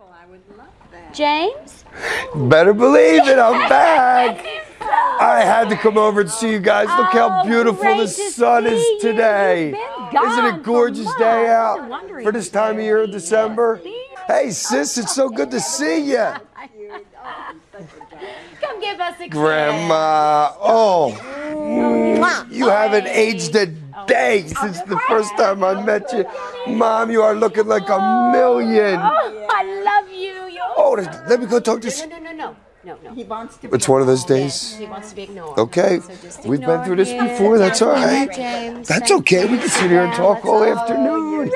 I would love that. James? Better believe it, I'm back. I had to come over and see you guys. Look how Oh, beautiful the sun is today. Isn't it for gorgeous day out for this time of year in December? Hey, sis, it's so good to see you. Come give us a kiss. Grandma, oh, you haven't aged a day since the first time I met you. Mom, you are looking like a million. Oh, I love you. You're Oh, let me go talk to. No, no, no, no, no, no. He wants to. It's one of those days. He wants to be ignored. Okay, So we've been through this him. before. That's all right. James, That's okay. We can sit here and talk all afternoon.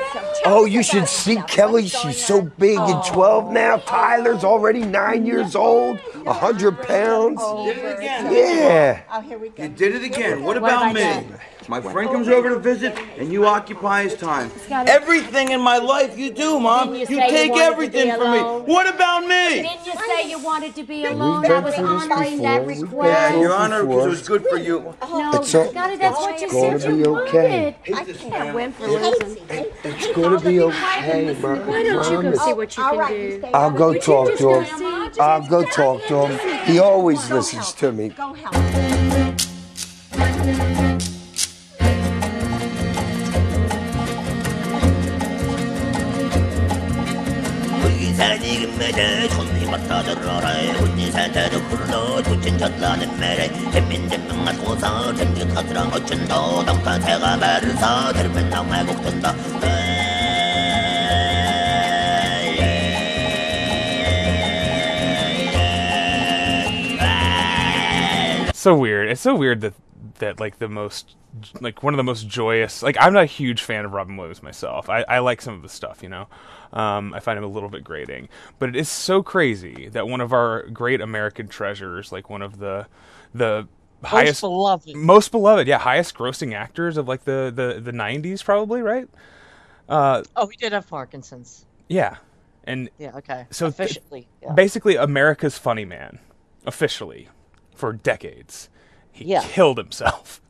Oh, you should see Kelly. She's so big and 12 now. Tyler's oh. already nine years old, 100 pounds. Did it again. Yeah. Oh, here we go. You did it again. What What about I me? Done? My friend comes over to visit, and you occupy his time. Everything in my life you do, Mom. You you say you take everything from me. What about me? Didn't you say you wanted to be alone? I was through honoring that before. We've request. Yeah, Your Honor, because it was good for you. Oh, no, It's all- Scotty, that's what you gonna said you be okay. wanted. I can't win for losing. It's going to be okay, Mom. Why don't you go see what you can do? I'll go talk to him. I'll go talk to him. He always listens to me. Go help. So weird. It's so weird that that like the most like one of the most joyous like I'm not a huge fan of Robin Williams myself. I, I like some of his stuff, you know. Um, I find him a little bit grating, but it is so crazy that one of our great American treasures, like one of the the highest beloved. most beloved, yeah, highest grossing actors of like the the the 90s probably, right? Uh, Oh, he did have Parkinson's. yeah. And Yeah, okay. So th- yeah. basically America's funny man officially for decades. He Yeah. killed himself.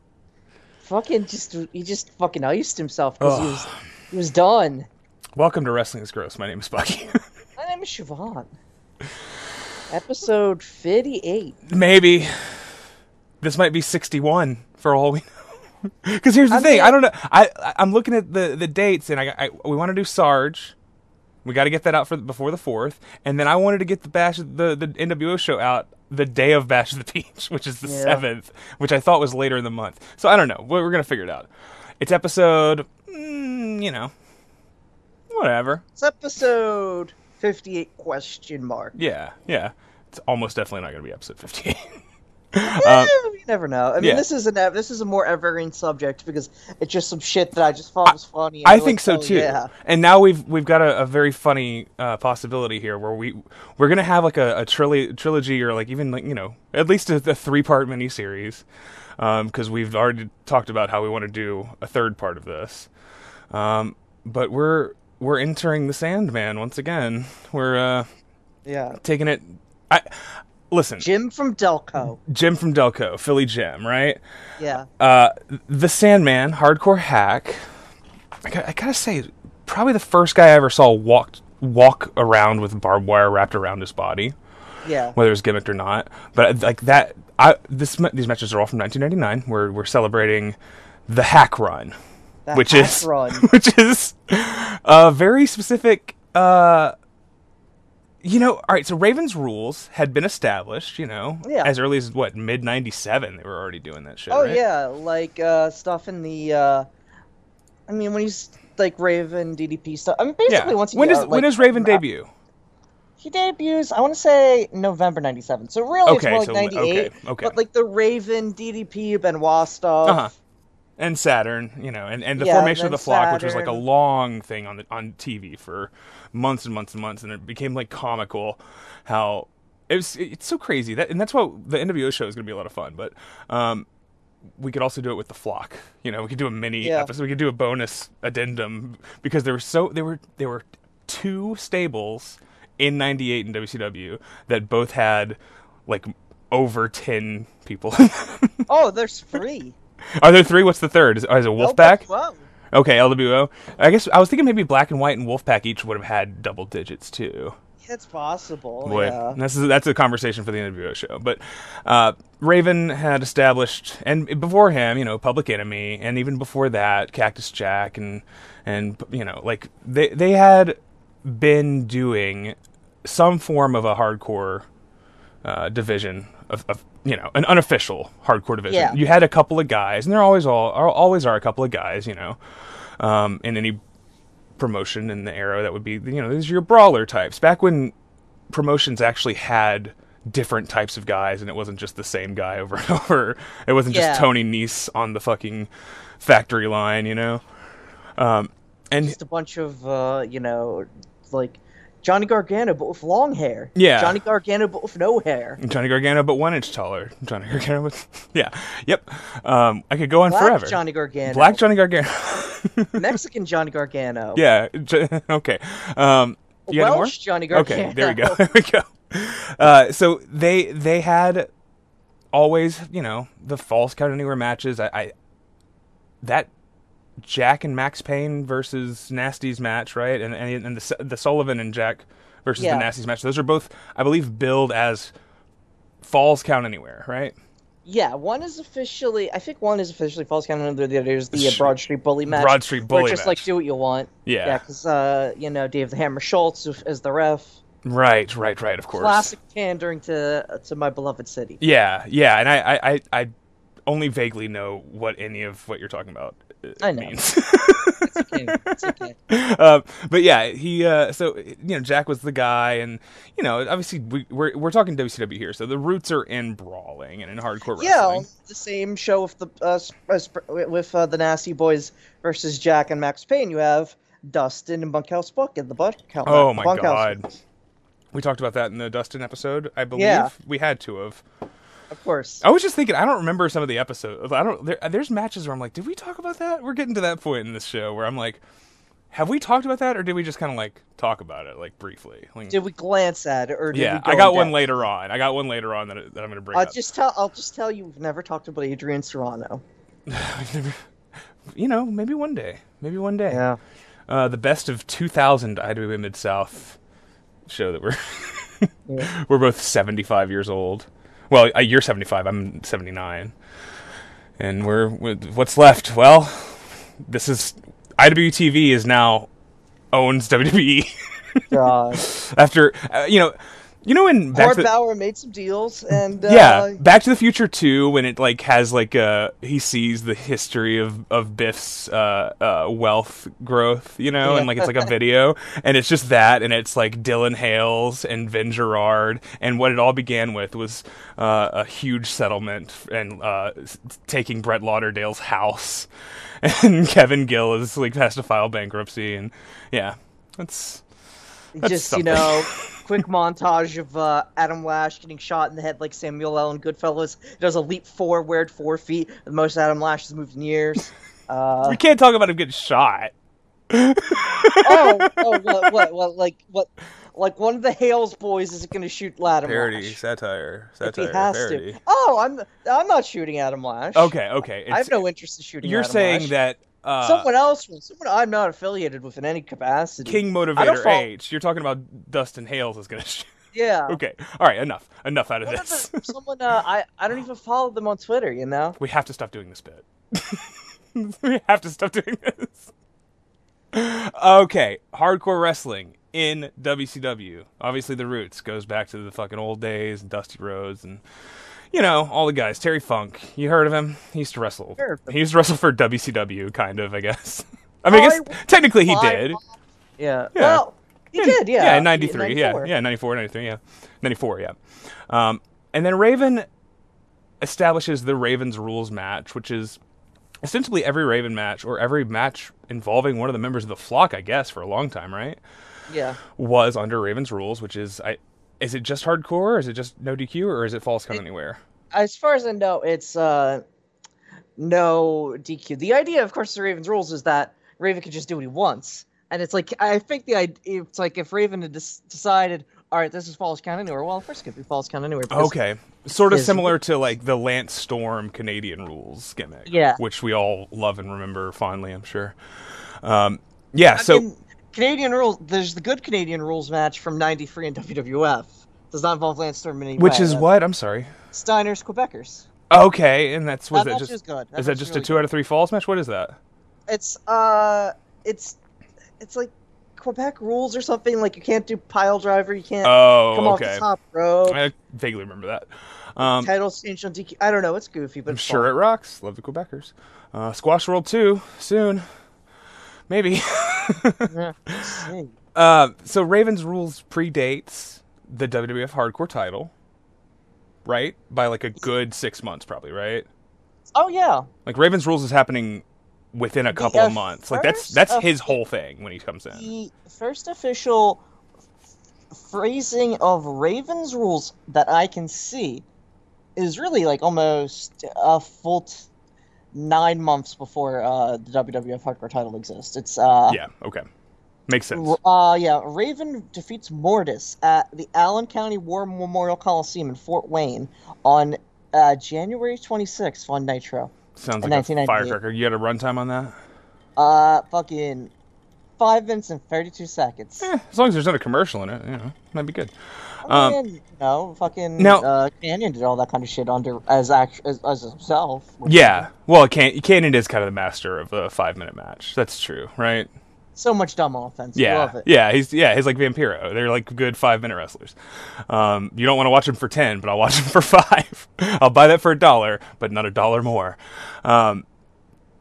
fucking just he just fucking iced himself because he was he was done. Welcome to Wrestling is Gross. My name is Bucky. My name is Siobhan. Episode fifty-eight. Maybe this might be 61 for all we know. Because here's the I thing, mean- I don't know. I I'm looking at the the dates, and I, I we want to do Sarge. We got to get that out for before the fourth, and then I wanted to get the bash the the NWO show out the day of Bash of the Beach, which is the Yeah. seventh, which I thought was later in the month. So I don't know. We're, we're gonna figure it out. It's episode, mm, you know, whatever. It's episode fifty-eight question mark. Yeah, yeah. It's almost definitely not gonna be episode 58. Eh, you never know. I mean, yeah. this is an this is a more evergreen subject because it's just some shit that I just thought was funny. and I think like, so oh, too. Yeah. And now we've we've got a, a very funny uh, possibility here where we we're gonna have like a, a trilo- trilogy or like even like you know at least a, a three part miniseries because we've already talked about how we want to do a third part of this. Um, but we're we're entering the Sandman once again. We're uh, Yeah. taking it. I listen, Jim from Delco. Jim from Delco, Philly Jim, right? Yeah. Uh, the Sandman, hardcore Hak. I, got- I gotta say, probably the first guy I ever saw walk walk around with barbed wire wrapped around his body, Yeah. whether it was gimmicked or not. But like that, I this these matches are all from 1999. We're we're celebrating the Hak run, The which is run. which is a very specific. Uh, you know, all right. So Raven's rules had been established. You know, Yeah. as early as what mid '97, they were already doing that shit. Oh right? yeah, like uh, stuff in the. Uh, I mean, when he's like Raven DDP stuff. I mean, basically Yeah. once he when uh, does like, when does Raven uh, debut? He debuts. I want to say November '97. So really, Okay, it's more like '98. okay, okay. But like the Raven DDP Benoit stuff. Uh huh. And Saturn, you know, and, and the Yeah, formation of the flock, which was like a long thing on the on TV for months and months and months, and it became like comical how it was. It's so crazy that, and that's why the NWO show is going to be a lot of fun. But um, we could also do it with the flock. You know, we could do a mini Yeah. episode. We could do a bonus addendum because there were so there were there were two stables in '98 in WCW that both had like over ten people. Oh, there's three. Are there three? What's the third? Is, is it Wolfpack? Okay, LWO. I guess I was thinking maybe Black and White and Wolfpack each would have had double digits too. It's possible. Boy, yeah. that's that's a conversation for the NWO show. But uh, Raven had established, and before him, you know, Public Enemy, and even before that, Cactus Jack, and and you know, like they they had been doing some form of a hardcore uh, division of, of you know an unofficial hardcore division. Yeah. You had a couple of guys, and there always all are, always are a couple of guys, you know, um, in any promotion in the era that would be you know these are your brawler types back when promotions actually had different types of guys and it wasn't just the same guy over and over it wasn't Yeah. just tony Nese on the fucking factory line you know um and Just a bunch of uh, you know, like Johnny Gargano but with long hair. Yeah. Johnny Gargano but with no hair. johnny gargano but one inch taller johnny gargano but yeah yep um i could go on Black forever Johnny Gargano. black johnny gargano Mexican Johnny Gargano. yeah okay um you? Welsh Johnny Okay, there we go. There we go. Uh, so they they had always, you know, the false count anywhere matches. I, I that Jack and Max Payne versus Nasty's match, right? And and, and the the Sullivan and Jack versus Yeah. the Nasty's match. Those are both, I believe, billed as falls count anywhere, right? Yeah, one is officially. I think one is officially Falls Count Anywhere. The other is the uh, Broad Street Bully match. Broad Street Bully it's just match. like do what you want. Yeah. Yeah, because uh, you know Dave the Hammer Schultz is the ref. Right, right, right. Of course. Classic pandering to to my beloved city. Yeah, yeah, and I, I, I, I only vaguely know what any of what you're talking about I know. means. It's okay. It's okay. um, but yeah, he. Uh, so you know, Jack was the guy, and you know, obviously we, we're we're talking WCW here, so the roots are in brawling and in hardcore Yeah, wrestling. the same show with the uh, uh, with uh, the Nasty Boys versus Jack and Max Payne. You have Dustin and Bunkhouse Buck in the Bunkhouse. Oh my Bunkhouse. God. We talked about that in the Dustin episode, I believe. Yeah. We had to have. Of course. I was just thinking, I don't remember some of the episodes. I don't. There, there's matches where I'm like, did we talk about that? We're getting to that point in this show where I'm like, have we talked about that, or did we just kind of like talk about it like briefly? Like, Did we glance at it, or did yeah, we go I got one depth? later on. I got one later on that, that I'm going to bring I'll up. just tell. I'll just tell you. We've never talked about Adrian Serrano. you know, maybe one day. Maybe one day. Yeah. Uh, the best of 2000 IWA Mid South show that we're we're both 75 years old. Well, uh, you're 75. I'm 79, and we're what's left. Well, this is IWTV is now owns WWE after uh, you know. You know when back Bauer made some deals, and uh, yeah, Back to the Future 2 when it like has like uh he sees the history of of Biff's uh uh wealth growth, you know, and like it's like a video and it's just that and it's like Dylan Hales and Vin Gerard and what it all began with was uh a huge settlement and uh taking Brett Lauderdale's house and Kevin Gill is like has to file bankruptcy and yeah, that's that's just something. you know, quick montage of uh, Adam Lash getting shot in the head like Samuel L. in Goodfellas. Does a leap forward four feet, the most Adam Lash has moved in years. Uh, we can't talk about him getting shot. oh, oh, what, what, what, like what, like one of the Hales boys is going to shoot Adam Lash satire, if he has to. Oh, I'm I'm not shooting Adam Lash. Okay, okay. I have no interest in shooting. You're Adam saying Lash. that uh, someone else. Someone I'm not affiliated with in any capacity. King Motivator H. You're talking about Dustin Hales is gonna. Shoot. Yeah. Okay, all right. Enough. Enough out of of this. the- someone uh, I I don't even follow them on Twitter. You know. we have to stop doing this bit. we have to stop doing this. Okay, hardcore wrestling in WCW. Obviously, the roots goes back to the fucking old days and Dusty Rhodes and you know all the guys. Terry Funk, you heard of him? He used to wrestle. Heard. He used to wrestle for WCW, kind of, I guess. I mean, I guess I- technically he did. Yeah. Yeah. Well, he did. Yeah. Yeah, in 93. Yeah, yeah, 94, 93, yeah. 94, yeah. Um, and then Raven establishes the Ravens rules match, which is essentially every Raven match or every match involving one of the members of the flock, I guess, for a long time, right? Yeah. Was under Ravens rules, which is I is it just hardcore or is it just no DQ or is it false count anywhere? As far as I know, it's uh no DQ. The idea, of course, the Ravens rules is that Raven can just do what he wants, and it's like I think the idea it's like if Raven had decided, all right, this is false count anywhere. Well, of course, it could be false count anywhere. Okay. Sort of his- similar to like the Lance Storm Canadian rules gimmick. Yeah. Which we all love and remember fondly, I'm sure. Um, yeah, I so mean, Canadian rules. There's the good Canadian rules match from '93 in WWF. Does not involve Lance Storm in any Which way. is what? I'm sorry. Steiner's Quebecers. Okay, and that's was That just is good. That is that just really a two out of three falls match? What is that? It's uh, it's it's like Quebec rules or something. Like you can't do pile driver. You can't Oh, come off okay. the top rope. I vaguely remember that. Um, Titles changed on DQ. I don't know. It's goofy, but I'm sure it rocks. Love the Quebecers. Uh, Squash World 2 soon. Maybe. Uh, so Ravens rules predates the WWF Hardcore title, right? By like a good six months, probably, right? Oh yeah. Like Ravens rules is happening within a couple uh, of months. Like that's that's his whole thing when he comes in. The first official phrasing of Ravens rules that I can see is really like almost a full t- nine months before uh, the WWF Hardcore title exists. It's uh, Yeah. Okay. Makes sense. Uh, yeah, Raven defeats Mortis at the Allen County War Memorial Coliseum in Fort Wayne on uh, January 26th on Nitro. Sounds like a 1998. firecracker. You had a runtime on that? Uh, fucking five minutes and 32 seconds. Eh, as long as there's not a commercial in it, you know, might be good. Um, you know, fucking now- uh, Kanyon did all that kind of shit under as act as, as himself. Yeah. Well, Can- Kanyon is kind of the master of a five minute match. That's true, right? So much dumb offense. Yeah. Love it. Yeah. He's yeah. He's like Vampiro. They're like good five minute wrestlers. Um, you don't want to watch him for ten, but I'll watch him for five. I'll buy that for a dollar, but not a dollar more. Um,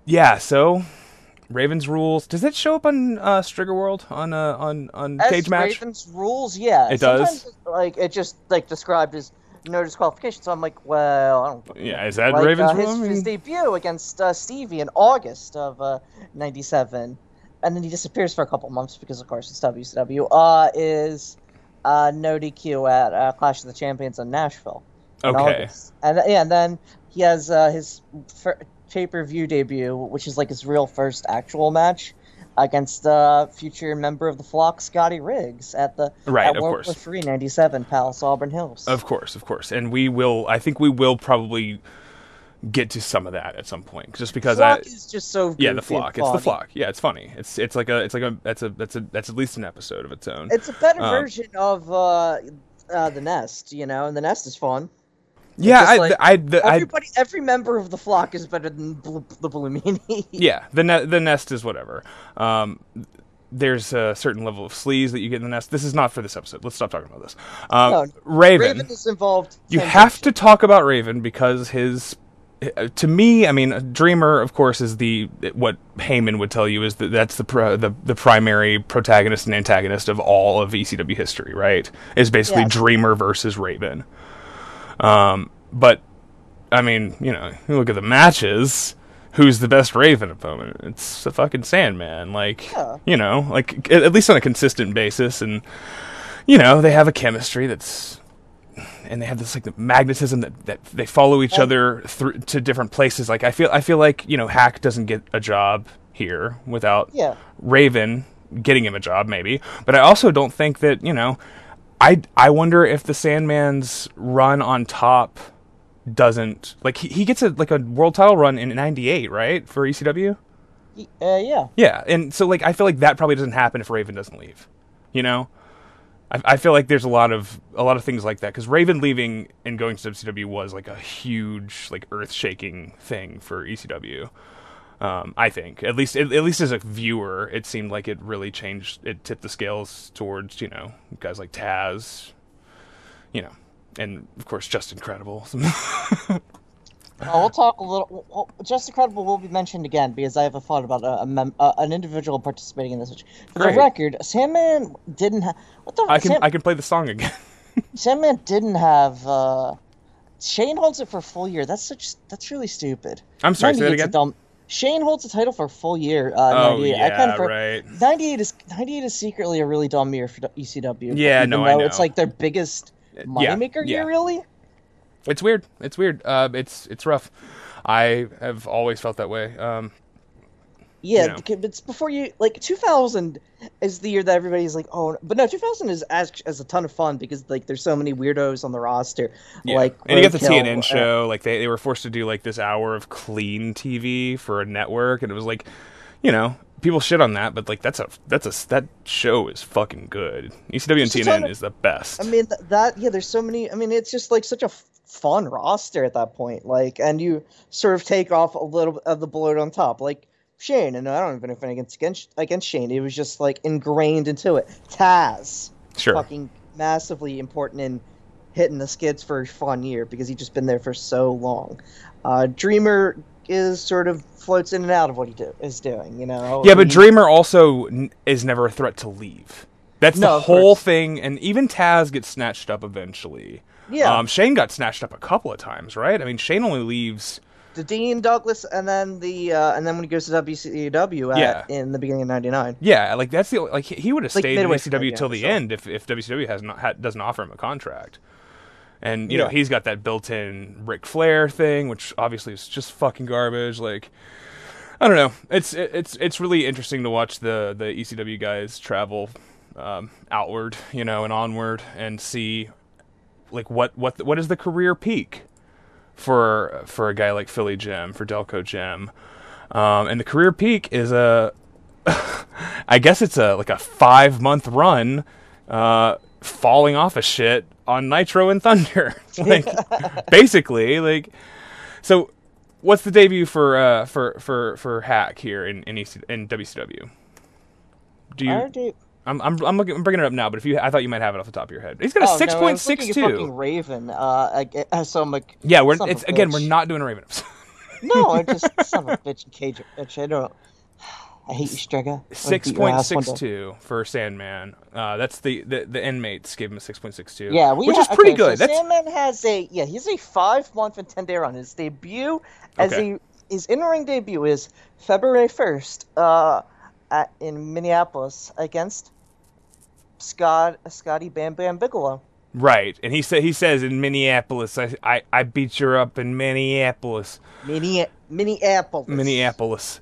yeah. So. Ravens rules. Does that show up on uh, Strigger World on uh, on on As Cage Match? Ravens rules, yeah. It does? Sometimes, it's, Like it just like described as no disqualification. So I'm like, well, I don't. Yeah, is that like, Ravens uh, his, his debut against uh, Stevie in August of uh, '97, and then he disappears for a couple months because, of course, it's WCW. Uh, is uh, no DQ at uh, Clash of the Champions in Nashville. in Okay. August. And yeah, and then he has uh, his fir- pay-per-view debut, which is like his real first actual match against uh, future member of the flock, Scotty Riggs, at the Right, at of World course. Three '97 Palace Auburn Hills. Of course, of course, and we will. I think we will probably get to some of that at some point, just because flock I. is just so Yeah, the flock. It's the flock. Yeah, it's funny. It's it's like a it's like a that's a that's a that's at least an episode of its own. It's a better Um, version of uh, uh, the Nest, you know, and the Nest is fun. Yeah, I, like I, the, I Everybody, every member of the flock is better than Bl- the Blue Meanie. yeah the ne- the nest is whatever. Um, there's a certain level of sleaze that you get in the nest. This is not for this episode. Let's stop talking about this. Um, No, Raven. Raven is involved. you have to talk about Raven because his uh, to me, I mean, Dreamer, of course, is the what Heyman would tell you is that that's the pro, the the primary protagonist and antagonist of all of ECW history, right? Is basically Yeah. Dreamer versus Raven. Um, but I mean, you know, you look at the matches. Who's the best Raven opponent? It's the fucking Sandman. Like, Yeah. you know, like at, at least on a consistent basis, and you know, they have a chemistry that's and they have this like magnetism that, that they follow each other through to different places. Like I feel I feel like you know Hak doesn't get a job here without Yeah. Raven getting him a job, maybe. But I also don't think that you know. I I wonder if the Sandman's run on top doesn't like he, he gets a like a world title run in '98, right, for ECW. Uh, yeah. Yeah, and so like I feel like that probably doesn't happen if Raven doesn't leave. You know, I, I feel like there's a lot of a lot of things like that because Raven leaving and going to WCW was like a huge like earth shaking thing for ECW. Um, I think at least at, at least as a viewer, it seemed like it really changed. It tipped the scales towards you know guys like Taz, you know, and of course just incredible. Uh, we'll talk a little. Well, Just Incredible will be mentioned again because I have a thought about a, a mem- uh, an individual participating in this. Which, for Great. the record, Sandman didn't have. What the? I can Sam- I can play the song again. Sandman didn't have. Uh, Shane holds it for a full year. That's such. That's really stupid. I'm sorry, say that 98's a again? Dumb, Shane holds the title for a full year. Uh, Oh 98. I yeah, kind of right. 98 is 98 is secretly a really dumb year for ECW. Yeah, no, I though It's like their biggest moneymaker yeah. year, really. It's weird. It's weird. Uh, it's it's rough. I have always felt that way. Um, Yeah, You know. it's before you like 2000 is the year that everybody's like, oh, but no, 2000 is as as a ton of fun because like there's so many weirdos on the roster. yeah. Like, and you got the Roadkill, TNN uh, show. Like they, they were forced to do like this hour of clean TV for a network, and it was like, you know, people shit on that, but like that's a that's a that show is fucking good. ECW and Just a ton TNN of- is the best. I mean that yeah, there's so many. I mean, it's just like such a fun roster at that point. Like, and you sort of take off a little of the bloat on top, like Shane. And I don't even if against against against Shane. It was just like ingrained into it. Taz, sure. fucking massively important in hitting the skids for a fun year because he's just been there for so long. Uh, Dreamer is sort of floats in and out of what he do, is doing. You know. Yeah, but He- Dreamer also n- is never a threat to leave. That's No, the whole thing, and even Taz gets snatched up eventually. Yeah. Um, Shane got snatched up a couple of times, right? I mean, Shane only leaves. The Dean Douglas, and then the uh, and then when he goes to WCW at, Yeah. in the beginning of '99. Yeah, like that's the like he- would have Like stayed in midway ECW through, till the sure. end if if WCW has not had, doesn't offer him a contract. And you know he's got that built-in Ric Flair thing, which obviously is just fucking garbage. Like I don't know, it's it- it's it's really interesting to watch the the ECW guys travel um, outward, you know, and onward, and see like what what what is the career peak for for a guy like Philly Jim for Delco Jim, um, and the career peak is a I guess it's a like a five month run, uh, falling off of shit on Nitro and Thunder, like basically like. So, what's the debut for uh for for for Hak here in in, EC, in WCW? Do you? Our de- I'm I'm I'm, looking, I'm bringing it up now, but if you, I thought you might have it off the top of your head. He's got a Oh, no, six point looking six two. Raven. Uh, I, uh, so I'm like, Yeah, we're it's again we're not doing a Raven episode. no, I just son of a bitch cage bitch. I don't. I hate you, Strega. Gonna Six point six two for Sandman. Uh, that's the, the the inmates gave him a six point six two. Yeah, we which ha- is pretty okay, good. So Sandman has a yeah, he's a five month and ten day run. His debut as Okay. a his in ring debut is February first, uh, at, in Minneapolis against Scott Scotty Bam Bam Bigelow. right. And he said he says in Minneapolis, I, I I beat you up in Minneapolis, Minne- Minneapolis. Minneapolis.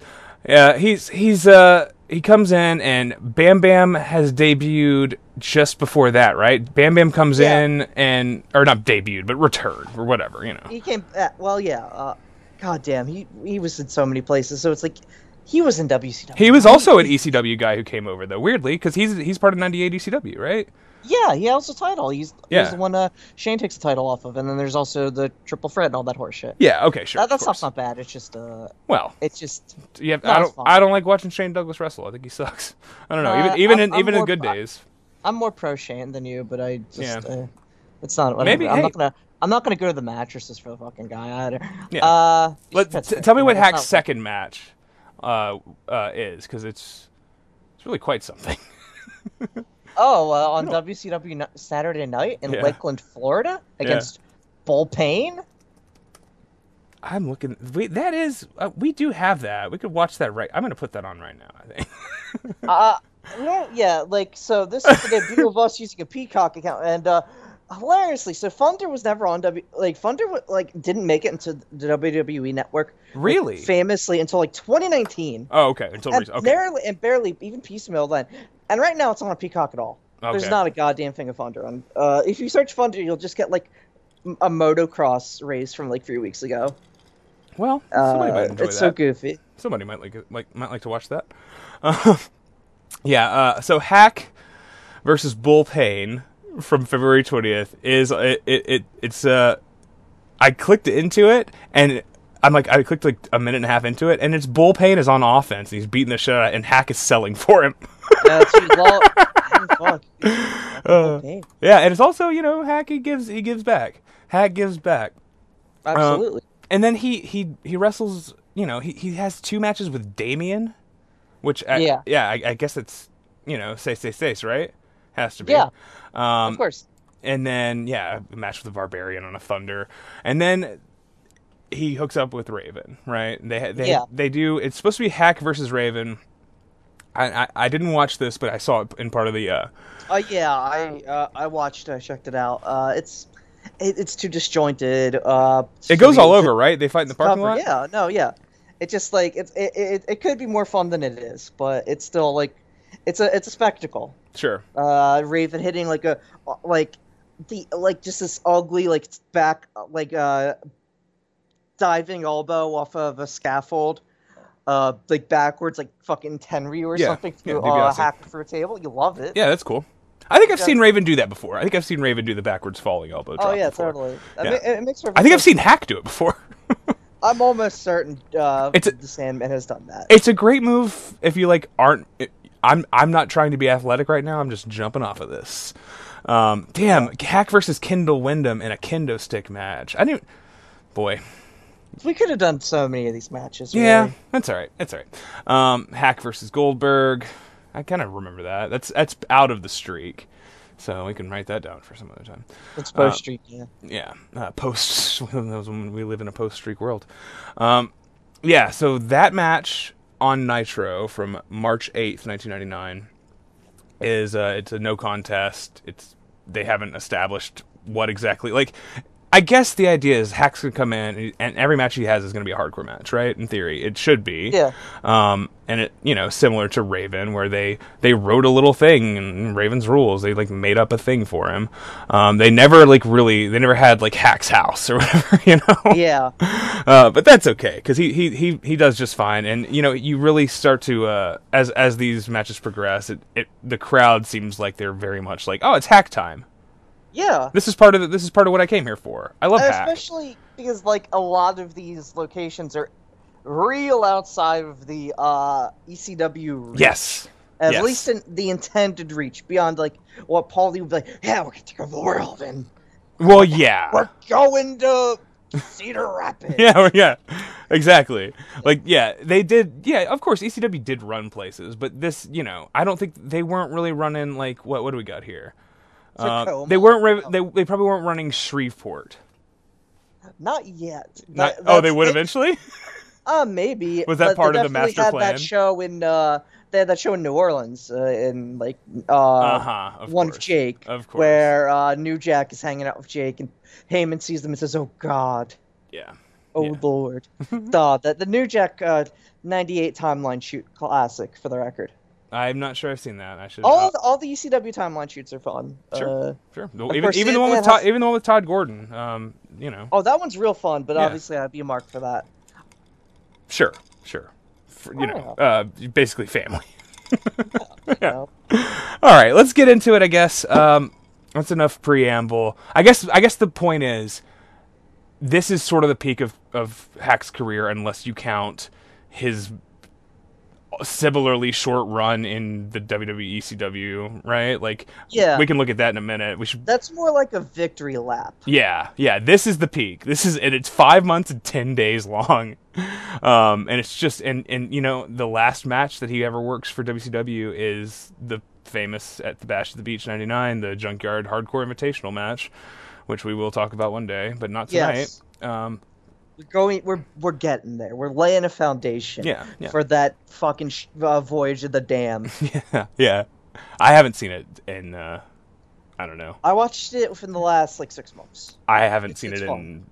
Yeah, he's he's uh he comes in and Bam Bam has debuted just before that, right? Bam Bam comes Yeah. in and or not debuted, but returned or whatever, you know. He came. Uh, well, yeah. Uh, God damn, he he was in so many places. So it's like he was in WCW. He was also an ECW guy who came over though, weirdly, because he's he's part of '98 ECW, right? Yeah, he has a title. He's Yeah. he's the one uh, Shane takes the title off of, and then there's also the triple threat and all that horseshit. Yeah. Okay. Sure. that, that stuff's not bad. It's just uh, Well, it's just yeah, No, I don't. I don't like watching Shane Douglas wrestle. I think he sucks. I don't know. Uh, even even I'm- in I'm even in good days. I'm more pro Shane than you, but I just Yeah. uh, it's not. Whatever. Maybe, I'm hey. not gonna. I'm not gonna go to the mattresses for the fucking guy either. Yeah. Uh, t- tell me what Hak's second match uh, uh, is, because it's it's really quite something. Oh, uh, on WCW Saturday night in Yeah. Lakeland, Florida, against Bull Payne. I'm looking. That is. Uh, we do have that. We could watch that right. I'm gonna put that on right now. I think. Uh, yeah, like so. This is the debut of us using a Peacock account, and uh, hilariously, so Thunder was never on W. Like Thunder, wa- like didn't make it into the WWE network. like, Really? famously until like 2019, Oh, okay. Until and. Okay. barely and barely even piecemeal then. And right now, it's not on Peacock at all. There's not a goddamn thing of Thunder on. Uh, if you search Thunder, you'll just get like a motocross race from like three weeks ago. Well, somebody Uh, might enjoy it's that. so goofy. somebody might like like might like to watch that. Uh, yeah. Uh, so Hak versus Bull Payne from February twentieth is it, it, it it's uh I clicked into it and I'm like I clicked like a minute and a half into it and it's Bull Payne is on offense and he's beating the shit out of, and Hak is selling for him. That's well. Uh, yeah, and it's also you know Hak he gives he gives back. Hak gives back. absolutely. and then he he he wrestles. You know, he he has two matches with Damien, which I, Yeah. yeah, I, I guess it's you know say say say right has to be Yeah. um of course. and then yeah a match with the Barbarian on a Thunder, and then he hooks up with Raven right they they Yeah. they do it's supposed to be Hak versus Raven. I, I, I didn't watch this, but I saw it in part of the uh, Uh, yeah, I uh, I watched, I checked it out. Uh, it's it, it's too disjointed. Uh, it goes all over, right? They fight in the parking lot. Yeah, no, yeah. It's just like it's it, it, it could be more fun than it is, but it's still like it's a it's a spectacle. Sure. Uh, Raven hitting like a like the like just this ugly like back like uh diving elbow off of a scaffold. uh, like backwards, like fucking Tenryu or Yeah, something yeah, through DiBiase. uh, Hak through a table. You love it. Yeah, that's cool. I think I've Yeah. seen Raven do that before. I think I've seen Raven do the backwards falling elbow drop. Oh yeah, before. totally. I Yeah. it, it makes I think I've seen Hak do it before. I'm almost certain uh, It's a- the Sandman has done that. it's a great move if you like aren't. I'm I'm not trying to be athletic right now. I'm just jumping off of this. Um, damn, Hak versus Kendall Windham in a kendo stick match. I didn't. Boy, we could have done so many of these matches. yeah, really. that's all right. That's all right. Um, Hak versus Goldberg. I kind of remember that. That's that's out of the streak, so we can write that down for some other time. It's Uh, post streak. Yeah. yeah, uh, post. when we live in a post streak world. Um, yeah, so that match on Nitro from March eighth, nineteen ninety nine, is uh, it's a no contest. It's they haven't established what exactly like. I guess the idea is Hak's gonna come in, and- every match he has is gonna be a hardcore match, right? In theory, it should be. Yeah. Um, and it, you know, similar to Raven, where they they wrote a little thing in Raven's rules. They like made up a thing for him. Um, they never like really, they never had like Hak's house or whatever, you know. Yeah. Uh, but that's okay because he, he he he does just fine. And you know, you really start to uh, as as these matches progress, it, it the crowd seems like they're very much like, oh, it's Hak time. Yeah. This is part of the, this is part of what I came here for. I love And Hak. especially because like a lot of these locations are real outside of the uh, ECW. reach. Yes. At yes. least in the intended reach, beyond like what Paulie would be like, yeah, we're gonna take over the world and Well, yeah. we're going to Cedar Rapids. yeah, yeah, exactly. Like, yeah, they did. Yeah, of course, ECW did run places, but this, you know, I don't think they weren't really running like what? What do we got here? Uh, Tacoma? they weren't. They they probably weren't running Shreveport. Not yet. Not, That- oh, they would eventually. Uh, maybe. Was that but part of the master had plan? That show in uh, they had that show in New Orleans, uh, in like uh, Uh-huh, of one course. of Jake, Of course. where uh, New Jack is hanging out with Jake, and Heyman sees them and says, "Oh God, Yeah. oh Yeah. Lord." Duh, that the New Jack uh, '98 timeline shoot classic for the record. I'm not sure I've seen that. I should. All uh, the, all the ECW timeline shoots are fun. Sure. Uh, sure. Even even the one with Todd, has- even the one with Todd Gordon. Um, you know. oh, that one's real fun, but Yeah. obviously I'd be a mark for that. Sure. Sure. For, you know, Oh. uh, basically family. Know? All right, let's get into it. I guess um, that's enough preamble. I guess I guess the point is, this is sort of the peak of of Hak's career, unless you count his similarly short run in the WWE ECW, right? Like, Yeah. we can look at that in a minute. We should. That's more like a victory lap. Yeah, yeah. This is the peak. This is and it's five months and ten days long, um, and it's just and and you know the last match that he ever works for WCW is the famous at the Bash at the Beach '99, the Junkyard Hardcore Invitational match, which we will talk about one day, but not tonight. Yes. Um, We're going. We're we're getting there. We're laying a foundation. Yeah, yeah. For that fucking sh- uh, voyage of the dam. yeah, yeah. I haven't seen it in. Uh, I don't know. I watched it within the last like six months. I haven't It's- seen it's it fun. in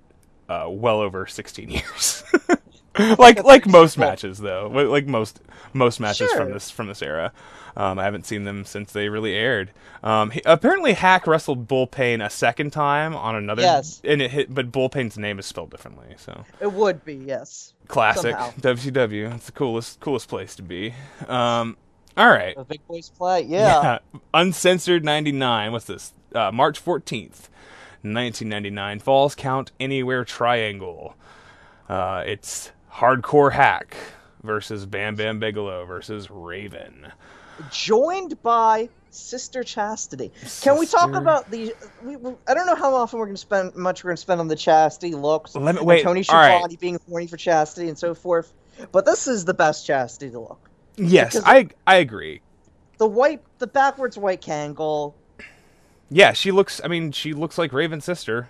uh, well over 16 years. like like most matches though, Like- most most matches from this from this era. Um, I haven't seen them since they really aired. Um, he, apparently, Hak wrestled Bull Payne a second time on another. Yes. and it hit, but Bull Payne's name is spelled differently. So It would be yes. classic Somehow. WCW. It's the coolest coolest place to be. Um, all right. The big boys play. Yeah. Uncensored 99. What's this? Uh, March 14th, 1999. Falls Count Anywhere Triangle. Uh, it's Hardcore Hak versus Bam Bam Bigelow versus Raven. Joined by Sister Chastity. Can we talk about the? We, we- I don't know how often we're going to spend much we're going to spend on the Chastity looks. Let me- wait, Tony all right. Schiavone being horny for Chastity and so forth. But this is the best Chastity look. Yes, Because- I I agree. The white, the backwards white Kangol. Yeah, she looks. I mean, she looks like Raven's sister.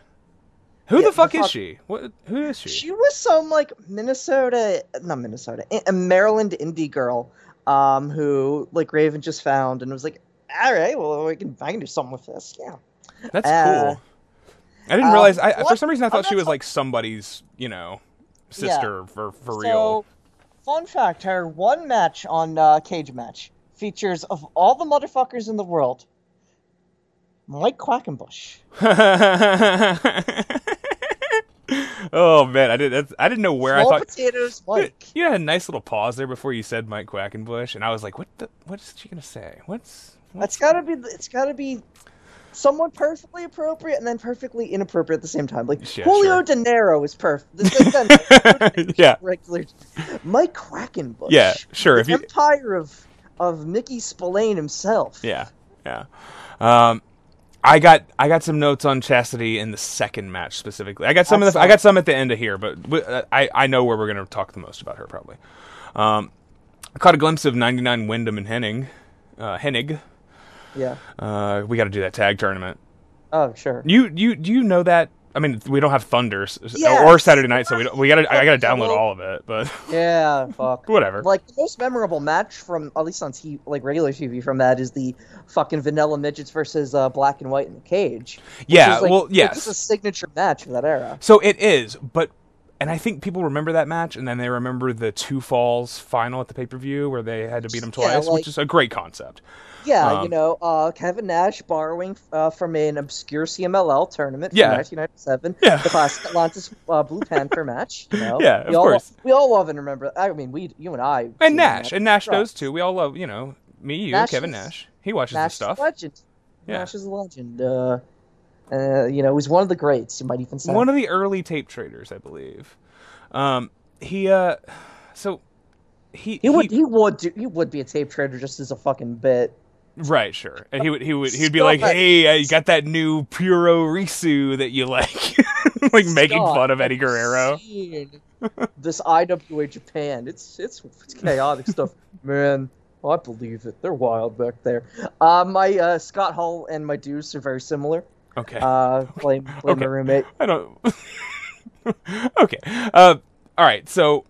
Who Yeah, the fuck the is fuck- she? What? Who is she? She was some like Minnesota, not Minnesota, a Maryland indie girl, um, who like Raven just found and was like, all right, well, we can, I can do something with this. Yeah. That's Uh, cool. I didn't um, realize. I, for some reason, I thought she was like somebody's, you know, Yeah. sister for for So, real. fun fact: her one match on uh, Cage Match features of all the motherfuckers in the world, Mike Quackenbush. oh man, I did. That's, I didn't know where Small I thought. potatoes, Mike. You had a nice little pause there before you said Mike Quackenbush, and I was like, "What the? What is she gonna say? What's?" That's gotta be. It's gotta be somewhat perfectly appropriate and then perfectly inappropriate at the same time. Like Yeah, Julio sure. De Niro is perfect. Yeah, regular. Mike Quackenbush. Yeah, sure, The if you- empire of of Mickey Spillane himself. yeah, yeah. Um, I got I got some notes on Chastity in the second match specifically. I got some of the, I got some at the end of here, but uh, I I know where we're gonna talk the most about her probably. Um, I caught a glimpse of 99 Windham and Henning, uh, Hennig. Yeah. Uh, we got to do that tag tournament. Oh sure. You you do you know that? I mean, we don't have Thunders Yes. or Saturday night, so we don't, we got to I got to download all of it. But Yeah. Fuck. whatever. Like the most memorable match from at least on TV, like regular TV from that is the fucking Vanilla Midgets versus uh, Black and White in the cage. Yeah, is, like, well, it's yes. just a signature match for that era. So it is, but and I think people remember that match, and then they remember the two falls final at the pay per view where they had to beat Yeah, twice, like- which is a great concept. Yeah, Um, you know, uh, Kevin Nash borrowing uh, from an obscure CMLL tournament from Yeah. 1997, Yeah. the classic Atlantis uh, Blue Panther match. You know, Yeah, we of all, course. We all love and remember. I mean, we, you and I, And Nash, and Nash knows too. We all love, you know, me, you, Nash Kevin is- Nash. He watches Nash the stuff. is a legend. Yeah. Nash is a legend. Uh, uh, you know, he's one of the greats. You might even say. One of the early tape traders, I believe. Um, he uh, so he he would he would do, he would be a tape trader just as a fucking bit. Right, sure. And he would he would he'd be like, "Hey, I got that new Puroresu that you like," like making fun of Eddie Guerrero. this IWA Japan. It's it's it's chaotic stuff, man. I believe it. They're wild back there. Uh, my uh, Scott Hall and my Deuce are very similar. Okay, Uh, blame blame Okay. my roommate. I don't. okay, uh, all right. So,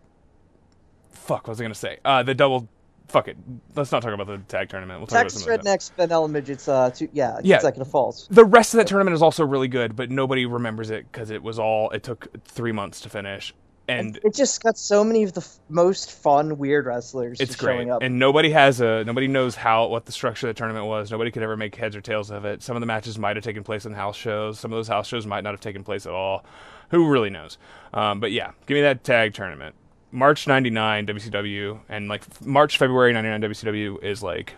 fuck. What was I gonna say? Uh, the double. Fuck it. Let's not talk about the tag tournament. We'll talk Texas about Rednecks, Vanilla Midgets. Uh, two, yeah, Yeah. consecutive falls. The rest of that tournament is also really good, but nobody remembers it because it was all. It took three months to finish, and It just got so many of the f- most fun weird wrestlers it's great. showing up. And nobody has a. Nobody knows how what the structure of the tournament was. Nobody could ever make heads or tails of it. Some of the matches might have taken place in house shows. Some of those house shows might not have taken place at all. Who really knows? Um, but yeah, give me that tag tournament. March '99 WCW and like March February '99 WCW is like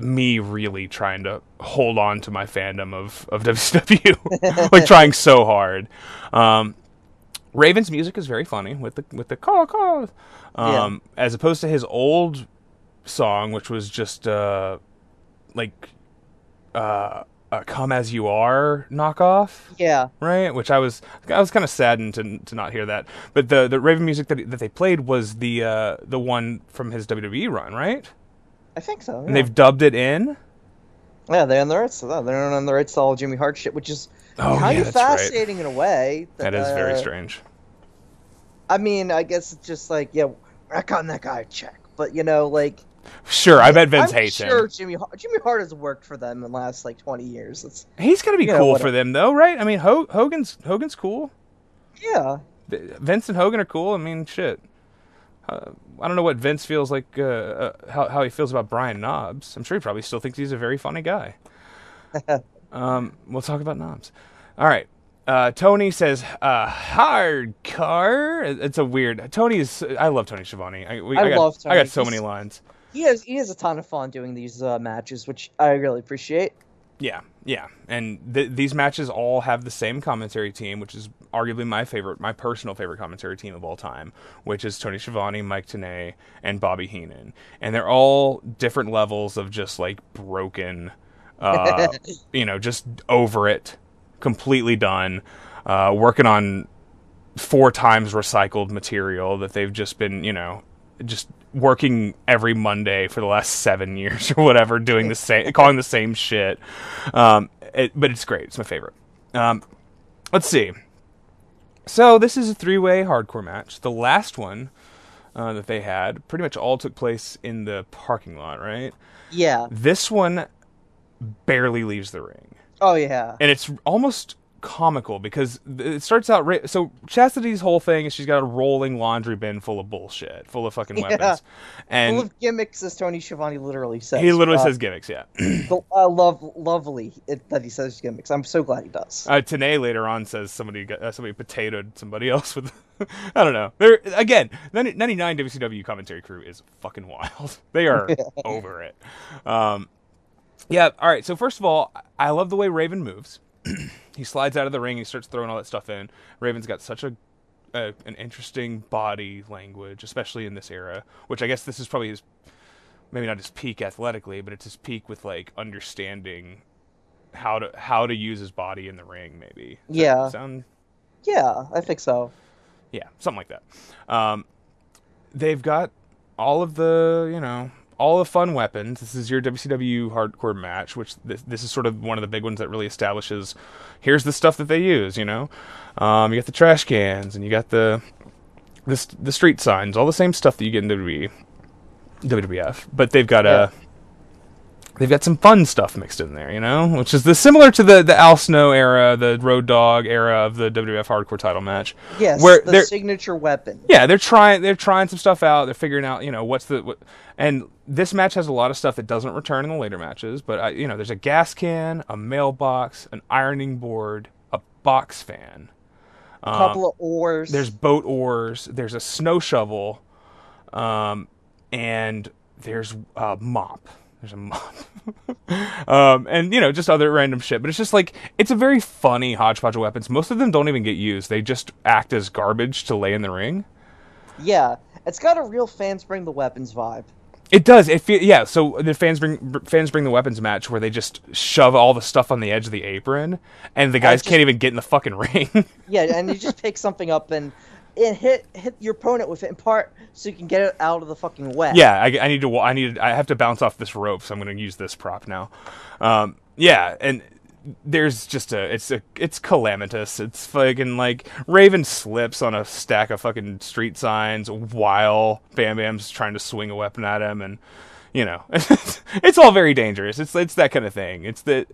me really trying to hold on to my fandom of of WCW, like trying so hard. Um, Raven's music is very funny with the with the call call, um, as opposed to his old song, which was just uh, like uh, a "Come as You Are" knockoff yeah, right? Which I was I was kind of saddened to to not hear that. But the the Raven music that that they played was the uh, the one from his WWE run, right? I think so. And they've dubbed it in. Yeah, they're on the right side. They're on the right side of Jimmy Hart shit, which is Oh, kind yeah, of that's right. fascinating in a way. That is very uh, strange. I mean, I guess it's just like, yeah, I got that guy a check, but you know, like, Sure, I bet Vince I'm hates sure him. Jimmy Hart, Jimmy Hart has worked for them in the last like 20 years. It's He's gonna be cool whatever. for them though, right? I mean, Ho- Hogan's Hogan's cool. yeah, Vince and Hogan are cool. I mean, shit. Uh, I don't know what Vince feels like. Uh, uh, how how he feels about Brian Knobbs. I'm sure he probably still thinks he's a very funny guy. um, we'll talk about Knobbs. All right. Uh, Tony says, uh, "Hard car." It's a weird. Tony is. I love Tony Schiavone. I, we, I got, love I got so He's- many lines. he has he has a ton of fun doing these uh, matches, which I really appreciate. Yeah, yeah, and th- these matches all have the same commentary team, which is arguably my favorite, my personal favorite commentary team of all time, which is Tony Schiavone, Mike Tenay, and Bobby Heenan, and they're all different levels of just like broken, uh, you know, just over it, completely done, uh, working on four times recycled material that they've just been, you know, just working every Monday for the last seven years or whatever, doing the same, calling the same shit. Um, it, but it's great. It's my favorite. Um, let's see. So this is a three-way hardcore match. The last one uh, that they had pretty much all took place in the parking lot, right? Yeah. This one barely leaves the ring Oh yeah. and it's almost comical because it starts out so Chastity's whole thing is she's got a rolling laundry bin full of bullshit, full of fucking Yeah. weapons, and Full of gimmicks, as Tony Schiavone literally says. he literally Uh, says gimmicks. Yeah, the- uh, love, lovely it, that he says gimmicks. I'm so glad he does. uh, Tenay later on says somebody got, uh, somebody potatoed somebody else with. I don't know. They're again, 90 99 WCW commentary crew is fucking wild. They are over it. Um, yeah. All right. So first of all, I love the way Raven moves. he slides out of the ring. He starts throwing all that stuff in. Raven's got such a, a an interesting body language, especially in this era. Which I guess this is probably his maybe not his peak athletically, but it's his peak with like understanding how to how to use his body in the ring. Maybe. Does Yeah. Sound Yeah, I think so. yeah, something like that. Um, they've got all of the, you know, all the fun weapons. This is your WCW hardcore match, which this, this is sort of one of the big ones that really establishes here's the stuff that they use, you know. Um, you got the trash cans and you got the the, the street signs, all the same stuff that you get in WWE, WWF, but they've got a they've got some fun stuff mixed in there, you know, which is the similar to the the Al Snow era, the Road Dog era of the WWF Hardcore Title match. Yes, where the signature weapon. yeah, they're trying they're trying some stuff out. They're figuring out, you know, what's the what, and this match has a lot of stuff that doesn't return in the later matches. But I, you know, there's a gas can, a mailbox, an ironing board, a box fan. A couple of oars. Um, There's boat oars. There's a snow shovel, um, and there's a mop. There's a mop, um, and you know just other random shit. But it's just like it's a very funny hodgepodge of weapons. Most of them don't even get used. They just act as garbage to lay in the ring. yeah, it's got a real fans bring the weapons vibe. It does. It feel, yeah. So the fans bring br- fans bring the weapons match where they just shove all the stuff on the edge of the apron, and the guys just- can't even get in the fucking ring. Yeah, and you just pick something up and and hit hit your opponent with it in part so you can get it out of the fucking way. yeah, I, I need to. I need. I have to bounce off this rope, so I'm going to use this prop now. Um, yeah, and there's just a. It's a. It's calamitous. It's fucking like Raven slips on a stack of fucking street signs while Bam Bam's trying to swing a weapon at him, and you know, it's all very dangerous. It's it's that kind of thing. It's the,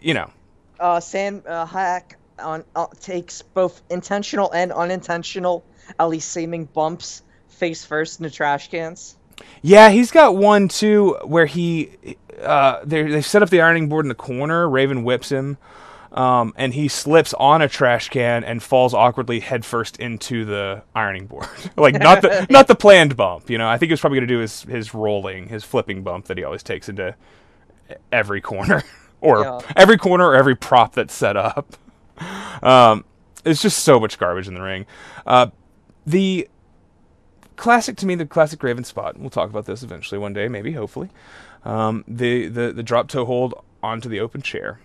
you know, Uh, Sam uh, Hak on uh, takes both intentional and unintentional, at least seeming bumps face first in the trash cans. Yeah, he's got one too where he uh they they set up the ironing board in the corner, Raven whips him. Um, and he slips on a trash can and falls awkwardly headfirst into the ironing board. like not the not the planned bump, you know. I think he was probably going to do his his rolling, his flipping bump that he always takes into every corner or Yeah. every corner or every prop that's set up. Um, it's just so much garbage in the ring. Uh, the classic to me, the classic Raven spot. We'll talk about this eventually one day, maybe, hopefully. Um, the the the drop toe hold onto the open chair.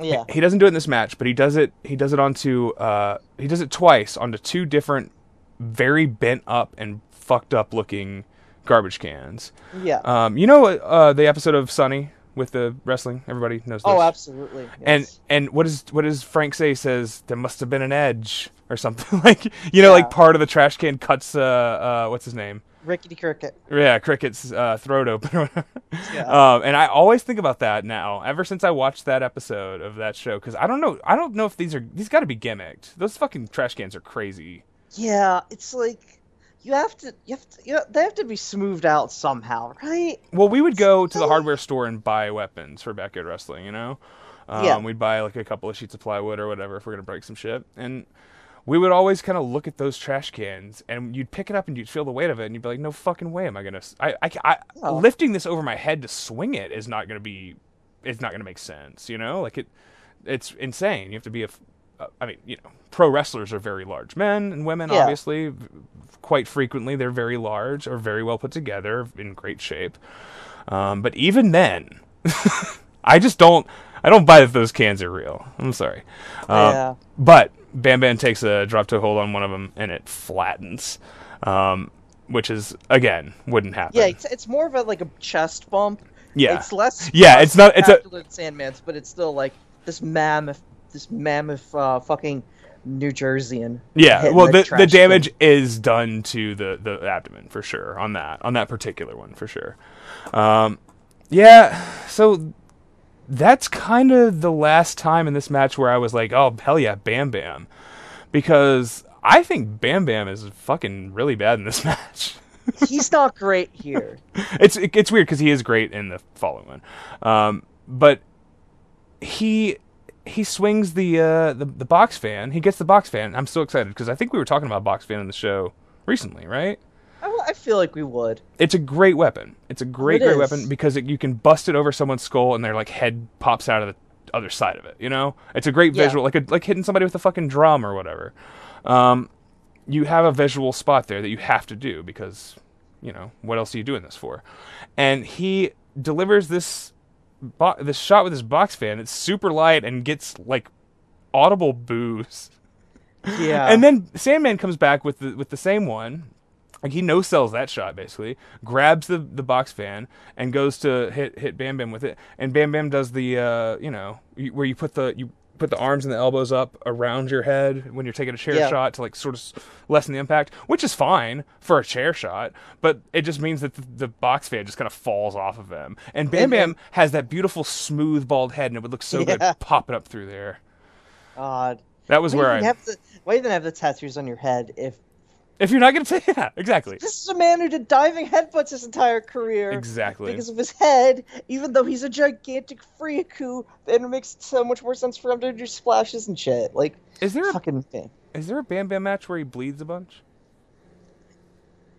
Yeah, He doesn't do it in this match, but he does it. He does it onto. Uh, he does it twice onto two different, very bent up and fucked up looking garbage cans. yeah. Um, you know uh, the episode of Sunny with the wrestling. Everybody knows. This. Oh, this. absolutely. And yes. and what is what does Frank say? He says there must have been an edge or something like you know like part of the trash can cuts uh uh what's his name Rickety Cricket. yeah cricket's uh, throat open. Yeah. um and I always think about that now ever since I watched that episode of that show because I don't know I don't know if these are these got to be gimmicked those fucking trash cans are crazy Yeah, it's like you have to, you have to, you know, they have to be smoothed out somehow, right? Well, we would go to the hardware store and buy weapons for backyard wrestling, you know? Um, Yeah. We'd buy like a couple of sheets of plywood or whatever if we're to break some shit. And we would always kind of look at those trash cans and you'd pick it up and you'd feel the weight of it and you'd be like, no fucking way am I going to. I, I, I, Oh. Lifting this over my head to swing it is not going to be. It's not going to make sense, you know? Like it. It's insane. You have to be a. uh, mean, you know, pro wrestlers are very large men and women, Yeah. obviously. Quite frequently, they're very large or very well put together, in great shape. Um, but even then, I just don't. I don't buy that those cans are real. I'm sorry. Um, yeah. But Bam Bam takes a drop toe hold on one of them and it flattens, um, which is again wouldn't happen. Yeah, it's, it's more of a like a chest bump. Yeah. It's less. Yeah, it's not- it's a- Sandman's, but it's still like this mammoth, this mammoth uh, fucking New Jerseyan. Yeah, well, the, the trash damage can. is done to the, the abdomen for sure on that on that particular one for sure. Um, yeah, so that's kind of the last time in this match where I was like, oh hell yeah, Bam Bam, because I think Bam Bam is fucking really bad in this match. He's not great here. it's it, it's weird because he is great in the following one, um, but he he swings the, uh, the the box fan. He gets the box fan. I'm so excited because I think we were talking about box fan in the show recently, right? I, I feel like we would. It's a great weapon. It's a great It great is. weapon because it, you can bust it over someone's skull and their like head pops out of the other side of it. You know, it's a great Yeah. visual, like a, like hitting somebody with a fucking drum or whatever. Um, you have a visual spot there that you have to do because you know what else are you doing this for? And he delivers this bo- this shot with his box fan. It's super light and gets like audible boos. Yeah. And then Sandman comes back with the with the same one. Like he no sells that shot basically, grabs the, the box fan and goes to hit hit Bam Bam with it, and Bam Bam does the uh, you know where you put the you put the arms and the elbows up around your head when you're taking a chair Yeah. shot to like sort of lessen the impact, which is fine for a chair shot, but it just means that the, the box fan just kind of falls off of him, and Bam Bam has that beautiful smooth bald head, and it would look so good popping up through there. God. That was Why where I. have the, why even have the tattoos on your head if If you're not gonna say yeah, exactly. this is a man who did diving headbutts his entire career Exactly. because of his head, even though he's a gigantic freaku, then it makes so much more sense for him to do splashes and shit. Like Is there a fucking thing. Is there a Bam Bam match where he bleeds a bunch?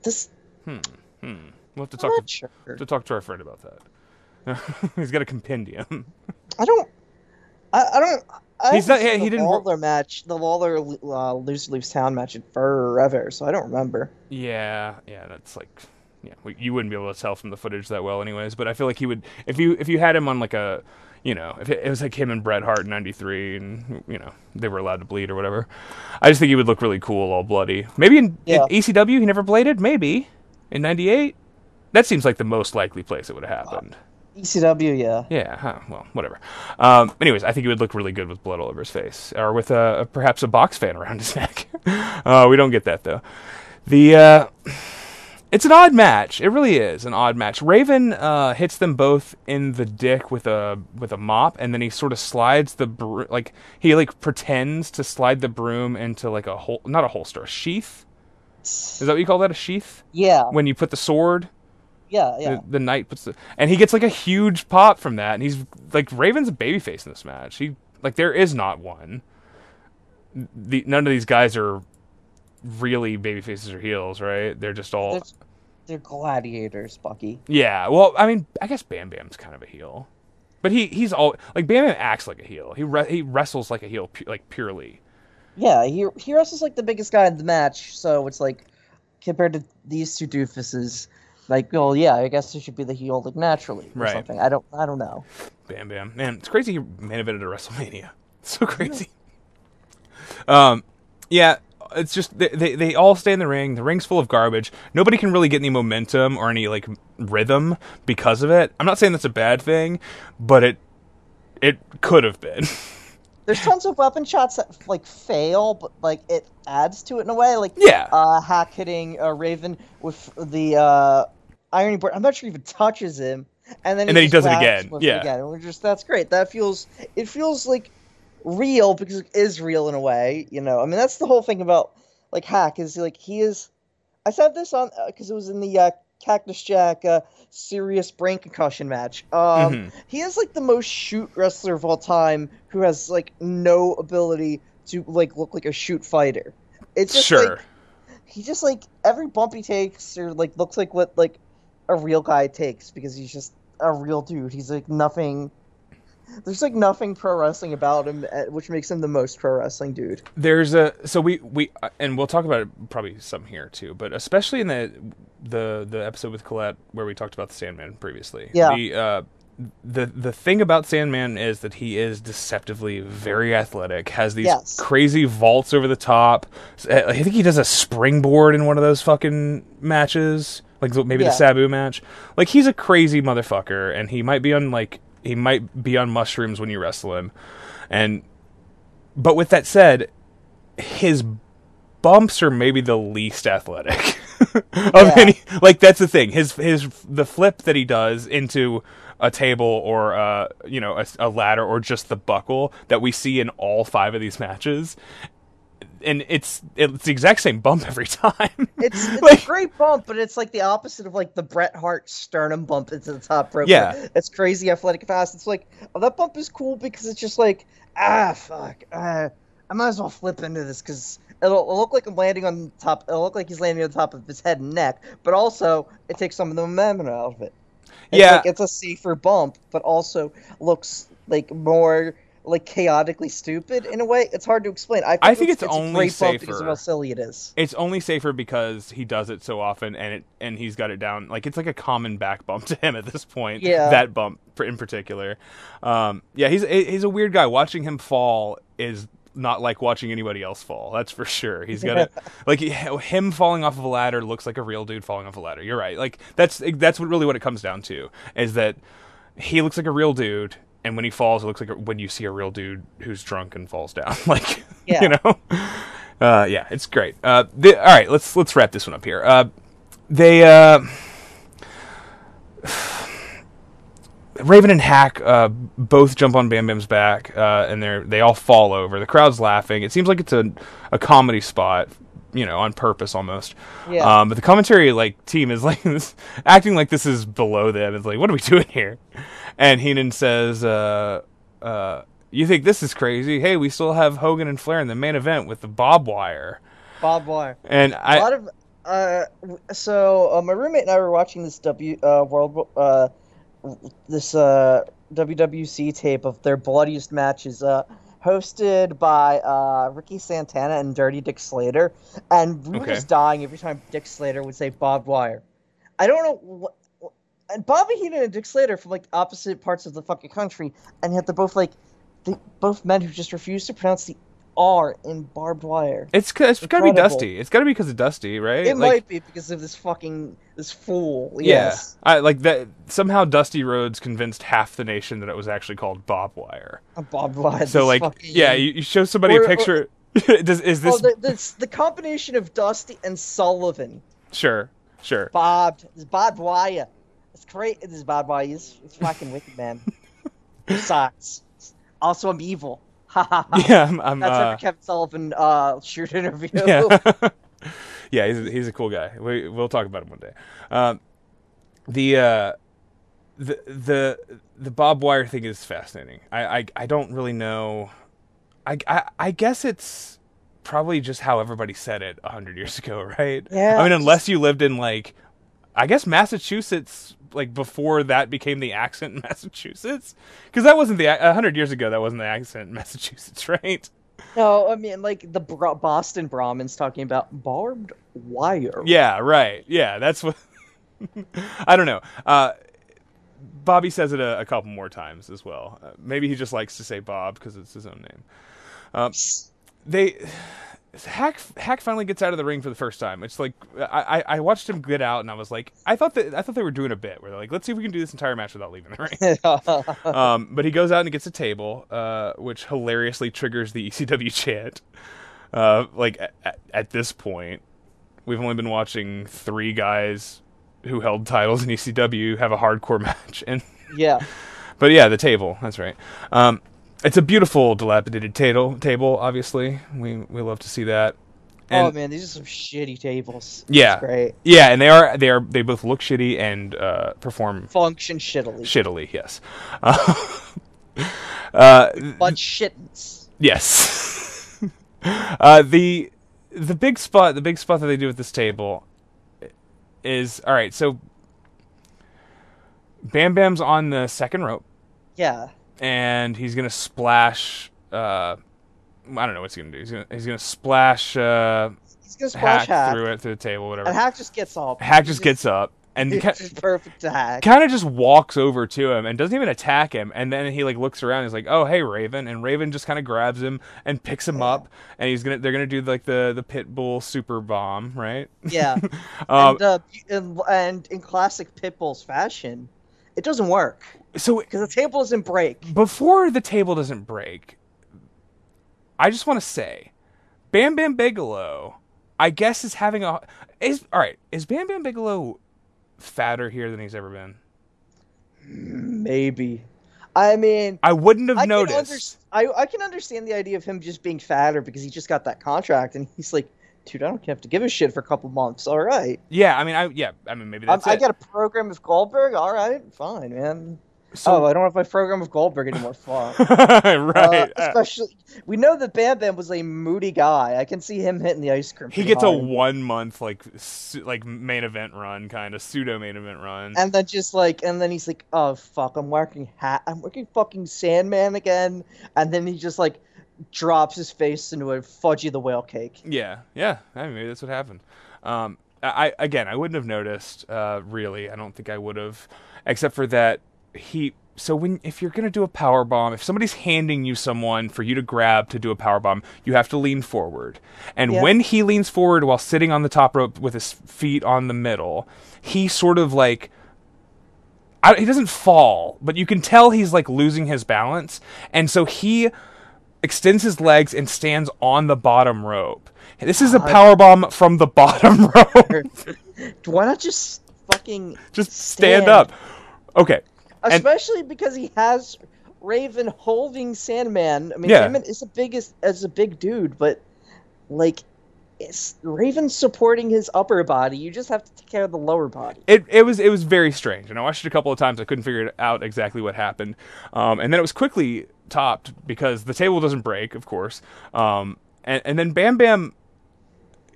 This Hmm. Hmm. We'll have to I'm talk to, sure. to talk to our friend about that. He's got a compendium. I don't. I, I don't. I He's haven't yeah, he didn't Lawler match, the Lawler uh, Loose Leaves Town match in forever, so I don't remember. yeah, yeah, that's like, yeah, we, you wouldn't be able to tell from the footage that well, anyways. But I feel like he would if you if you had him on like a, you know, if it, it was like him and Bret Hart in '93, and you know they were allowed to bleed or whatever. I just think he would look really cool, all bloody. Maybe in, Yeah. in ECW he never bladed. Maybe in '98. That seems like the most likely place it would have happened. ECW, yeah. Yeah, huh, well, whatever. Um, anyways, I think he would look really good with blood all over his face, or with a, perhaps a box fan around his neck. uh, we don't get that though. The uh, it's an odd match. It really is an odd match. Raven uh, hits them both in the dick with a with a mop, and then he sort of slides the bro- like he like pretends to slide the broom into like a hole, not a holster, a sheath. Is that what you call that? A sheath? Yeah, When you put the sword yeah, yeah. the, the knight puts the and he gets like a huge pop from that and he's like raven's a babyface in this match. He like there is not one. The none of these guys are really babyfaces or heels right? They're just all They're, they're gladiators, Bucky. yeah well i mean i guess bam bam's kind of a heel. But he he's all like bam bam acts like a heel. He re- he wrestles like a heel pu- like purely. Yeah, he he wrestles like the biggest guy in the match, so it's like compared to these two doofuses, like, well, yeah, I guess he should be the heel like naturally or Right. something. I don't, I don't know. Bam Bam. Man, it's crazy he main evented a WrestleMania. It's so crazy. Um, yeah, it's just they, they they all stay in the ring. The ring's full of garbage. Nobody can really get any momentum or any like rhythm because of it. I'm not saying that's a bad thing, but it it could have been. There's tons of weapon shots that like fail, but like it adds to it in a way. Like Yeah. uh, Hak hitting uh, Raven with the uh, irony board. I'm not sure he even touches him, and then And then he does it again. Yeah. again. And we're just that's great. That feels it feels like real because it is real in a way. You know, I mean that's the whole thing about like Hak is like he is. I said this on because it was in the uh, Cactus Jack uh, serious brain concussion match. Um, Mm-hmm. He is like the most shoot wrestler of all time who has like no ability to like look like a shoot fighter. It's just sure. like he just like every bump he takes or like looks like what like a real guy takes because he's just a real dude. He's like nothing. There's like nothing pro wrestling about him, uh, which makes him the most pro wrestling dude. there's a so we we and we'll talk about it probably some here too, but especially in the the the episode with Colette where we talked about the Sandman previously. Yeah. The uh the the thing about Sandman is that he is deceptively very athletic. Has these Yes. crazy vaults over the top. Uh, I think he does a springboard in one of those fucking matches, like maybe Yeah. the Sabu match. Like he's a crazy motherfucker, and he might be on like he might be on mushrooms when you wrestle him, and but with that said, his bumps are maybe the least athletic of Yeah. any. Like that's the thing. His his the flip that he does into a table or uh, you know a, a ladder or just the buckle that we see in all five of these matches. And it's it's the exact same bump every time. It's, it's Like- a great bump, but it's like the opposite of like the Bret Hart sternum bump into the top rope. Yeah. It's crazy athletic fast. It's like oh, that bump is cool because it's just like ah fuck. Uh, I might as well flip into this because it'll, it'll look like I'm landing on top. It'll look like he's landing on top of his head and neck, but also it takes some of the momentum out of it. It's Yeah. like, it's a safer bump, but also looks like more like chaotically stupid in a way. It's hard to explain. I think, I think it's a only great bump because of safer. how silly it is. it's only safer because he does it so often and it and he's got it down like it's like a common back bump to him at this point Yeah. that bump in particular um yeah he's he's a weird guy watching him fall is not like watching anybody else fall that's for sure he's got it like him falling off of a ladder looks like a real dude falling off a ladder you're right like that's that's what really what it comes down to is that he looks like a real dude and when he falls it looks like when you see a real dude who's drunk and falls down like Yeah. you know uh, yeah, it's great. Uh, the, all right, let's let's wrap this one up here. Uh, they uh, Raven and Hak uh, both jump on Bam Bam's back, uh, and they they all fall over. The crowd's laughing. It seems like it's a a comedy spot, you know, on purpose almost. Yeah. Um, but the commentary like team is like this, acting like this is below them. It's like, what are we doing here? And Heenan says, uh, uh, "You think this is crazy? Hey, we still have Hogan and Flair in the main event with the Bob Wire." Bob Wire. And a I, lot of uh, so uh, my roommate and I were watching this W uh, World uh, this uh, WWC tape of their bloodiest matches, uh, hosted by uh, Ricky Santana and Dirty Dick Slater, and we were Okay. just dying every time Dick Slater would say Bob Wire. I don't know what. And Bobby Heenan and Dick Slater from like opposite parts of the fucking country, and yet they're both like, they, both men who just refuse to pronounce the R in barbed wire. it's it's got to be Dusty. It's got to be because of Dusty, right? It Like, might be because of this fucking this fool. Yeah, Yes. I like that. Somehow Dusty Rhodes convinced half the nation that it was actually called Bob Wire. A Bob Wire. So like, fucking- yeah, you, you show somebody Or- a picture. Does, is this Oh, the, this, the combination of Dusty and Sullivan. sure? Sure. Bob. This Bob Wire. It's great. This is Bob Wire. He's, it's fucking wicked, man. Besides, also I'm evil. Yeah, I'm. I'm That's uh, every Kevin Sullivan uh, shoot interview. yeah, yeah. He's a, he's a cool guy. We we'll talk about him one day. Um, the uh, the the the Bob Wire thing is fascinating. I I, I don't really know. I, I I guess it's probably just how everybody said it a hundred years ago, right? Yeah. I mean, unless you lived in like, I guess Massachusetts, like before that became the accent in Massachusetts, because that wasn't the a hundred years ago. That wasn't the accent in Massachusetts, right? No, I mean like the Bro- Boston Brahmins talking about barbed wire. Yeah, right. Yeah, that's what. I don't know. Uh, Bobby says it a, a couple more times as well. Uh, maybe he just likes to say Bob because it's his own name. Um, they Hak Hak finally gets out of the ring for the first time. It's like I, I watched him get out and I was like I thought that I thought they were doing a bit where they're like let's see if we can do this entire match without leaving the ring. um, but he goes out and gets a table, uh, which hilariously triggers the ECW chant. Uh, like at, at this point, we've only been watching three guys who held titles in ECW have a hardcore match, and yeah. but yeah, the table. That's right. Um, it's a beautiful, dilapidated table. Table, obviously, we we love to see that. And oh man, these are some shitty tables. Yeah. Great. yeah, and they are they are they both look shitty and uh, perform Function shittily. shittily. Yes. Uh, But shittens. Yes. uh, the the big spot the big spot that they do with this table is all right. So Bam Bam's on the second rope, Yeah. And he's gonna splash. Uh, I don't know what's he gonna do. He's gonna he's gonna splash uh, He's gonna splash Hak, Hak. through it through the table, whatever. And Hak just gets up. Hak just gets up and It's ca- just perfect to Hak. kind of just walks over to him and doesn't even attack him and then he like looks around he's like oh hey raven and raven just kind of grabs him and picks him up and he's gonna they're gonna do like the the pit bull super bomb right Yeah. um, and, uh, in, and in classic Pitbull's fashion, it doesn't work so because the table doesn't break. before the table doesn't break i just want to say bam bam bigelow i guess is having a is all right is bam bam bigelow fatter here than he's ever been Maybe. I mean, I wouldn't have I noticed. under- I, I can understand the idea of him just being fatter because he just got that contract and he's like, dude, I don't have to give a shit for a couple months. All right. Yeah, I mean, I yeah, I mean, maybe that's I it. got a program with Goldberg. All right, fine, man. So- oh, I don't have my program with Goldberg anymore. Fuck. right. Uh, especially, we know that Bam Bam was a moody guy. I can see him hitting the ice cream. he gets a one month like su- like main event run, kind of pseudo main event run. and then just like, and then he's like, "Oh fuck, I'm working hat, I'm working fucking Sandman again," and then he just like drops his face into a Fudgy the Whale cake. Yeah, yeah. I mean, maybe that's what happened. Um, I- again, I wouldn't have noticed. Uh, really, I don't think I would have, except for that he. So when if you're gonna do a power bomb, if somebody's handing you someone for you to grab to do a power bomb, you have to lean forward. And Yeah. when he leans forward while sitting on the top rope with his feet on the middle, he sort of like I, he doesn't fall, but you can tell he's like losing his balance, and so he extends his legs and stands on the bottom rope. This is a power bomb from the bottom rope. Why not just fucking Just stand up. Okay. And- Especially because he has Raven holding Sandman. I mean, Yeah. Sandman is a big as, a big dude, but like, it's Raven supporting his upper body. You just have to take care of the lower body. It it was it was very strange, and I watched it a couple of times. I couldn't figure it out exactly what happened, um, and then it was quickly topped because the table doesn't break, of course, um, and and then Bam Bam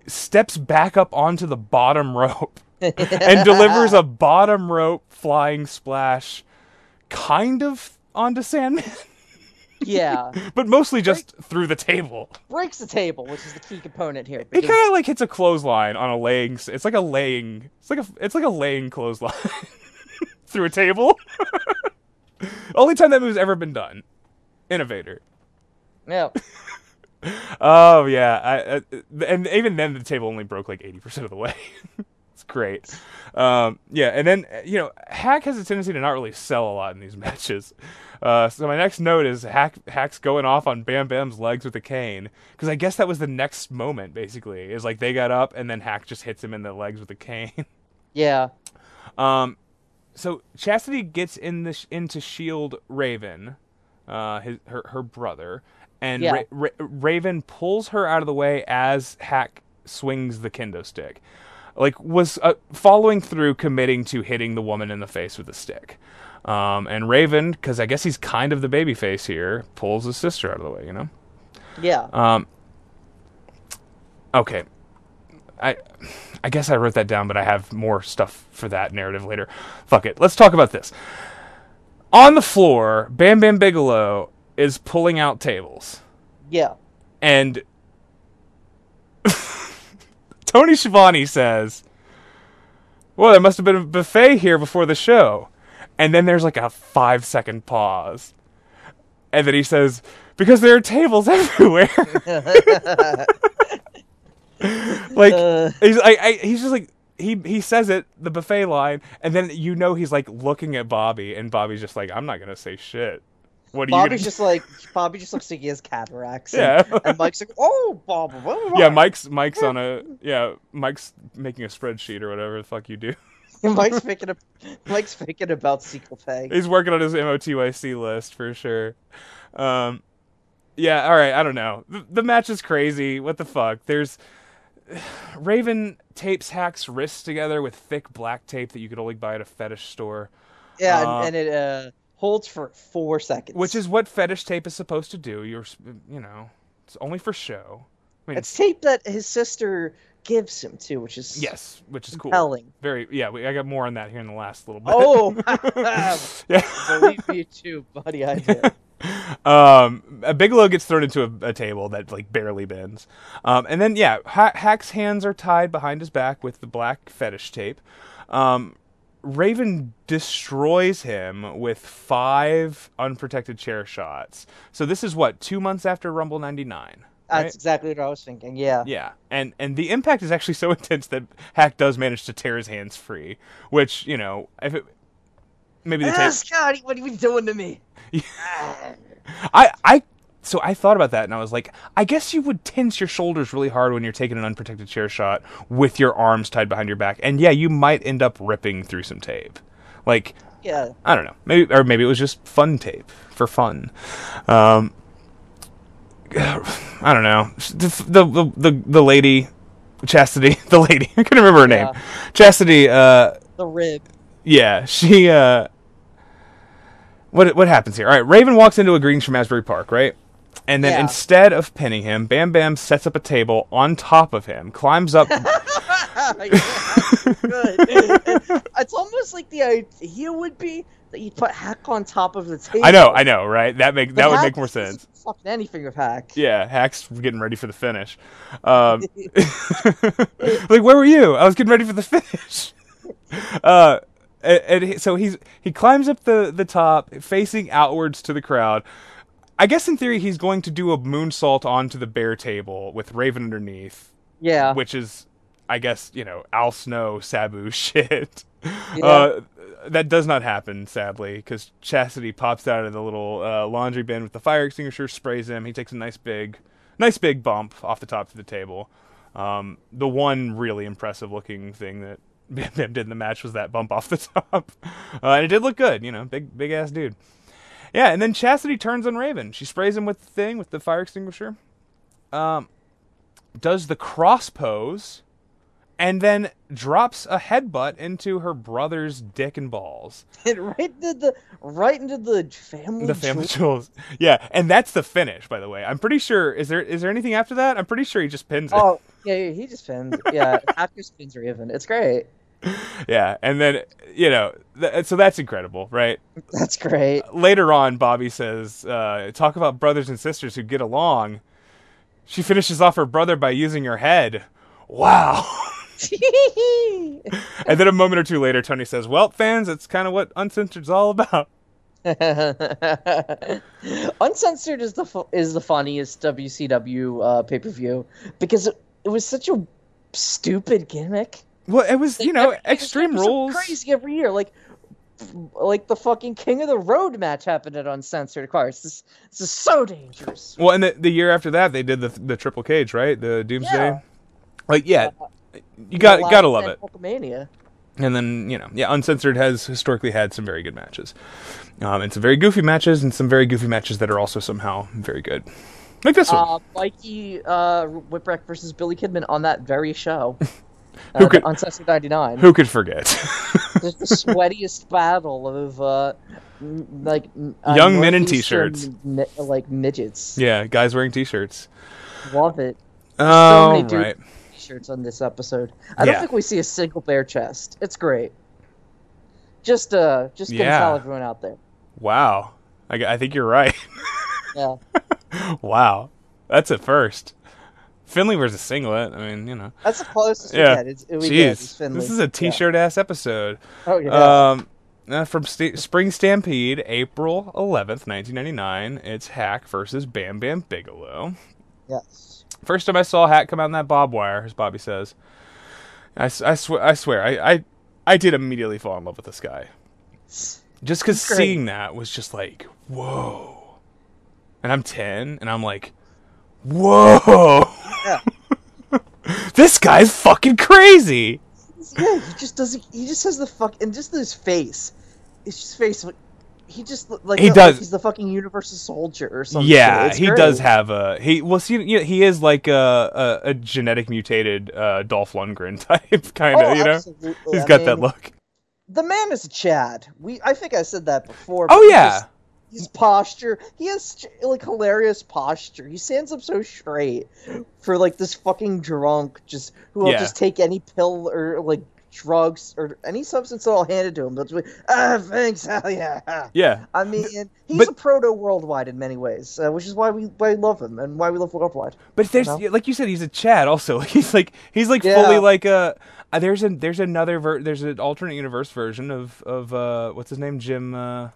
steps back up onto the bottom rope and delivers a bottom rope flying splash, kind of onto Sandman, Yeah, but mostly just through the table. breaks the table, which is the key component here. It kind of like hits a clothesline on a laying. It's like a laying. It's like a. It's like a laying clothesline through a table. Only time that move's ever been done. Innovator. yeah. Oh yeah, I, I, and even then the table only broke like eighty percent of the way. Great. Um, yeah, and then uh, you know Hak has a tendency to not really sell a lot in these matches. Uh, so my next note is Hak Hak's going off on Bam Bam's legs with a cane because I guess that was the next moment. Basically, is like they got up and then Hak just hits him in the legs with a cane. Yeah. Um, so Chastity gets in the into Shield Raven, uh, his her her brother, and Yeah. Ra- Ra- Raven pulls her out of the way as Hak swings the kendo stick, like was uh, following through, committing to hitting the woman in the face with a stick. Um, and Raven, because I guess he's kind of the baby face here, pulls his sister out of the way. You know. Yeah. Um, okay. I I guess I wrote that down, but I have more stuff for that narrative later. Fuck it. Let's talk about this. On the floor, Bam Bam Bigelow is pulling out tables. yeah. And Tony Schiavone says, Well, there must have been a buffet here before the show. And then there's like a five second pause. And then he says, Because there are tables everywhere. like Uh. he's like I, he's just like he he says it the buffet line and then you know he's like looking at Bobby and Bobby's just like I'm not gonna say shit. What are you Bobby's gonna just like Bobby just looks like he has cataracts. and- Yeah. And, Mike's like, oh, Bob. blah, blah, blah." Yeah, Mike's Mike's on a yeah, Mike's making a spreadsheet or whatever the fuck you do. Mike's thinking. Of, Mike's thinking about sequel pay. He's working on his MOTYC list for sure. Um, yeah, all right. I don't know. The, the match is crazy. What the fuck? There's Raven tapes Hak's wrists together with thick black tape that you could only buy at a fetish store, Yeah, Uh, and, and it uh, holds for four seconds. which is what fetish tape is supposed to do. You're, you know, it's only for show. I mean, it's tape that his sister gives him too, which is yes, which is cool. compelling. Very, yeah. We, I got more on that here in the last little bit. Oh, yeah. believe me too, buddy. I do. um, a Bigelow gets thrown into a, a table that like barely bends, um, and then yeah, ha- Hak's hands are tied behind his back with the black fetish tape. Um, Raven destroys him with five unprotected chair shots. So this is what two months after Rumble '99. That's exactly what I was thinking. Yeah. Yeah, and and the impact is actually so intense that Hak does manage to tear his hands free, which you know if it maybe the tape. Ah, Scotty, what are you doing to me? I I so I thought about that and I was like, I guess you would tense your shoulders really hard when you're taking an unprotected chair shot with your arms tied behind your back, and yeah, you might end up ripping through some tape. Like Yeah. I don't know. Maybe or maybe it was just fun tape for fun. Um, I don't know. The the the, the lady, Chastity, the lady. I can't remember her name. Chastity. Uh, The rib. yeah, she. Uh, what what happens here? All right, Raven walks into a Greetings from Asbury Park, right? And then Yeah. instead of pinning him, Bam Bam sets up a table on top of him, climbs up. Good. it's almost like the idea would be that you put Hak on top of the table. I know, I know, right? That make But that would make more sense. Fucking anything with Hak. Yeah, Hak's getting ready for the finish. Um, like, where were you? I was getting ready for the finish. Uh, and, and he- so he's he climbs up the the top, facing outwards to the crowd. I guess in theory he's going to do a moonsault onto the bare table with Raven underneath, Yeah. which is, I guess you know, Al Snow Sabu shit. Yeah. Uh, that does not happen, sadly, because Chastity pops out of the little uh, laundry bin with the fire extinguisher, sprays him. He takes a nice big, nice big bump off the top of the table. Um, the one really impressive looking thing that Bam Bam did in the match was that bump off the top, uh, and it did look good. You know, big big ass dude. Yeah, and then Chastity turns on Raven. She sprays him with the thing with the fire extinguisher. Um, does the cross pose, and then drops a headbutt into her brother's dick and balls. It right into the right into the family. The family jewel- jewels. Yeah, and that's the finish, by the way. I'm pretty sure. Is there is there anything after that? I'm pretty sure he just pins it. Oh yeah, yeah, he just pins. Yeah, after just pins Raven. It's great. Yeah, and then you know, th- so that's incredible, right? That's great. Later on, Bobby says, uh, "Talk about brothers and sisters who get along." She finishes off her brother by using her head. Wow. and then a moment or two later, Tony says, "Well, fans, it's kind of what Uncensored's all about." Uncensored is the fu- is the funniest WCW uh, pay per view because it, it was such a stupid gimmick. Well, it was you know Every- Extreme Rules. crazy every year. Like like the fucking King of the Road match happened at Uncensored. Course, this this is so dangerous. Well, and the, the year after that, they did the the Triple Cage, right? The Doomsday. Yeah. Like, yeah, you got gotta love it. Hulkamania. And then you know, yeah, Uncensored has historically had some very good matches, um, and some very goofy matches, and some very goofy matches that are also somehow very good, like this one. Uh, Mikey uh, Whipwreck versus Billy Kidman on that very show. Who Uh, could- Uncensored 99. Who could forget? Just the sweatiest battle of uh, m- like uh, Young men in t-shirts. mi- like midgets. yeah, guys wearing t-shirts. Love it. Oh, many dudes- right. T-shirts on this episode. I don't think we see a single bare chest. It's great. Just uh, just gonna Yeah. tell everyone out there. Wow. I, I think you're right. Yeah. wow, that's a first. Finley wears a singlet. I mean, you know. That's the closest Yeah. we get. It's, we Jeez, Finley. this is a Yeah. t-shirt ass episode. Oh yeah. Um, uh, from St- Spring Stampede, April 11th, 1999. It's Hak versus Bam Bam Bigelow. yes. First time I saw Hak come out in that bob wire, as Bobby says, I, I, sw- I swear, I, I, I did immediately fall in love with this guy. Just because seeing that was just like, whoa. And I'm 10, and I'm like, whoa. Yeah. this guy's fucking crazy. Yeah, he just doesn't. He just has the fuck, and just his face. It's just face. He just like He like does. he's the fucking Universal Soldier or something. Yeah, he does have a he. Well, see, you know, he is like a a, a genetic mutated uh, Dolph Lundgren type kind of. Oh, you know, absolutely. he's I got that mean, look. The man is a Chad. We, I think I said that before. Oh yeah, his posture. He has like hilarious posture. He stands up so straight for like this fucking drunk, just who will Yeah. just take any pill or like drugs or any substance that I'll hand it to him. That's like, ah, thanks, hell yeah. yeah. I mean, he's but- a proto worldwide in many ways, uh, which is why we why we love him and why we love worldwide. But there's know? like you said, he's a Chad. Also, he's like he's like Yeah. fully like a. Uh, there's a there's another ver- there's an alternate universe version of of uh what's his name Jim uh,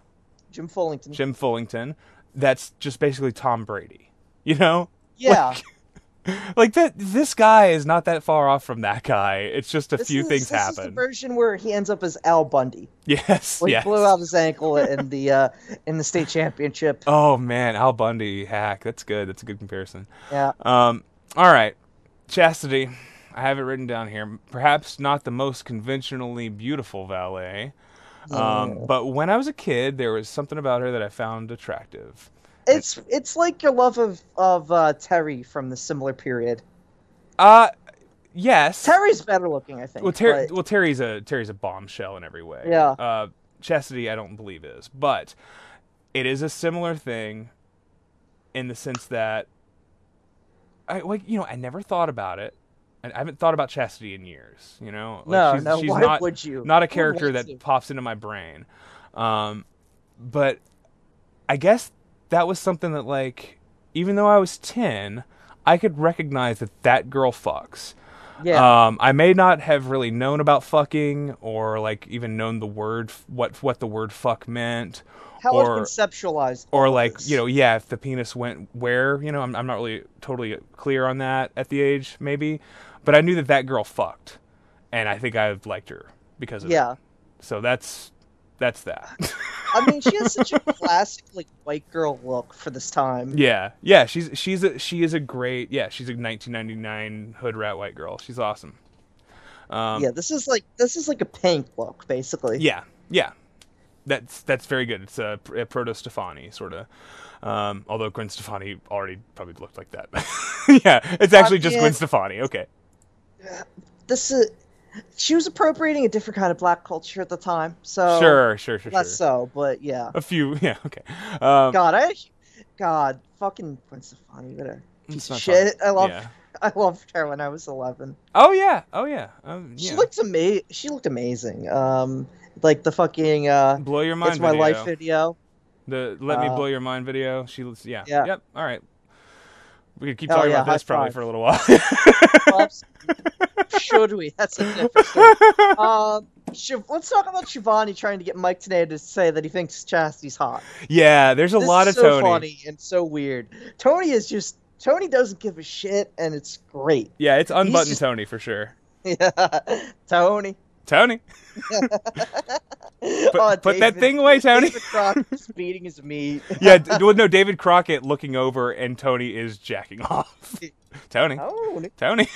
Jim Fullington. Jim Fullington. That's just basically Tom Brady. You know, yeah. like that. This guy is not that far off from that guy. It's just a This few is- things this Is the happen. version where he ends up as Al Bundy. Yes, Like yes. blew out his ankle in the uh, in the state championship. Oh man, Al Bundy Hak. That's good. That's a good comparison. Yeah. Um, all right, Chastity. I have it written down here. Perhaps not the most conventionally beautiful valet, Um, but when I was a kid, there was something about her that I found attractive. It's it's like your love of of uh, Terry from the similar period. Uh yes. Terry's better looking, I think. Well, Ter- but- well, Terry's a Terry's a bombshell in every way. Yeah. Uh, Chastity, I don't believe is, but it is a similar thing, in the sense that, I like you know I never thought about it. I I haven't thought about Chastity in years. You know, No, she's, no, she's why not, would you? Not a character that to? pops into my brain. Um, but I guess that was something that like, even though I was ten, I could recognize that that girl fucks. yeah. Um, I may not have really known about fucking or like even known the word what what the word fuck meant, How or it conceptualized. or like this. you know yeah if the penis went where you know I'm I'm not really totally clear on that at the age maybe, but I knew that that girl fucked, and I think I liked her because of it. Yeah. So that's that's that. I mean, she has such a classic like white girl look for this time. yeah, yeah. She's she's a she is a great yeah. She's a 1999 hood rat white girl. She's awesome. Um, yeah, this is like this is like a pink look, basically. Yeah, yeah. That's that's very good. It's a, a proto Stefani sort of. Um, although Gwen Stefani already probably looked like that. yeah, it's actually just. Gwen Stefani. Okay. This is. She was appropriating a different kind of black culture at the time, so sure, sure, sure, less sure. so, but yeah. A few, yeah, okay. Um, God, I, God, fucking Gwen Stefani, what a piece of shit. fun. I love, Yeah. I loved her when I was eleven. Oh yeah, oh yeah. Um, She looked amazing. She looked amazing. Um, like the fucking uh, blow your mind. it's my video. life video. The let me Uh, blow your mind video. She looks, yeah, Yeah. yep. All right. We could keep Hell talking yeah, about this probably five. for a little while. Should we? That's a different story. Um, Shiv- let's talk about Schiavone trying to get Mike Tenay to say that he thinks Chastity's hot. yeah, there's a This lot is of so Tony. funny and so weird. Tony is just Tony doesn't give a shit, and it's great. Yeah, it's unbuttoned just- Tony for sure. Yeah, Tony. Tony, Oh, put that thing away, Tony. David Crockett's beating his meat. yeah, well, no, David Crockett looking over and Tony is jacking off. Tony, Tony. Tony.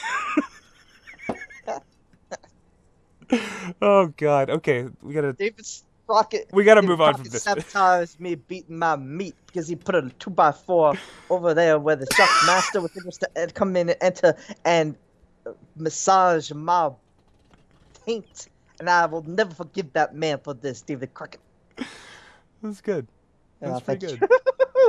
oh God. Okay, we gotta. David Crockett. We gotta David move on from this. Sabotaged me beating my meat because he put a two by four over there where the shock master was supposed to come in and enter and uh, massage my taint. And I will never forgive that man for this, David Crockett. That's good. That's pretty good.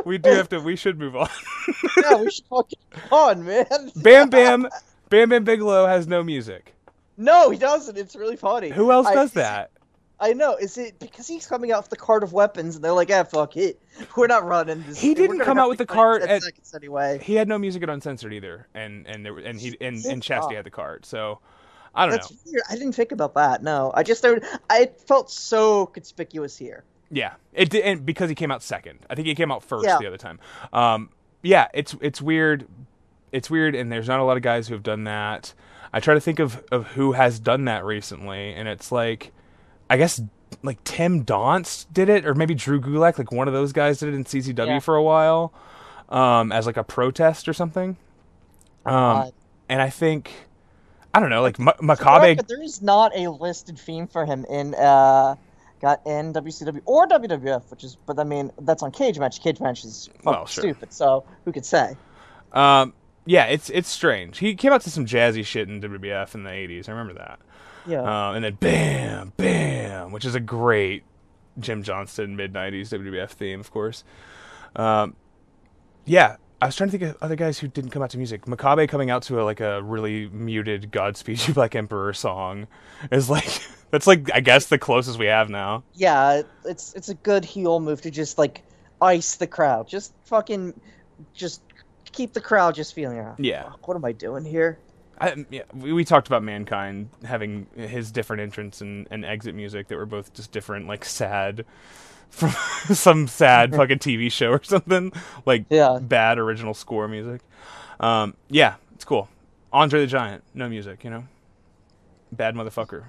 we do have to. We should move on. yeah, we should fucking on, man. Bam Bam, Bam Bam Bigelow has no music. No, he doesn't. It's really funny. Who else I- does that? I know. Is it because he's coming out with the cart of weapons and they're like, "Ah, fuck it, we're not running this." He didn't come out with the 10 at- seconds anyway. He had no music at Uncensored either, and and there and he and and Chastity Oh. had the card. So I don't That's know. weird. I didn't think about that. No, I just I, I felt so conspicuous here. Yeah, it did, and because he came out second. I think he came out first Yeah. the other time. Um, yeah, it's it's weird. It's weird, and there's not a lot of guys who have done that. I try to think of of who has done that recently, and it's like, I guess like Tim Donst did it, or maybe Drew Gulak, like one of those guys did it in CZW Yeah. for a while, um, as like a protest or something. Um, Uh, and I think, I don't know, like For Makabe. there is not a listed theme for him in uh, got in WCW or WWF, which is, but I mean, that's on Cage Match. Cage Match is fucking Well, sure. stupid. So who could say? Um, yeah, it's it's strange. He came out to some jazzy shit in WWF in the '80s. I remember that. Yeah. Um, and then bam, bam, which is a great Jim Johnston mid '90s WWF theme, of course. Um, yeah, I was trying to think of other guys who didn't come out to music. Makabe coming out to a, like a really muted "Godspeed You Black Emperor" song is like that's like I guess the closest we have now. yeah, it's it's a good heel move to just like ice the crowd. Just fucking, just keep the crowd just feeling. "Ah, Yeah. fuck, What am I doing here? I, yeah, we, we talked about mankind having his different entrance and, and exit music that were both just different, like sad from some sad fucking TV show or something, like Yeah. bad original score music. Um, yeah, it's cool. Andre the Giant, no music, you know, bad motherfucker.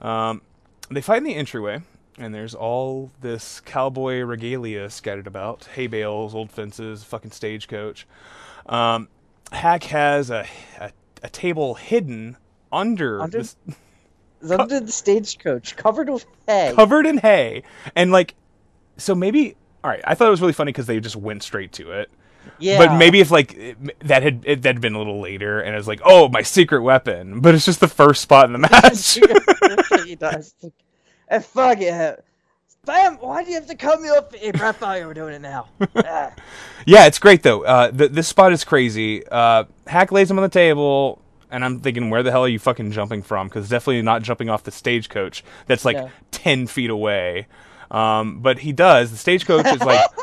Um, they fight in the entryway, and there's all this cowboy regalia scattered about: hay bales, old fences, fucking stagecoach. Um, Hack has a, a a table hidden under, Under- this It's under the stagecoach, covered with hay. covered in hay, and like, so maybe. All right, I thought it was really funny because they just went straight to it. yeah, But maybe if like it- that had it, that had been a little later, and it was like, oh, my secret weapon, but it's just the first spot in the match. he does. And fuck it. Bam! Why do you have to cut me off? Hey, Brett thought you were doing it now. Ah. Yeah, it's great though. Uh, th- this spot is crazy. Uh, Hak lays him on the table, and I'm thinking, where the hell are you fucking jumping from? Because definitely not jumping off the stagecoach that's like Yeah. ten feet away. Um, but he does. The stagecoach is like.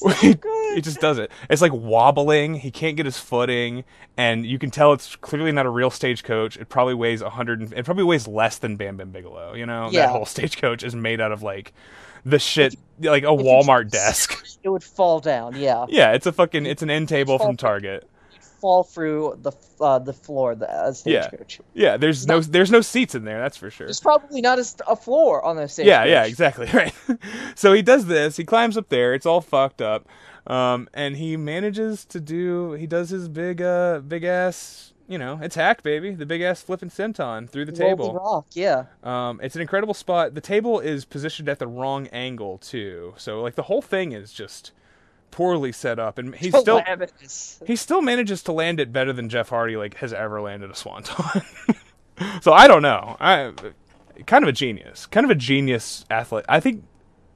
he just does it. It's like wobbling. He can't get his footing, and you can tell it's clearly not a real stagecoach. It probably weighs a hundred. and- It probably weighs less than Bam Bam Bigelow. You know, that whole stagecoach is made out of like the shit, like a Walmart desk. It would fall down. Yeah, Yeah, it's a fucking it's an end table from Target. Fall through the uh, the floor the uh, Yeah. stagecoach. Yeah, there's no there's no seats in there, that's for sure. There's probably not a, a floor on the stagecoach. Yeah, yeah, exactly. Right. so he does this, he climbs up there, it's all fucked up. Um and he manages to do he does his big uh big ass you know, it's Hak baby, the big ass flipping senton through the Roll the table. rock. Yeah. Um, it's an incredible spot. The table is positioned at the wrong angle too, so like the whole thing is just poorly set up, and he's still he still manages to land it better than Jeff Hardy like has ever landed a swanton. so I don't know. I kind of a genius, kind of a genius athlete. I think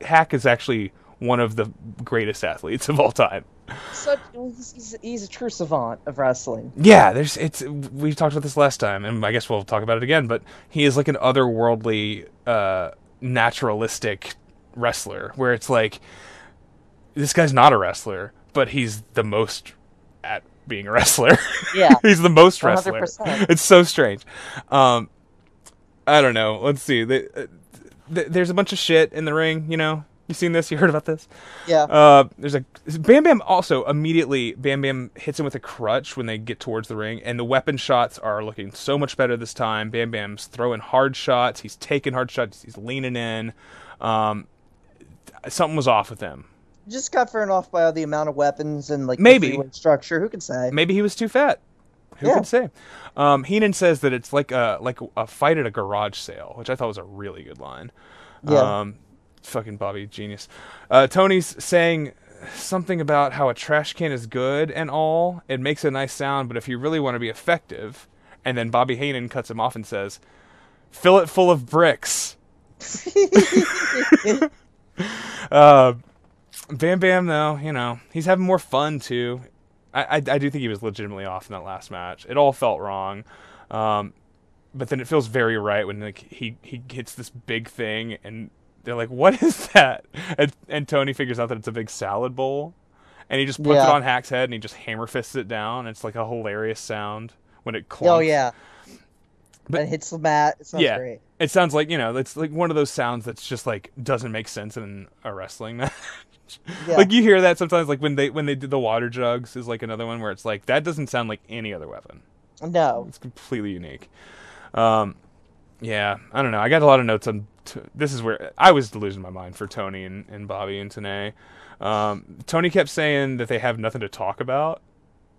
Hak is actually one of the greatest athletes of all time. Such, he's, he's, he's a true savant of wrestling. Yeah, there's it's we talked about this last time, and I guess we'll talk about it again. But he is like an otherworldly, uh, naturalistic wrestler, where it's like this guy's not a wrestler, but he's the most at being a wrestler. Yeah. he's the most wrestler. 100%. It's so strange. Um, I don't know. Let's see. They, uh, th- there's a bunch of shit in the ring. You know, you seen this? You heard about this? Yeah. Uh, there's a Bam Bam. Also, immediately Bam Bam hits him with a crutch when they get towards the ring, and the weapon shots are looking so much better this time. Bam Bam's throwing hard shots. He's taking hard shots. He's leaning in. Um, something was off with him. Just got thrown off by the amount of weapons and like Maybe. structure. Who can say? Maybe he was too fat. Who Yeah. could say? Um, Heenan says that it's like a like a fight at a garage sale, which I thought was a really good line. Yeah. Um, fucking Bobby genius. Uh, Tony's saying something about how a trash can is good and all. It makes a nice sound, but if you really want to be effective, and then Bobby Heenan cuts him off and says, "Fill it full of bricks." uh, Bam Bam, though, you know, he's having more fun too. I, I, I do think he was legitimately off in that last match. It all felt wrong, um, but then it feels very right when like he he hits this big thing and they're like, "What is that?" And, and Tony figures out that it's a big salad bowl, and he just puts Yeah. it on Hak's head and he just hammer fists it down. It's like a hilarious sound when it clunks. Oh yeah. But- and hits the mat. It sounds yeah, great. it sounds like you know, it's like one of those sounds that's just like doesn't make sense in a wrestling match. Yeah. Like you hear that sometimes, like when they when they did the water jugs is like another one where it's like that doesn't sound like any other weapon. No. It's completely unique. Um, yeah, I don't know. I got a lot of notes on. T- this is where I was losing my mind for Tony and, and Bobby and Tenay. Um, Tony kept saying that they have nothing to talk about,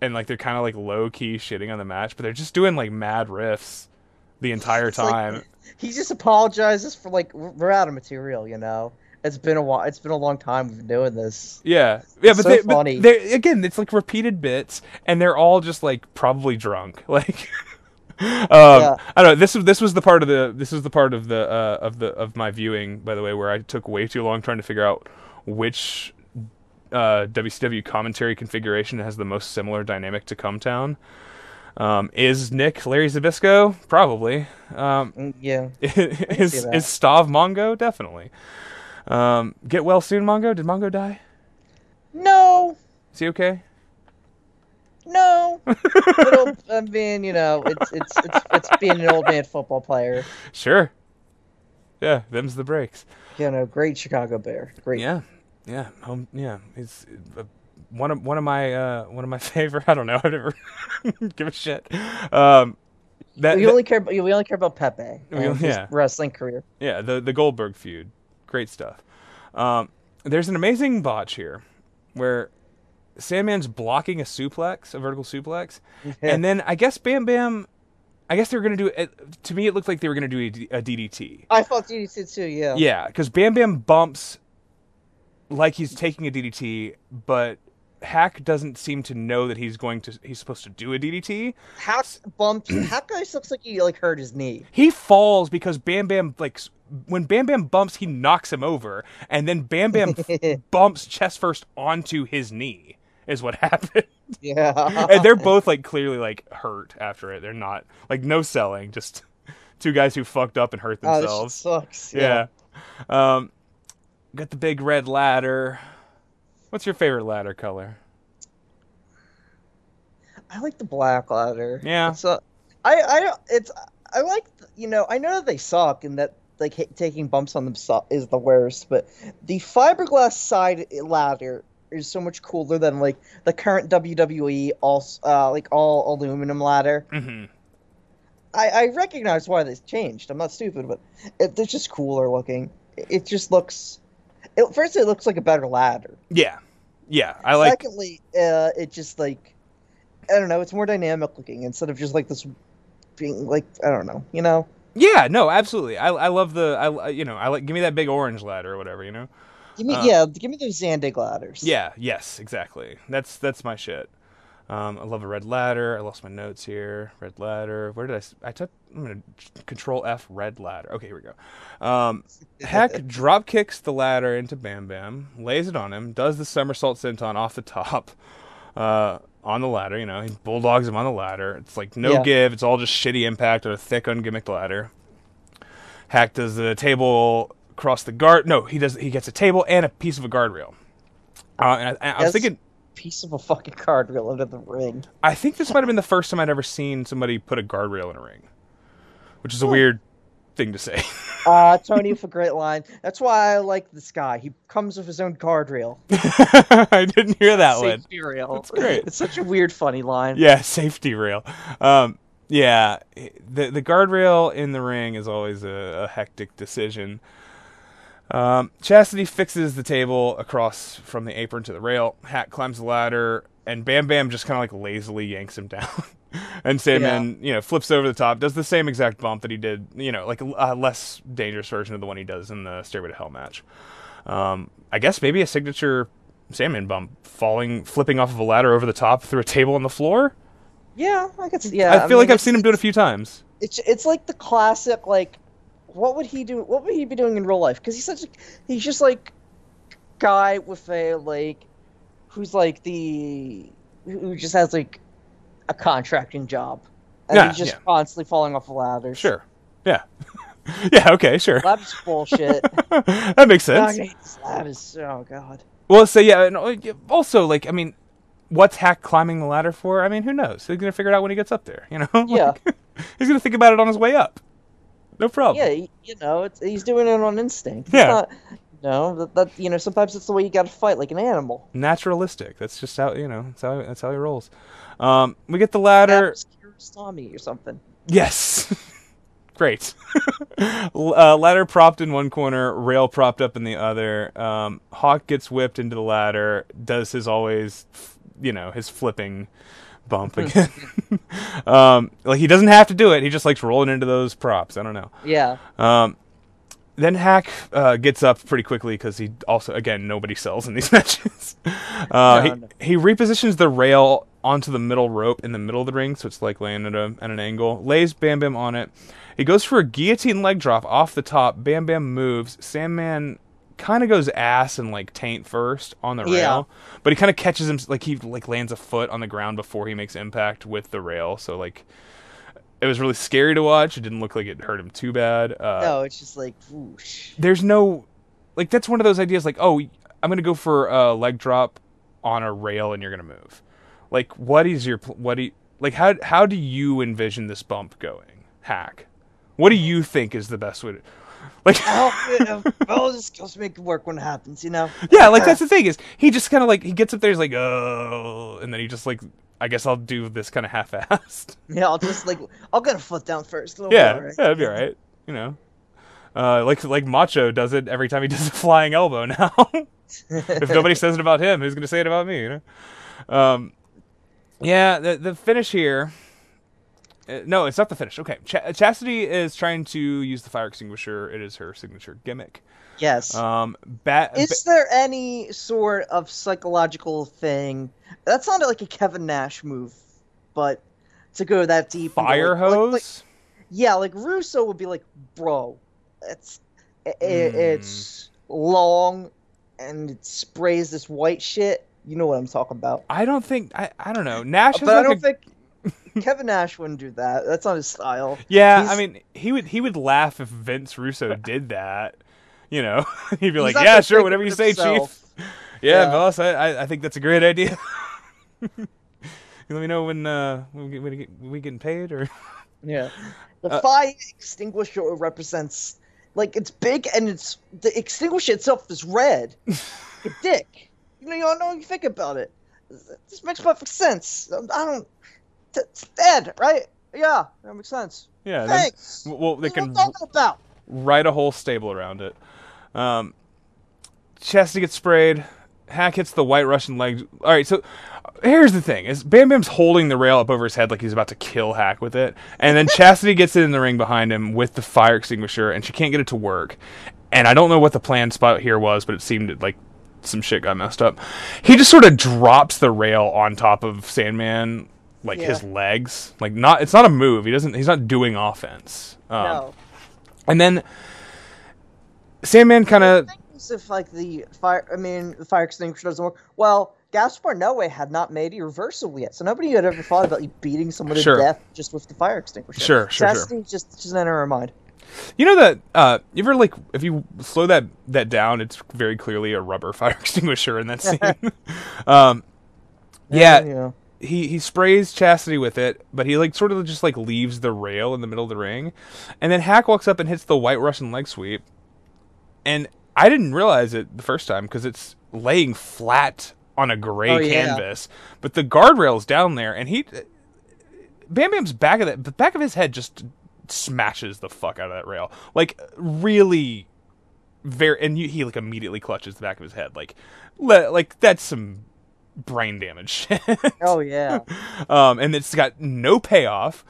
and like they're kind of like low key shitting on the match, but they're just doing like mad riffs the entire It's like- time. He just apologizes for like we're out of material, you know. It's been a while. It's been a long time we've been doing this. Yeah, yeah, but, So they, but funny. they again, it's like repeated bits, and they're all just like probably drunk. Like, um, I don't know. This was this was the part of the this was the part of the uh, of the of my viewing, by the way, where I took way too long trying to figure out which uh, WCW commentary configuration has the most similar dynamic to Cum Town. Um, is Nick Larry Zbyszko? Probably. Um, Mm, Yeah. is is Stav Mongo? Definitely. Um, get well soon, Mongo. Did Mongo die? No. Is he okay? No. Little, I mean, you know, it's it's it's it's being an old man football player. Sure. Yeah, them's the breaks. You know, great Chicago Bear. Great. Yeah, yeah, home. Yeah, it's uh, one of one of my uh, one of my favorite. I don't know. I never give a shit. Um, that, We that- only care. About, we only care about Pepe We- yeah. wrestling career. yeah, the the Goldberg feud, great stuff. Um, there's an amazing botch here, where Sandman's blocking a suplex, a vertical suplex, and then I guess Bam Bam I guess they were gonna do it. To me, it looked like they were gonna do a DDT. I thought DDT too. Yeah. Yeah, because Bam Bam bumps like he's taking a DDT, but Hak doesn't seem to know that he's going to. He's supposed to do a DDT. Hak bumps. Hak guy looks like he like hurt his knee. He falls because Bam Bam like when Bam Bam bumps, he knocks him over, and then Bam Bam bumps chest first onto his knee. Is what happened. Yeah. and they're both like clearly like hurt after it. They're not like no selling, just two guys who fucked up and hurt Oh, themselves. sucks. yeah. Um, got the big red ladder. What's your favorite ladder color? I like the black ladder. Yeah. It's uh, I I don't. It's I like you know I know that they suck and that like hit, taking bumps on them is the worst, but the fiberglass side ladder is so much cooler than like the current WWE all uh like all aluminum ladder. Mm-hmm. I I recognize why this changed. I'm not stupid, but it, it's just cooler looking. It, it just looks. It, first, it looks like a better ladder. Yeah, yeah. I like. Secondly, uh, it just like I don't know. It's more dynamic looking instead of just like this being like I don't know. You know. Yeah, no, absolutely. I I love the I you know I like give me that big orange ladder or whatever you know. Give me Uh, yeah. Give me those Zandig ladders. Yeah, yes, exactly. That's that's my shit. Um, I love a red ladder. I lost my notes here. Red ladder. Where did I? I took. I'm gonna control F. Red ladder. Okay, here we go. Um, Hak drop kicks the ladder into Bam Bam, lays it on him, does the somersault senton off the top, uh, on the ladder. You know, he bulldogs him on the ladder. It's like no Yeah. give. It's all just shitty impact on a thick, ungimmicked ladder. Hak does the table across the guard. No, he does. He gets a table and a piece of a guardrail. Uh, and I, I was thinking, Piece of a fucking guardrail under the ring. I think this might have been the first time I'd ever seen somebody put a guardrail in a ring, which is a weird thing to say. Uh, Tony for a great line. That's why I like this guy. He comes with his own guardrail. I didn't hear that one. Safety rail. That's great. It's such a weird, funny line. Yeah, safety rail. Um, yeah, the the guardrail in the ring is always a, a hectic decision. Um, Chastity fixes the table across from the apron to the rail. Hak climbs the ladder, and Bam Bam just kind of like lazily yanks him down. and Sandman, you know, flips over the top, does the same exact bump that he did, you know, like a, less dangerous version of the one he does in the Stairway to Hell match. Um, I guess maybe a signature Sandman bump, falling, flipping off of a ladder over the top through a table on the floor. Yeah, I guess. Yeah, I feel like mean, I've seen him do it a few times. It's it's like the classic like, what would he do? What would he be doing in real life? Because he's such a he's just like guy with a like who's like the who just has like a contracting job and Yeah, he's just yeah. constantly falling off the ladders. Sure. Yeah. yeah. Okay. Sure. That's bullshit. that makes sense. this ladders. Oh god. Well, so yeah, and also like I mean, what's Hak climbing the ladder for? I mean, who knows? He's gonna figure it out when he gets up there. You know? Yeah. He's gonna think about it on his way up. No problem. Yeah, you know, it's, he's doing it on instinct. It's Yeah. Not, no, that, that you know, sometimes it's the way you got to fight like an animal. Naturalistic. That's just how you know. That's how that's how he rolls. Um, we get the ladder. Kiarostami or something. Yes. Great. Uh, ladder propped in one corner, rail propped up in the other. Um, Hak gets whipped into the ladder, does his always, you know, his flipping bump again. um, like he doesn't have to do it. He just likes rolling into those props. I don't know. Yeah. Um, then Hak uh, gets up pretty quickly because he also, again, nobody sells in these matches. Uh, he, he repositions the rail onto the middle rope in the middle of the ring, so it's like laying at, a, at an angle. Lays Bam Bam on it. He goes for a guillotine leg drop off the top. Bam Bam moves. Sandman kind of goes ass and like taint first on the Yeah. rail, but he kind of catches him like he like lands a foot on the ground before he makes impact with the rail. So like it was really scary to watch. It didn't look like it hurt him too bad. Uh, No, it's just like whoosh. there's no like that's one of those ideas like oh i'm gonna go for a leg drop on a rail and you're gonna move like what is your what do you, like how how do you envision this bump going Hak what do you think is the best way to like Oh, well, just just make it work when it happens, you know. yeah like that's the thing is he just kind of like he gets up there he's like oh and then he just like i guess i'll do this kind of half-assed Yeah, I'll just like I'll get a foot down first. It'll yeah, right. yeah, that'd be all right. You know, uh, like like Macho does it every time he does a flying elbow. Now, if nobody says it about him, who's going to say it about me? You know. Um, yeah, the the finish here. Uh, no, it's not the finish. Okay, Ch- Chastity is trying to use the fire extinguisher. It is her signature gimmick. Yes. Um, bat. Is there any sort of psychological thing? That sounded like a Kevin Nash move, but to go that deep. fire like- like- hose. like- yeah, like Russo would be like, bro, it's i- i- Hmm. it's long and it sprays this white shit. You know what I'm talking about. I don't think. I. I don't know. Nash is But I like don't a- think Kevin Nash wouldn't do that. That's not his style. Yeah, He's- I mean, he would he would laugh if Vince Russo did that. You know, he'd be like, "Yeah, sure, whatever you say, himself. Chief." Yeah, Yeah. boss, I, I I think that's a great idea. Let me know when uh when we get, when we get, we getting paid or Yeah. The Uh, fire extinguisher represents like it's big and it's the extinguisher itself is red. a dick. You know, you don't know what you think about it. This makes perfect sense. I don't. It's dead, right? Yeah, that makes sense. yeah. then- Thanks. well, they can what I'm about. write a whole stable around it. Um, Chastity gets sprayed. Hak hits the White Russian leg. All right, so here's the thing: is Bam Bam's holding the rail up over his head like he's about to kill Hak with it, and then Chastity gets it in the ring behind him with the fire extinguisher, and she can't get it to work. And I don't know what the plan spot here was, but it seemed like some shit got messed up. He just sort of drops the rail on top of Sandman, like his legs. Like not, it's not a move. He doesn't. He's not doing offense. Um, No. and then Sandman kind of if like the fire, I mean, the fire extinguisher doesn't work. Well, Gaspar Noé had not made Irréversible yet, so nobody had ever thought about like, beating someone Sure. to death just with the fire extinguisher. Sure, sure, sure. Just just enter her mind. you know that uh you ever like if you slow that that down it's very clearly a rubber fire extinguisher in that scene. um yeah, yeah. He he sprays Chastity with it, but he like sort of just like leaves the rail in the middle of the ring. And then Hak walks up and hits the white Russian leg sweep. And I didn't realize it the first time because it's laying flat on a gray Oh, yeah. canvas, but the guardrail's down there, and he Bam Bam's back of that the back of his head just smashes the fuck out of that rail, like really very, and you, he like immediately clutches the back of his head, like le, like that's some brain damage. Oh yeah. um, and it's got no payoff.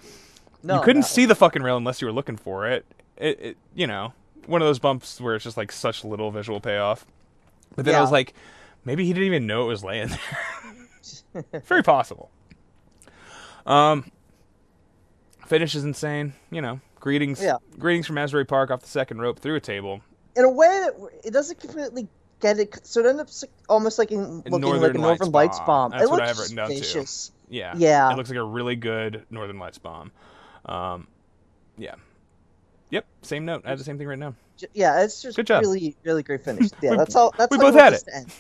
No, you couldn't no. see the fucking rail unless you were looking for it. It, it you know, one of those bumps where it's just like such little visual payoff. But then I Yeah. was like, maybe he didn't even know it was laying there. Very possible. Um, finish is insane. You know, greetings, Yeah. greetings from Asbury Park off the second rope through a table. In a way that it doesn't completely get it, so it ends up almost like in, looking like a Northern Lights Lights bomb. That's it what I've written down, too. Yeah, Yeah. It looks like a really good Northern Lights bomb. Um, yeah. Yep, same note. I had the same thing right now. Yeah, it's just Good job. really, really great finish. Yeah, that's all. That's we both had end.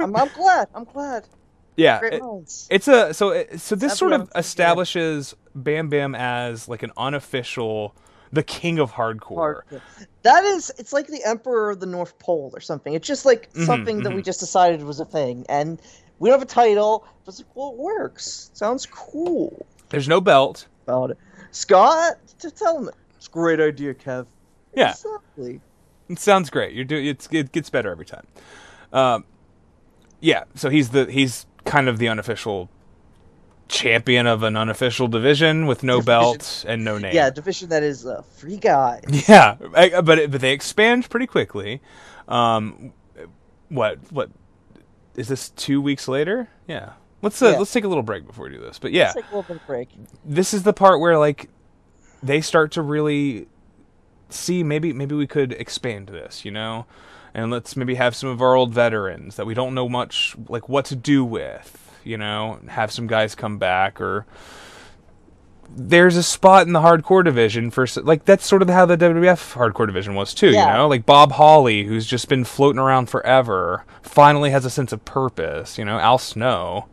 I'm, I'm glad. I'm glad. Yeah, it- It's a so it, so this sort of everyone thinks, yeah. establishes Bam Bam as like an unofficial the king of hardcore. Hardcore. That is, it's like the Emperor of the North Pole or something. It's just like Mhm, something that we mhm. just decided was a thing, and we don't have a title. But it's like, well, it works. Sounds cool There's no belt. about it. Scott, to tell him it's a great idea, Kev. Yeah. Exactly. It sounds great. You're doing it's it gets better every time. Um, yeah. So he's the he's kind of the unofficial champion of an unofficial division with no Division. belt and no name. Yeah, division that is a free guy. Yeah, but it, but they expand pretty quickly. Um, what what is this? Two weeks later? Yeah. Let's uh, Yeah. let's take a little break before we do this. But yeah, Let's take a little bit of break. this is the part where like they start to really see maybe maybe we could expand this, you know, and let's maybe have some of our old veterans that we don't know much like what to do with, you know, have some guys come back or there's a spot in the hardcore division for like that's sort of how the WWF hardcore division was too, Yeah. you know, like Bob Holly who's just been floating around forever, finally has a sense of purpose, you know, Al Snow,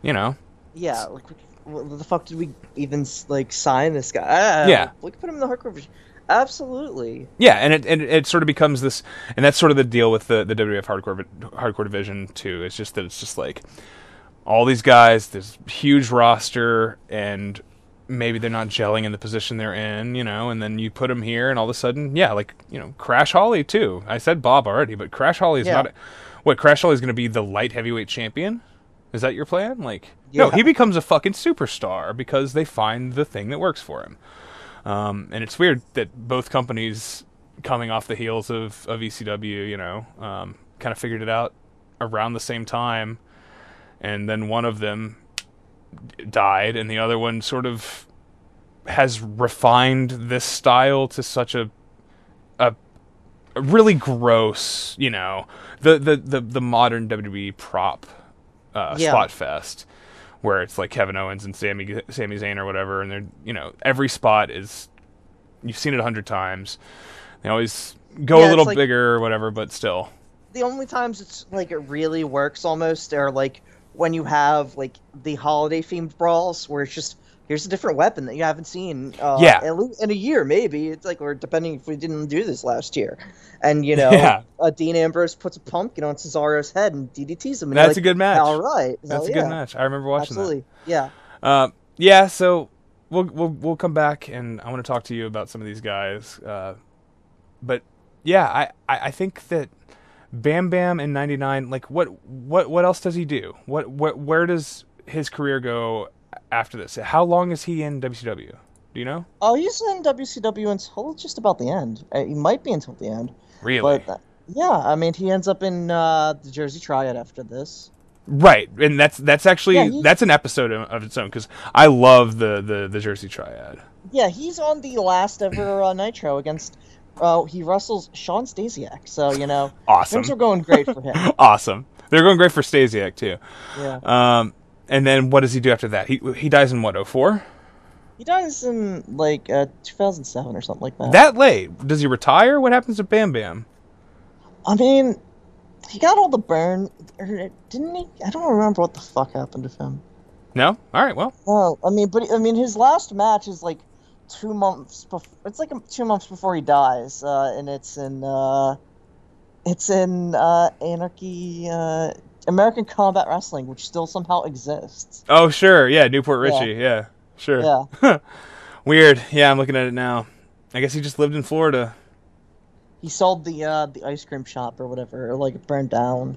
you know, Yeah, like what the fuck did we even like sign this guy? Ah, Yeah. we could put him in the hardcore division. Absolutely. Yeah, and it and it sort of becomes this, and that's sort of the deal with the the WWF hardcore hardcore division too. It's just that it's just like all these guys, this huge roster, and maybe they're not gelling in the position they're in, you know. And then you put them here, and all of a sudden, yeah, like you know, Crash Holly too. I said Bob already, but Crash Holly is Yeah. not. What Crash Holly is going to be the light heavyweight champion? Is that your plan? Like, no, he becomes a fucking superstar because they find the thing that works for him. Um, and it's weird that both companies, coming off the heels of, of ECW, you know, um, kind of figured it out around the same time. And then one of them died, and the other one sort of has refined this style to such a a, a really gross, you know, the the the, the modern WWE prop uh, Yeah. spot fest, where it's like Kevin Owens and Sammy Sami Zayn or whatever, and they're you know every spot is you've seen it a hundred times. They always go Yeah, a little like- bigger or whatever, but still. the only times it's like it really works almost are like when you have like the holiday themed brawls where it's just here's a different weapon that you haven't seen uh, Yeah. in a year maybe it's like or depending if we didn't do this last year and you know Yeah. uh, Dean Ambrose puts a pumpkin on Cesaro's head and DDTs him and That's like, a good match. all right That's hell a good match. I remember watching absolutely yeah. Uh, yeah, so we'll we'll we'll come back and I want to talk to you about some of these guys. Uh, but yeah, I, I, I think that Bam Bam in '99, like what what what else does he do? What what where does his career go after this? How long is he in WCW? Do you know? oh he's in WCW until just about the end Uh, he might be until the end Really? but uh, yeah I mean he ends up in uh, the Jersey Triad after this Right, and that's that's actually Yeah, that's an episode of, of its own because I love the, the the Jersey Triad. Yeah, he's on the last ever uh, Nitro against. Uh, he wrestles Shawn Stasiak, so you know Awesome. things are going great for him. Awesome. They're going great for Stasiak too. Yeah, Um, and then what does he do after that? He he dies in what 04? he dies in like uh, 2007 or something like that. That late? Does he retire? What happens to Bam Bam? I mean, he got all the burn, didn't he? I don't remember what the fuck happened to him. No. All right. Well, No, I mean, but I mean, his last match is like two months. Bef- it's like two months before he dies, uh, and it's in uh, it's in uh, Anarchy, uh, American Combat Wrestling, which still somehow exists. oh sure, yeah, New Port Richey, yeah, sure. Yeah, Weird. Yeah, I'm looking at it now. I guess he just lived in Florida. he sold the uh, the ice cream shop or whatever, or like it burned down.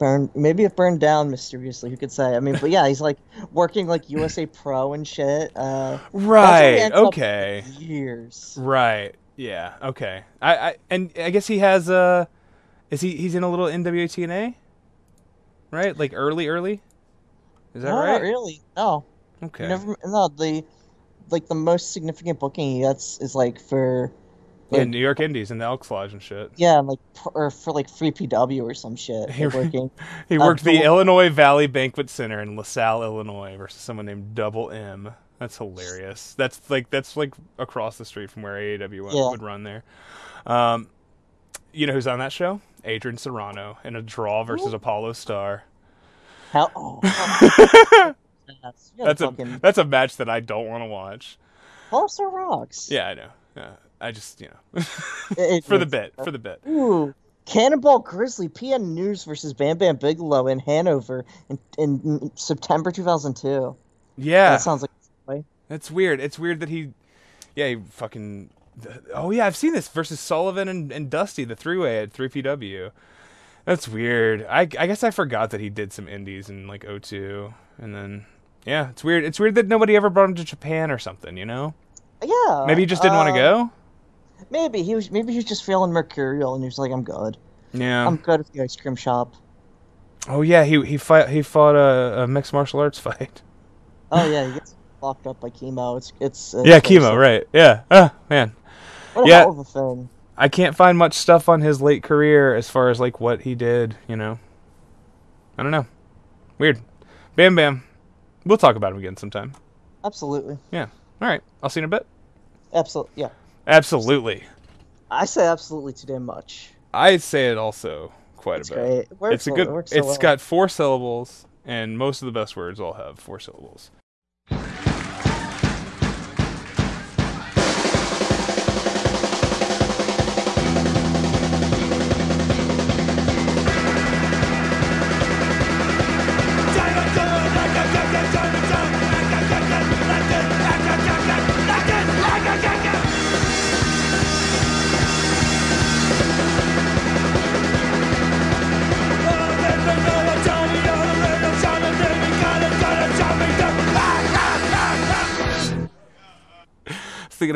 Burned, maybe it burned down mysteriously. Who could say? I mean, but yeah, he's like working like USA Pro and shit. Uh, that's where he Right. Okay. Years. Right. Yeah. Okay. I, I and I guess he has uh is he he's in a little NWA TNA? Right? Like early early? Is that no, right? not really. No. Okay. Never. No, the like the most significant booking he gets is like for like, New York Indies and the Elks Lodge and shit. yeah, like or for like 3PW or some shit. He- working. He worked the the- Illinois Valley Banquet Center in LaSalle, Illinois versus someone named Double M. That's hilarious. That's like that's like across the street from where AAW Yeah. would run there. Um you know who's on that show? Adrian Serrano in a draw versus Apollo Star. How? Oh, that's That's a fucking that's a match that I don't want to watch. Pulsar rocks. Yeah, I know. Yeah, I just you know for the bit for the bit. Ooh. Cannonball Grizzly PN News versus Bam Bam Bigelow in Hanover in, in September 2002. Yeah, That sounds like? It's weird. It's weird that he, yeah, he fucking. Oh yeah, I've seen this versus Sullivan and, and Dusty, the three way at three PW. That's weird. I I guess I forgot that he did some indies in like 02. and then yeah, it's weird. It's weird that nobody ever brought him to Japan or something. You know, Yeah. maybe he just didn't want uh, to go. Maybe he was. Maybe he was just feeling mercurial, and he was like, "I'm good. Yeah. I'm good at the ice cream shop." oh yeah, he he fought he fought a, a mixed martial arts fight. Oh yeah, he gets locked up by Kimo. It's it's. it's yeah, Kimo, right? Yeah. Oh man, What a Yeah. hell of a thing. I can't find much stuff on his late career as far as like what he did, you know. I don't know. Weird. Bam Bam. We'll talk about him again sometime. Absolutely, Yeah. All right. I'll see you in a bit. absolutely. Yeah, Absolutely. I say absolutely too damn much. I say it also quite It's a bit. great. It it's a so- good. it so It's well. got four syllables, and most of the best words all have four syllables.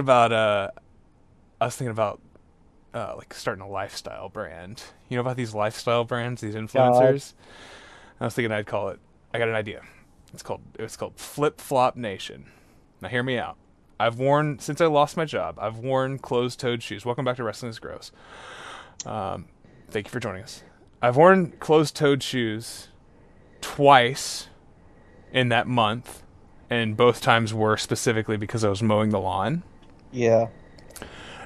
About uh, I was thinking about uh, like starting a lifestyle brand. You know about these lifestyle brands, these influencers. I was thinking I'd call it. I got an idea. It's called it's called Flip Flop Nation. Now hear me out. I've worn since I lost my job. I've worn closed-toed shoes. Welcome back to Wrestling is Gross. Um, thank you for joining us. I've worn closed-toed shoes twice in that month, and both times were specifically because I was mowing the lawn. Yeah.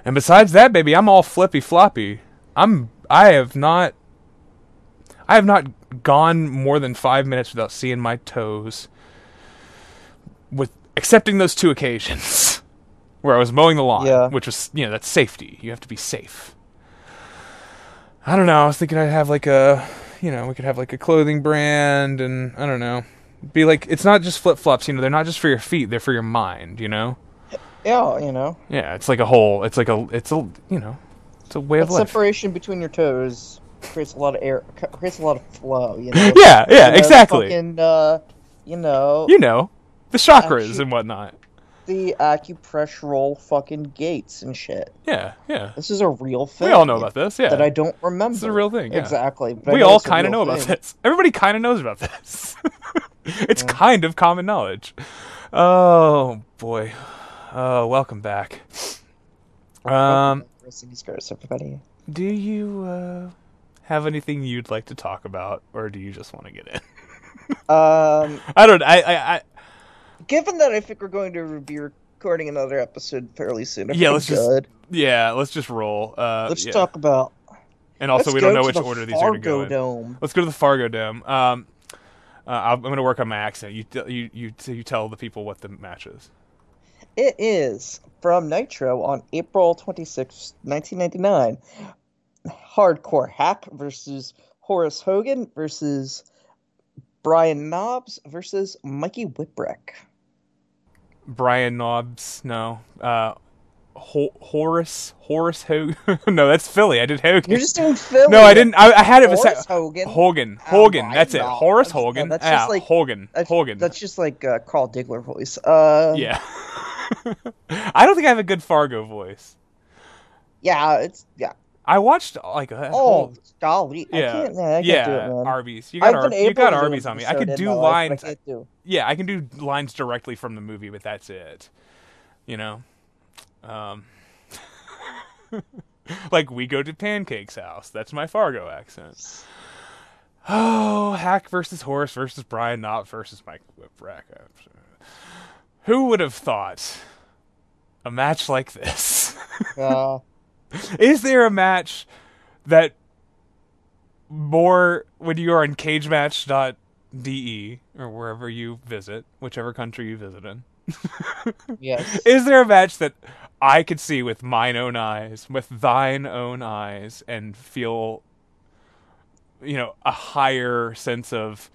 And besides that, baby, I'm all flippy floppy. I'm I have not I have not gone more than five minutes without seeing my toes. With excepting those two occasions where I was mowing the lawn, Yeah. which was you know that's safety. You have to be safe. I don't know. I was thinking I'd have like a you know we could have like a clothing brand and I don't know be like it's not just flip flops. You know they're not just for your feet. They're for your mind. You know. Yeah, you know. Yeah, it's like a whole. It's like a. It's a. You know, it's a way of life. separation between your toes creates a lot of air, creates a lot of flow. You know. Yeah, yeah, You know, exactly. Fucking, uh, you know, You know, the chakras shoot. and whatnot. the acupressural fucking gates and shit. Yeah, yeah. This is a real thing. We all know about this. Yeah, that I don't remember. It's a real thing. Yeah. Exactly. but we all kind of know about this. Everybody kind of knows about this. it's kind of common knowledge. Oh boy. Oh, welcome back. Um, Wrestling is gross, everybody. do you uh, have anything you'd like to talk about, or do you just want to get in? Um, I don't. I. I. I given that I think we're going to be recording another episode fairly soon, I Yeah, let's just- yeah. Let's just roll. Uh, let's yeah. talk about. And also, let's we don't know which the order these are to go Fargo in. Dome. Let's go to the Fargo Dome. Um, uh, I'm going to work on my accent. You, you, you, you tell the people what the match is. It is from Nitro on April 26, 1999. Hardcore Hak versus Horace Hogan versus Brian Knobbs versus Mikey Whipwreck. Brian Knobbs, no. Uh, Ho- Horace, Horace Hogan. no, that's Philly. I did Hogan. You're just doing Philly. no, I didn't. I, I had it. Horace Hogan. Hogan. Hogan. Oh, Hogan. That's it. Knobbs. Horace Hogan. that's yeah, just like- Hogan. That's, Hogan. That's just like uh, Carl Diggler voice. Uh, yeah. I don't think I have a good Fargo voice. Yeah, it's yeah. I watched like a Oh, whole- golly. yeah, I can't, man, I can't yeah, do it, man. Arby's. You got, Ar- you got Arby's on me. I could do life, lines. I do. yeah, I can do lines directly from the movie, but that's it. You know, um, like we go to Pancake's house. That's my Fargo accent. Oh, Hak versus Horace versus Brian Knobbs versus Mike Whipwreck. Who would have thought a match like this? Uh, Is there a match that more when you are on cagematch.de or wherever you visit, whichever country you visit in? yes. Is there a match that I could see with mine own eyes, with thine own eyes, and feel, you know, a higher sense of,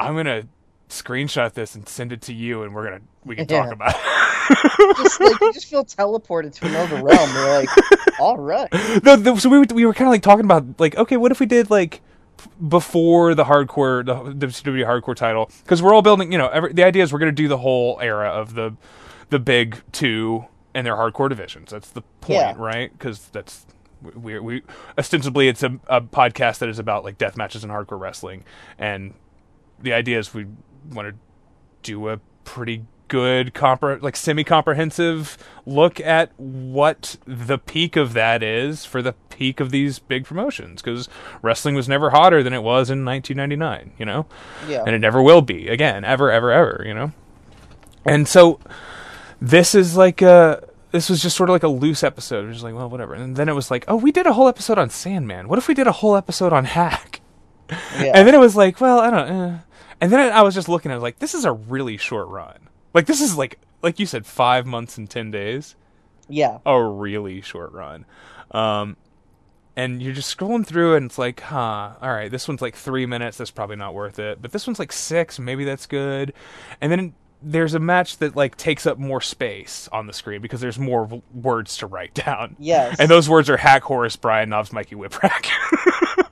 I'm gonna screenshot this and send it to you, and we're gonna we can talk about it. just like you just feel teleported to another realm. You're like, all right. no, the, so we were, we were kind of like talking about like okay, what if we did like before the hardcore the WCW hardcore title because we're all building you know every, the idea is we're to do the whole era of the the big two and their hardcore divisions. That's the point, Yeah. right? Because that's we, we ostensibly it's a, a podcast that is about like death matches and hardcore wrestling, and the idea is we want to do a pretty good compre- like semi-comprehensive look at what the peak of that is for the peak of these big promotions because wrestling was never hotter than it was in 1999 you know Yeah. and it never will be again ever ever ever you know and so this is like a this was just sort of like a loose episode. It was just like, well, whatever. And then it was like, oh, we did a whole episode on Sandman. What if we did a whole episode on Hak? Yeah. And then it was like, well, I don't. Eh. And then I was just looking at it like, this is a really short run. Like this is like, like you said, five months and ten days. yeah. A really short run. Um, and you're just scrolling through and it's like, huh, all right, this one's like three minutes. That's probably not worth it. But this one's like six. Maybe that's good. And then there's a match that like takes up more space on the screen because there's more w- words to write down. Yes. And those words are Hak, Horace, Brian, Knobbs, Mikey, Whipwreck.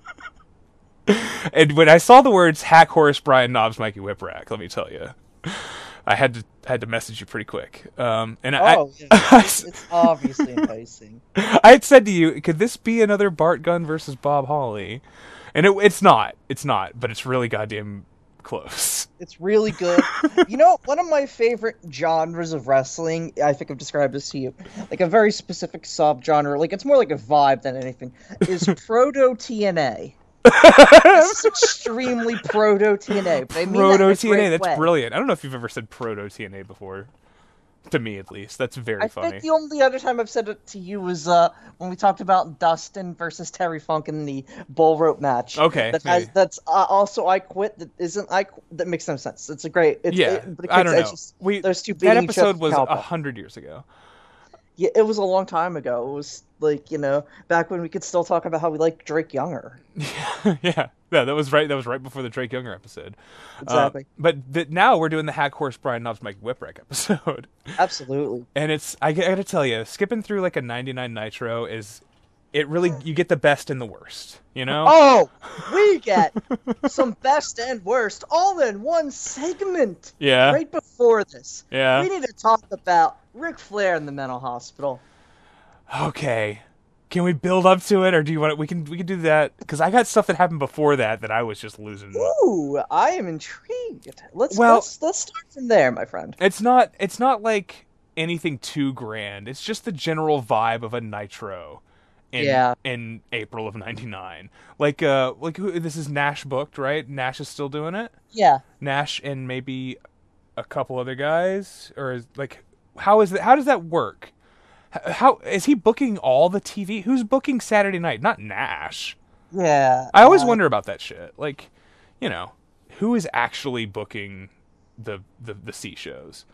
and when I saw the words Hak, horse Brian, Knobbs, Mikey, Whipwreck, let me tell you, I had to had to message you pretty quick. Um, and I, Oh, yeah. I, it's, it's obviously enticing. I had said to you, could this be another Bart Gunn versus Bob Holly? And it, it's not. It's not. But it's really goddamn close. It's really good. you know, one of my favorite genres of wrestling, I think I've described this to you, like a very specific subgenre, like it's more like a vibe than anything, is proto TNA. It's extremely proto TNA. But I mean Proto TNA. That's way. brilliant. I don't know if you've ever said Proto TNA before. To me, at least, that's very I funny. think the only other time I've said it to you was uh, when we talked about Dustin versus Terry Funk in the bull rope match. Okay, that has, that's uh, also I quit. That isn't I. Qu- That makes no sense. It's a great. It's, yeah, it, but it I don't know. just we those two that beating each other episode was a hundred years ago. Yeah, it was a long time ago. It was like you know back when we could still talk about how we like Drake Younger. yeah, yeah, that was right. That was right before the Drake Younger episode. Uh, Exactly. but th- now we're doing the Hak Horse Brian Knobbs Mike Whipwreck episode, Absolutely. and it's I gotta tell you, skipping through like a 99 Nitro is it really you get the best and the worst. You know? Oh, we get some best and worst all in one segment. Yeah. Right before this. Yeah. We need to talk about Ric Flair in the mental hospital. Okay. Can we build up to it, or do you want? We can we can do that because I got stuff that happened before that that I was just losing. Ooh, I am intrigued. Let's Well- let's let's start from there, my friend. It's not. It's not like anything too grand. It's just the general vibe of a Nitro. In, Yeah. In April of '99, like uh, like this is Nash booked, right? Nash is still doing it. Yeah. Nash and maybe a couple other guys, or is like how is that? How does that work? How is he booking all the TV? Who's booking Saturday night? Not Nash. Yeah. I always uh, wonder about that shit. Like, you know, who is actually booking the the, the C shows?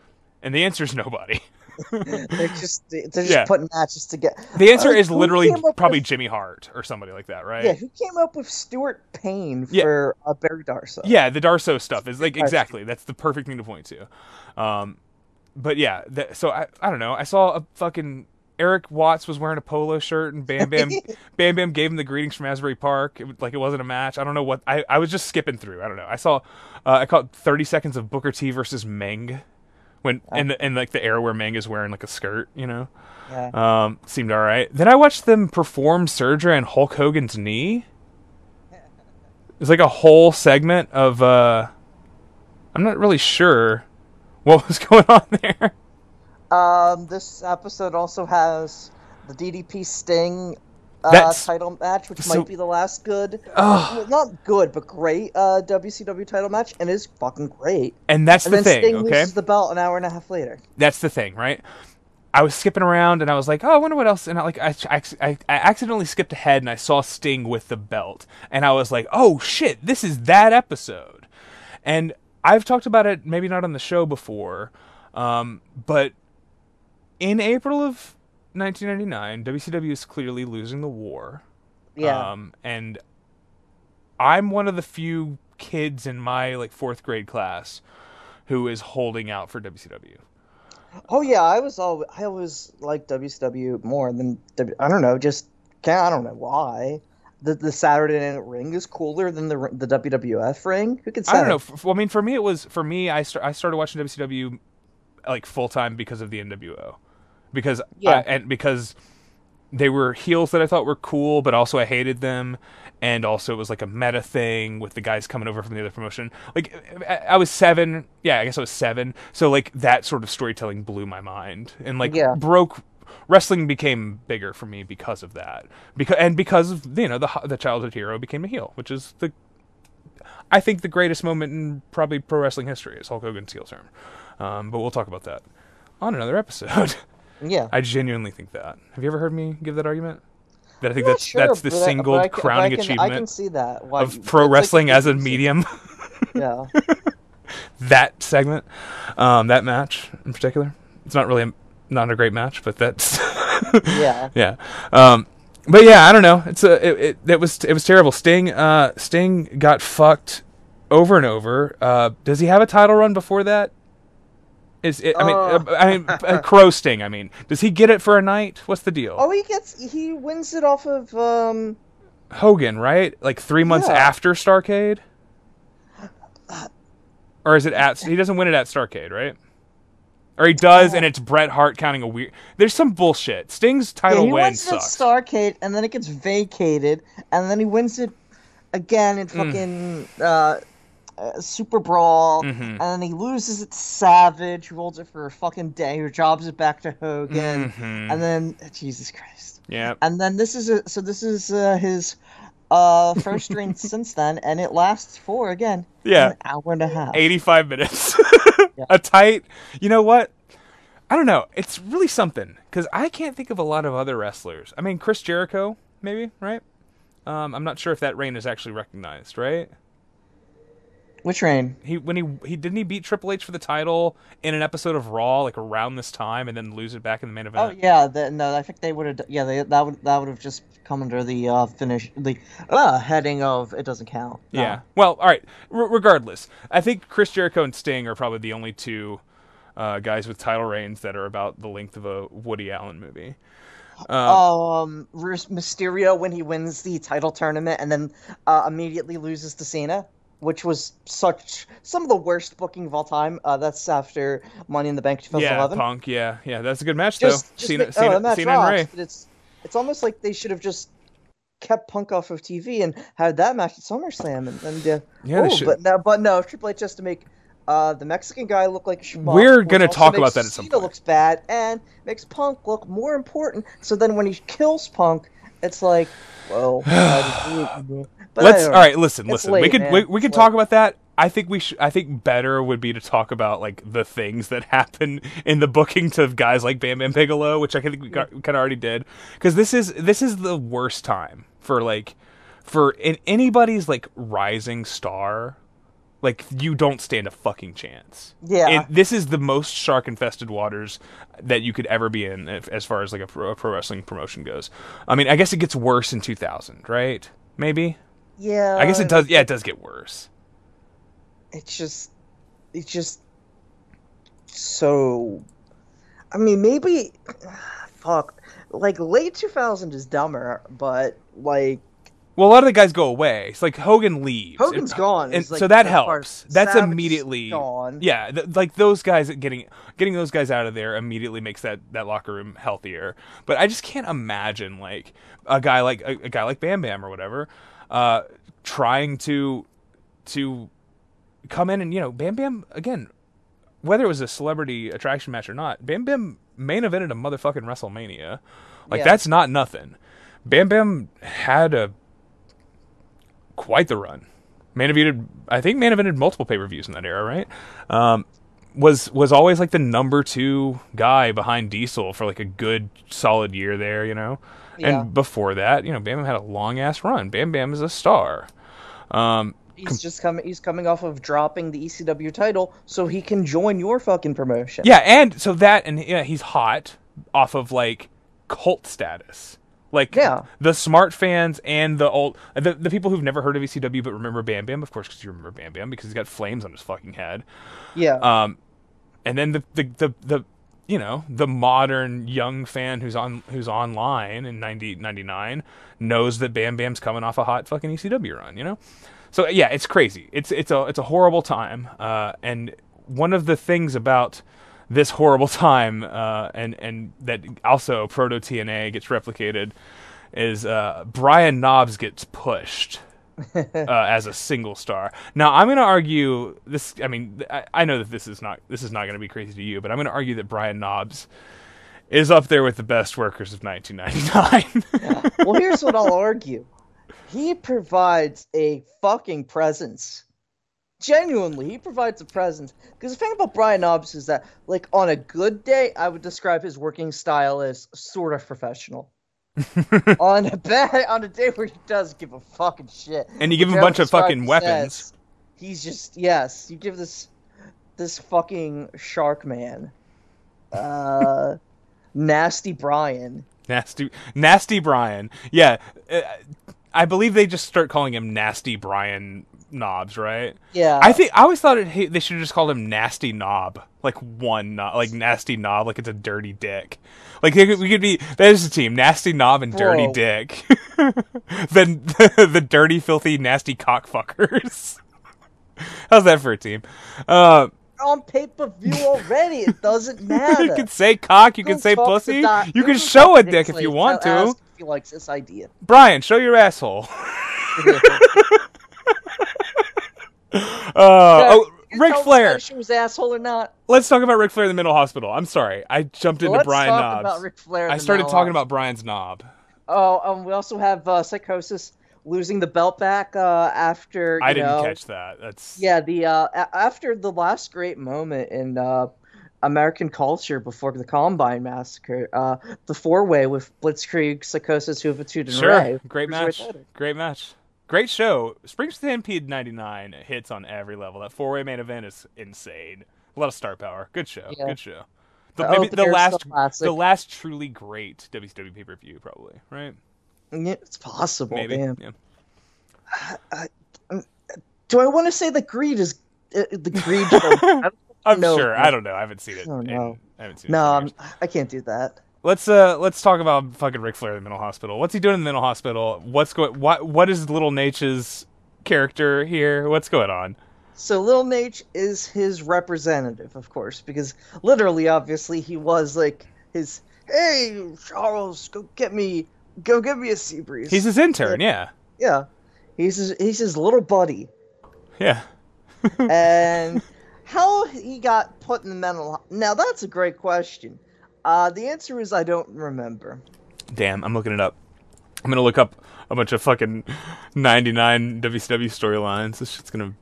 And the answer is nobody. They're just they're just Yeah. putting matches together. The answer Uh, is literally probably with- Jimmy Hart or somebody like that, right? Yeah, who came up with Stuart Payne Yeah. for uh, Barry Darsow? Yeah, the Darsow stuff is like exactly. That's the perfect thing to point to. Um, but yeah, that, so I I don't know. I saw a fucking Erik Watts was wearing a polo shirt and Bam Bam Bam Bam gave him the greetings from Asbury Park. It, like it wasn't a match. I don't know what I I was just skipping through. I don't know. I saw uh, I caught 30 seconds of Booker T versus Meng when in the in like the era where Meng is wearing like a skirt, you know. Yeah. Um, seemed all right. Then I watched them perform Surgery on Hulk Hogan's knee. It's like a whole segment of uh I'm not really sure what was going on there. Um, this episode also has the DDP Sting uh, title match, which so- might be the last good, well, not good, but great uh, WCW title match, and is fucking great. And that's And the thing, Sting okay? loses the belt an hour and a half later. That's the thing, right? I was skipping around and I was like, "Oh, I wonder what else." And I like I, I, I I accidentally skipped ahead and I saw Sting with the belt, and I was like, "Oh shit, this is that episode." And I've talked about it, maybe not on the show before, um, but in April of 1999, WCW is clearly losing the war. Yeah. Um, and I'm one of the few kids in my like fourth grade class who is holding out for WCW. Oh yeah, I was all I always liked WCW more than W. I don't know, just can't, I don't know why. The the Saturday Night Ring is cooler than the the WWF ring. Who can say? I don't know. i mean, for me, it was for me. I start, I started watching WCW like full time because of the NWO, because Yeah. I, and because they were heels that I thought were cool, but also I hated them, and also it was like a meta thing with the guys coming over from the other promotion. Like I, was seven, yeah, I guess I was seven. So like that sort of storytelling blew my mind, and like Yeah. broke. Wrestling became bigger for me because of that, because and because of you know the the childhood hero became a heel, which is the I think the greatest moment in probably pro wrestling history is Hulk Hogan's heel turn. Um, but we'll talk about that on another episode. Yeah. I genuinely think that. Have you ever heard me give that argument? That I think that's sure, that's the single I can- crowning I can, achievement I can see that. Why, of pro it's like- wrestling as a medium. Yeah. that segment, um, that match in particular. It's not really a, not a great match, but that's Yeah. yeah. Um, but yeah, I don't know. It's a it, it, it was it was terrible. Sting uh, Sting got fucked over and over. Uh, does he have a title run before that? Is it, I mean Uh. uh, I mean uh, Crow Sting. I mean, does he get it for a night? What's the deal? Oh, he gets he wins it off of um. Hogan, right? Like three months Yeah. after Starcade, or is it at? He doesn't win it at Starcade, right? or he does, and it's Bret Hart counting a weird. There's some bullshit. Sting's title Yeah, he win wins it at. Starcade, and then it gets vacated, and then he wins it again in fucking uh, uh, Super Brawl, and then he loses it to Savage, who holds it for a fucking day, who jobs it back to Hogan, and then Jesus Christ, yeah, and then this is a, so this is uh, his uh, first reign since then, and it lasts for again Yeah. an hour and a half. 85 minutes. A tight. You know what? I don't know. It's really something because I can't think of a lot of other wrestlers. I mean, Chris Jericho, maybe, right? Um, I'm not sure if that reign is actually recognized, right? Which reign? He when he he didn't he beat Triple H for the title in an episode of Raw like around this time and then lose it back in the main event. Oh yeah, the, no, I think they would have. Yeah, they, that would that would have just come under the uh, finish the uh, heading of it doesn't count. No. Yeah. Well, all right. R- regardless, I think Chris Jericho and Sting are probably the only two uh, guys with title reigns that are about the length of a Woody Allen movie. um, Mysterio when he wins the title tournament and then uh, immediately loses to Cena, which was such some of the worst booking of all time. Uh, that's after Money in the Bank Yeah, Punk. Yeah, yeah, that's a good match just, though. just Cena, ma- Cena, oh, that match Cena and rocks, Rey. but it's it's almost like they should have just kept Punk off of TV and had that match at SummerSlam and, and uh, Yeah, oh, but no, but no, Triple H has to make uh, the Mexican guy look like a schmuck. We're gonna talk about that at some Cena point. looks bad and makes Punk look more important. So then when he kills Punk, it's like, well, I did it, but Let's. All right, listen, listen. we late, could man. we, we could talk about that. I think we should. I think better would be to talk about like the things that happen in the booking to guys like Bam Bam Bigelow, which I think we, kind of already did. Because this is this is the worst time for like for in anybody's like rising star. Like you don't stand a fucking chance. Yeah. This is the most shark infested waters that you could ever be in, if, as far as like a pro, a pro wrestling promotion goes. I mean, I guess it gets worse in 2000, right? Maybe. Yeah, I guess it does. Yeah, it does get worse. it's just it's just so i mean maybe fuck like late 2000 is dumber but like Well, a lot of the guys go away. It's like Hogan leaves. Hogan's And- gone and like, so that helps. That's Savage immediately gone. Yeah, th- like those guys getting getting those guys out of there immediately makes that that locker room healthier. But I just can't imagine like a guy like a, a guy like Bam Bam or whatever, uh, trying to to come in and you know Bam Bam again. Whether it was a celebrity attraction match or not, Bam Bam main evented a motherfucking WrestleMania. Like Yeah. that's not nothing. Bam Bam had a quite the run. Man evented, I think Man evented multiple pay per views in that era, right? Um, was was always like the number two guy behind Diesel for like a good solid year there, you know. Yeah. And before that, you know, Bam Bam had a long ass run. Bam Bam is a star. Um, he's just coming he's coming off of dropping the ecw title so he can join your fucking promotion yeah, and so that and yeah, he's hot off of like cult status. Like Yeah. the smart fans and the old the, the people who've never heard of ECW but remember Bam Bam, of course, because you remember Bam Bam because he's got flames on his fucking head. yeah Um, and then the, the the the you know the modern young fan who's on who's online in 90, 99 knows that Bam Bam's coming off a hot fucking ECW run. You know, so yeah, it's crazy. It's it's a it's a horrible time. Uh, and one of the things about this horrible time, uh, and and that also Proto TNA gets replicated, is uh, Brian Knobbs gets pushed uh, as a single star. Now, I'm going to argue this. I mean, I, I know that this is not this is not going to be crazy to you, but I'm going to argue that Brian Knobbs is up there with the best workers of 1999. well here's what i'll argue he provides a fucking presence genuinely he provides a presence because the thing about brian knobbs is that like on a good day i would describe his working style as sort of professional on a bad on a day where he does give a fucking shit And you give him a bunch of fucking weapons. says, he's just yes you give this this fucking shark man uh nasty brian nasty, nasty Brian. Yeah, uh, I believe they just start calling him Nasty Brian Knobbs, right? yeah I think I always thought it, he- they should have just called him Nasty Knob, like one knob, like Nasty Knob, like it's a dirty dick. Like could, we could be there's a team, Nasty Knob and Dirty Bro. Dick. then the dirty, filthy, nasty cockfuckers. How's that for a team? Uh, on pay per view already. It doesn't matter. you can say cock, you can say pussy, Doc- you can show a dick if you want I'll to. he likes this idea. Brian, show your asshole. Uh, oh, Ric Flair. She was asshole or not. Let's talk about Ric Flair in the mental hospital. I'm sorry, I jumped into Let's Brian talk Knobbs. about Ric Flair. I started talking hospital. about Brian's knob. Oh, um, we also have uh, Psychosis losing the belt back uh, after. I didn't know, catch that. That's Yeah, the uh, a- after the last great moment in uh, American culture before the Columbine massacre, uh, the four way with Blitzkrieg, Psychosis, Juventud, and sure. Rey. Great right match. Great match. Great show. Spring Stampede '99 hits on every level. That four-way main event is insane. A lot of star power. Good show. Yeah. Good show. The, oh, The maybe the last, the the last truly great WCW pay per view, probably right? Mm, yeah, it's possible. Maybe. man. Yeah. Um, do I want to say that Greed is uh, uh the Greed? I'm know. sure. I don't know. I haven't seen it. Oh, in- no. I haven't seen it. No, in I can't do that. Let's uh let's talk about fucking Ric Flair in the mental hospital. What's he doing in the mental hospital? What's going what what is Little Nate's character here? What's going on? So Little Nate is his representative, of course, because literally, obviously, he was like his. Hey, Charles, go get me, go get me a sea breeze. He's his intern, yeah. yeah. He's his, he's his little buddy, Yeah. and how he got put in the mental. Now that's a great question. Uh, the answer is I don't remember. Damn, I'm looking it up. I'm gonna look up a bunch of fucking 99 WCW storylines. This shit's gonna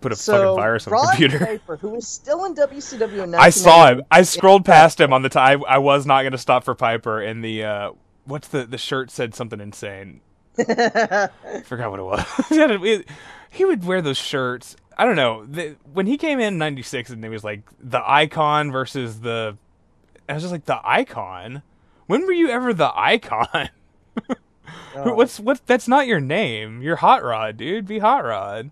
put a So fucking virus on the Ron computer. Piper, who was still in WCW in I saw him. I scrolled past him on the time. I was not gonna stop for Piper, and the uh, what's the the shirt said something insane. Forgot what it was. He had a- it- he would wear those shirts. I don't know. The, when he came in '96, and it was like the icon versus the. I was just like the icon. When were you ever the icon? Oh. What's what? That's not your name. You're Hot Rod, dude. Be Hot Rod.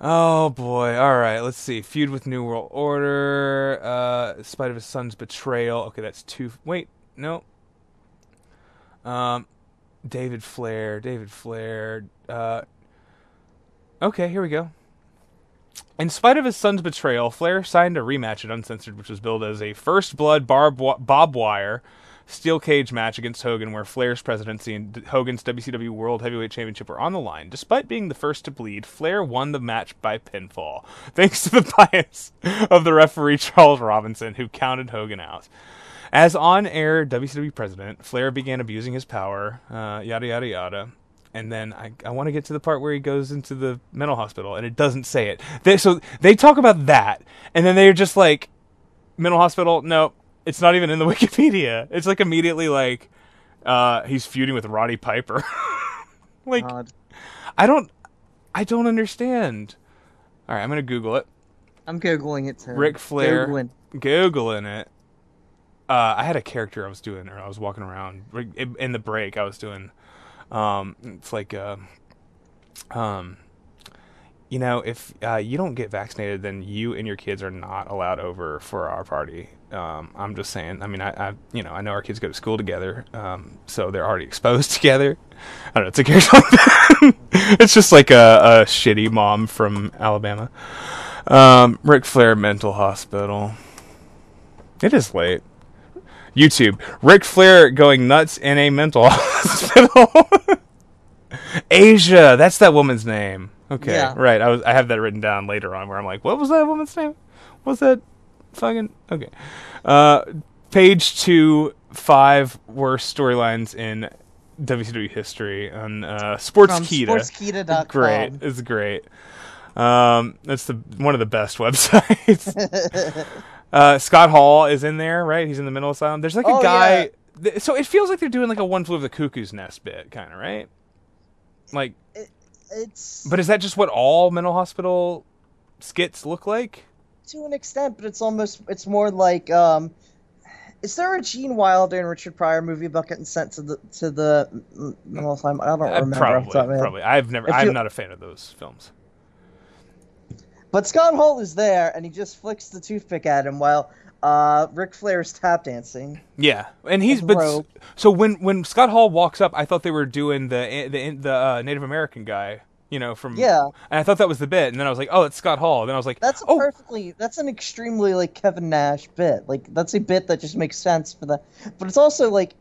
Oh boy. All right. Let's see. Feud with New World Order. Uh, in spite of his son's betrayal. Okay, that's two. Wait, no. Um, David Flair. David Flair. Uh. Okay, here we go. In spite of his son's betrayal, Flair signed a rematch at Uncensored, which was billed as a first blood barb wire steel cage match against Hogan, where Flair's presidency and Hogan's WCW World Heavyweight Championship were on the line. Despite being the first to bleed, Flair won the match by pinfall, thanks to the bias of the referee Charles Robinson, who counted Hogan out. As on-air WCW president, Flair began abusing his power, uh, yada yada yada. And then I, I want to get to the part where he goes into the mental hospital, and it doesn't say it. They, so they talk about that, and then they're just like, mental hospital. No, it's not even in the Wikipedia. It's like immediately like, uh, he's feuding with Roddy Piper. like, God. I don't, I don't understand. All right, I'm gonna Google it. I'm googling it too. Ric Flair. Googling. Googling it. Uh, I had a character I was doing, or I was walking around in in the break. I was doing, um, it's like, uh, um, you know, if uh, you don't get vaccinated, then you and your kids are not allowed over for our party. Um, I'm just saying. I mean, I, I, you know, I know our kids go to school together, um, so they're already exposed together. I don't know. It's a it's just like a, a shitty mom from Alabama. Um, Ric Flair Mental Hospital. It is late. YouTube. Ric Flair going nuts in a mental hospital. Asia. That's that woman's name. Okay, Yeah. right. I was. I have that written down later on where I'm like, what was that woman's name? What's that? Fucking okay. Uh, page two, five worst storylines in WCW history on uh. Sportskeeda.com. Great. It's great. Um, that's the one of the best websites. uh, Scott Hall is in there, right? He's in the mental asylum. There's like a Oh, guy. th- so it feels like they're doing like a one flew of the cuckoo's nest bit, kind of, right? Like, It's but is that just what all mental hospital skits look like? to an extent, but it's almost it's more like um is there a Gene Wilder and Richard Pryor movie about getting sent to the to the mental asylum? I don't Uh, remember. probably, top of my head. probably. I've never. If I'm you- not a fan of those films. But Scott Hall is there, and he just flicks the toothpick at him while uh, Ric Flair's tap dancing. Yeah, and he's but so when when Scott Hall walks up, I thought they were doing the the the uh, Native American guy You know, from Yeah. and I thought that was the bit, and then I was like, oh, it's Scott Hall. And then I was like, That's a oh, perfectly. That's an extremely like Kevin Nash bit. Like that's a bit that just makes sense for the. But it's also like,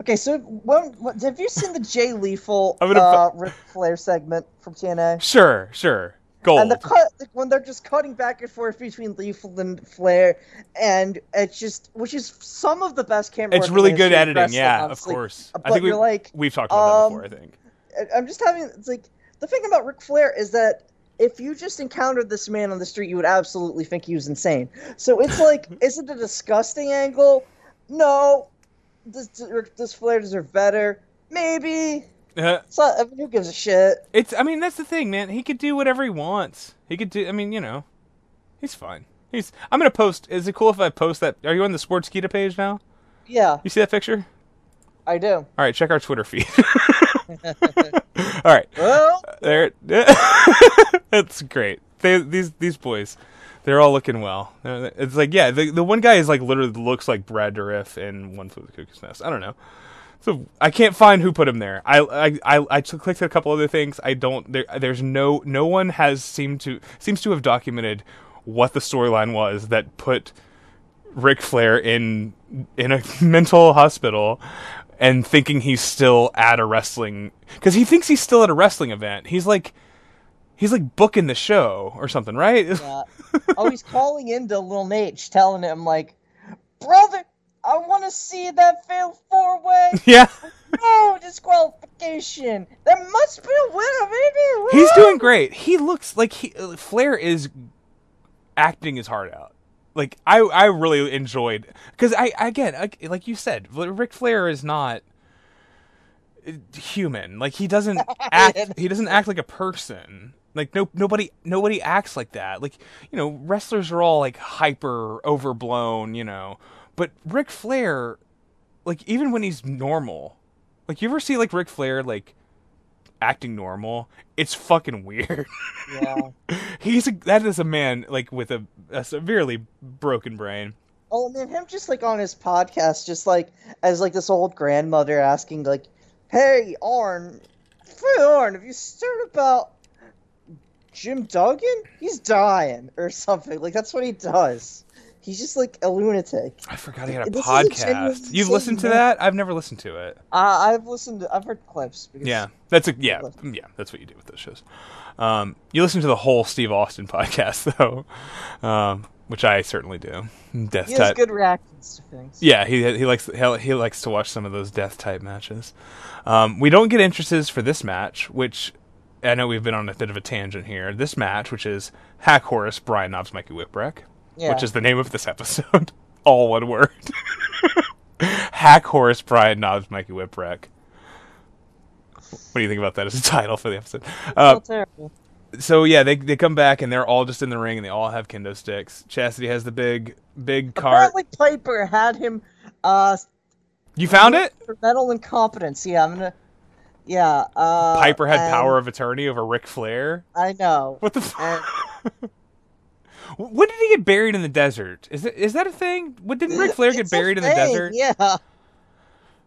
okay, so when, what, have you seen the Jay Lethal uh, Ric Flair segment from TNA? sure, sure, gold. And the cut like, when they're just cutting back and forth between Lethal and Flair, and it's just which is some of the best camera. it's really good editing, yeah, of course. I think we you're like, we've talked about that um, before. I think. I'm just having it's like the thing about Ric Flair is that if you just encountered this man on the street, you would absolutely think he was insane. So it's like, is it a disgusting angle? No. Does, does Flair deserve better? Maybe. Uh, It's I mean, who gives a shit? It's. I mean, that's the thing, man. He could do whatever he wants. He could do. I mean, you know, he's fine. He's. I'm gonna post. Is it cool if I post that? Are you on the Sportskeeda page now? Yeah, You see that picture? I do. All right, check our Twitter feed. All right, Well, there. That's great. They, these these boys, they're all looking well. It's like yeah, the the one guy is like literally looks like Brad Dourif in One Flew of the Cuckoo's Nest. I don't know. So I can't find who put him there. I I I, I clicked a couple other things. I don't. There, there's no no one has seemed to seems to have documented what the storyline was that put Ric Flair in in a mental hospital and thinking he's still at a wrestling because he thinks he's still at a wrestling event. He's like he's like booking the show or something, right? uh, oh, he's calling into Lil Nate, telling him, like, brother, I want to see that failed four way. yeah. No disqualification. There must be a winner, baby. He's doing great. He looks like he uh, Flair is acting his heart out. Like I, I really enjoyed because I again, I, like you said, Ric Flair is not uh, human. Like he doesn't act. he doesn't act like a person. Like no, nobody, nobody acts like that. Like you know, wrestlers are all like hyper, overblown. You know, but Ric Flair, like even when he's normal, like you ever see like Ric Flair like acting normal, it's fucking weird. Yeah. He's a, that is a man like with a, a severely broken brain. Oh man, him just like on his podcast, just like as like this old grandmother asking, like, "Hey, Arn, Fred Arn, have you heard about Jim Duggan? He's dying or something." Like that's what he does. He's just like a lunatic. I forgot he had a This is a podcast. You've listened to that? I've never listened to it. Uh, I've listened. To, I've heard clips. Because Yeah, that's a yeah, yeah. That's what you do with those shows. Um, you listen to the whole Steve Austin podcast though, um, which I certainly do. Death he has type. good reactions to things. Yeah, he he likes he, he likes to watch some of those death type matches. Um, we don't get entrances for this match, which I know we've been on a bit of a tangent here. This match, which is Hak Horace, Brian Knobbs, Mikey Whipwreck, Yeah. which is the name of this episode, all one word. Hak Horace, Brian Knobbs, Mikey Whipwreck. What do you think about that as a title for the episode? Uh, So terrible. so yeah, they they come back and they're all just in the ring and they all have kendo sticks. Chastity has the big big cart. Apparently, Piper had him uh You found it? mental incompetence. Yeah, I'm gonna. Yeah. Uh, Piper had power of attorney over Ric Flair. I know. What the? F- And when did he get buried in the desert? Is it is that a thing? What didn't Ric Flair get buried in the desert? Yeah.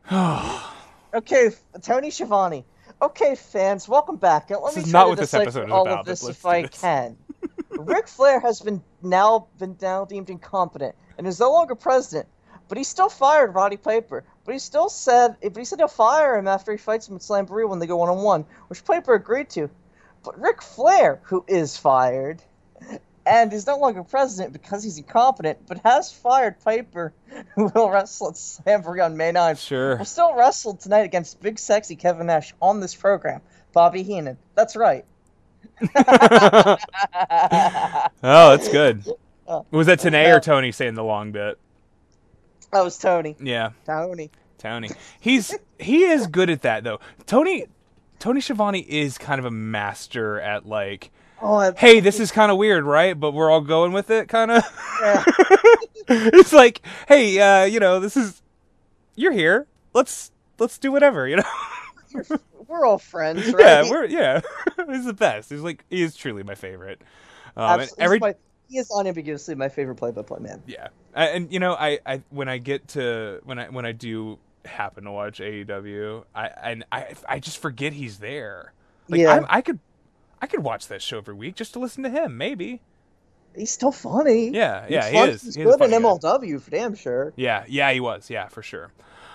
okay, Tony Schiavone. Okay, fans, welcome back. Let This me is try not to what this episode is all about, of this if I this. can. Ric Flair has been now been now deemed incompetent and is no longer president, but he still fired Roddy Piper. But he still said, but he said he'll fire him after he fights him at Slamboree when they go one on one, which Piper agreed to. But Ric Flair, who is fired, and is no longer president because he's incompetent, but has fired Piper, who will wrestle at Slamboree on May 9th. Sure. Will still wrestle tonight against big sexy Kevin Nash on this program. Bobby Heenan. That's right. Oh, that's good. Was that Tenay or Tony saying the long bit? That was Tony. Yeah, Tony. Tony. He's he is good at that though. Tony Tony Schiavone is kind of a master at like, Oh, hey, this is kind of weird, right? But we're all going with it, kind of. yeah. it's like, hey, uh, you know, this is you're here. Let's let's do whatever, you know. we're all friends, right? yeah, we're yeah. He's the best. He's like he is truly my favorite. Um, Absolutely. every my- he is unambiguously my favorite play-by-play man. yeah, I, and you know, I, I when I get to when I when I do happen to watch AEW, I and I I just forget he's there. Like Yeah. I, I could I could watch that show every week just to listen to him. Maybe. He's still funny. Yeah, He's yeah, he fun- is. He's He good in funny guy. MLW for damn sure. Yeah, yeah, he was. Yeah, for sure.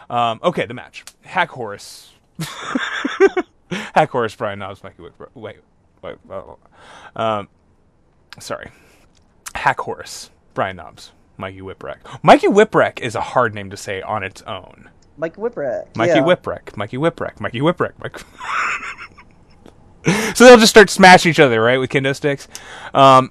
Um, okay, the match. Hak Horse. Hak Horse, Brian Knobbs, Mikey Wick. Wait, wait. Um, sorry. Hak Horse, Brian Knobbs, Mikey Whipwreck. Mikey Whipwreck is a hard name to say on its own. Mike Whipwreck. Mikey yeah. Whipwreck, Mikey Whipwreck, Mikey Whipwreck. Mike... so they'll just start smashing each other, right, with kendo sticks. Um,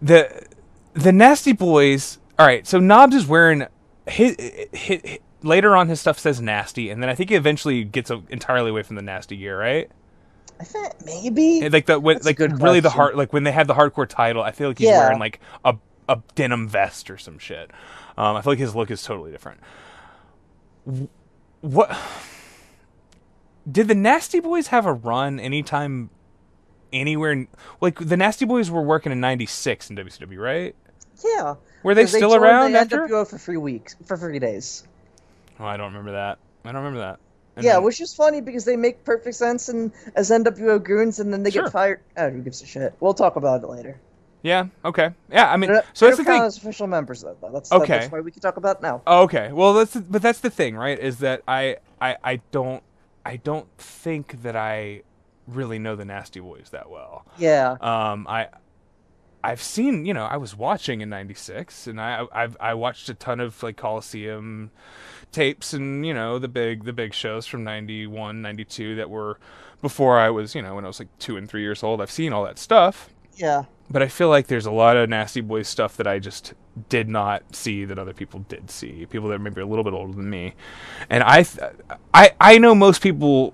the the Nasty Boys. All right, so Knobbs is wearing his, his, later on. His stuff says nasty, and then I think he eventually gets a, entirely away from the nasty gear, right? I think maybe. Like the when, like really the hard like when they had the hardcore title. I feel like he's Yeah. wearing like a a denim vest or some shit. Um, I feel like his look is totally different. What did the Nasty Boys have a run anytime anywhere? in- Like the Nasty Boys were working in '96 in WCW, right? yeah. Were they still joined around the after? NWO for three weeks, for three days. Oh, I don't remember that. I don't remember that. And yeah, then- which is funny because they make perfect sense and as NWO goons, and then they Sure. get fired. Oh, who gives a shit? We'll talk about it later. yeah, okay, yeah. I mean, They're- so that's the thing. as official members though. That's Okay. That's why we can talk about it now. Oh, okay. Well, that's but that's the thing, right? Is that I I I don't I don't think that I really know the Nasty Boys that well. Yeah. Um, I I've seen you know I was watching in '96, and I I've I watched a ton of like Coliseum tapes and you know the big the big shows from 91 92 that were before i was you know when i was like two and three years old i've seen all that stuff Yeah. But I feel like there's a lot of Nasty Boys stuff that I just did not see that other people did see. People that are maybe a little bit older than me, and I, th- I, I know most people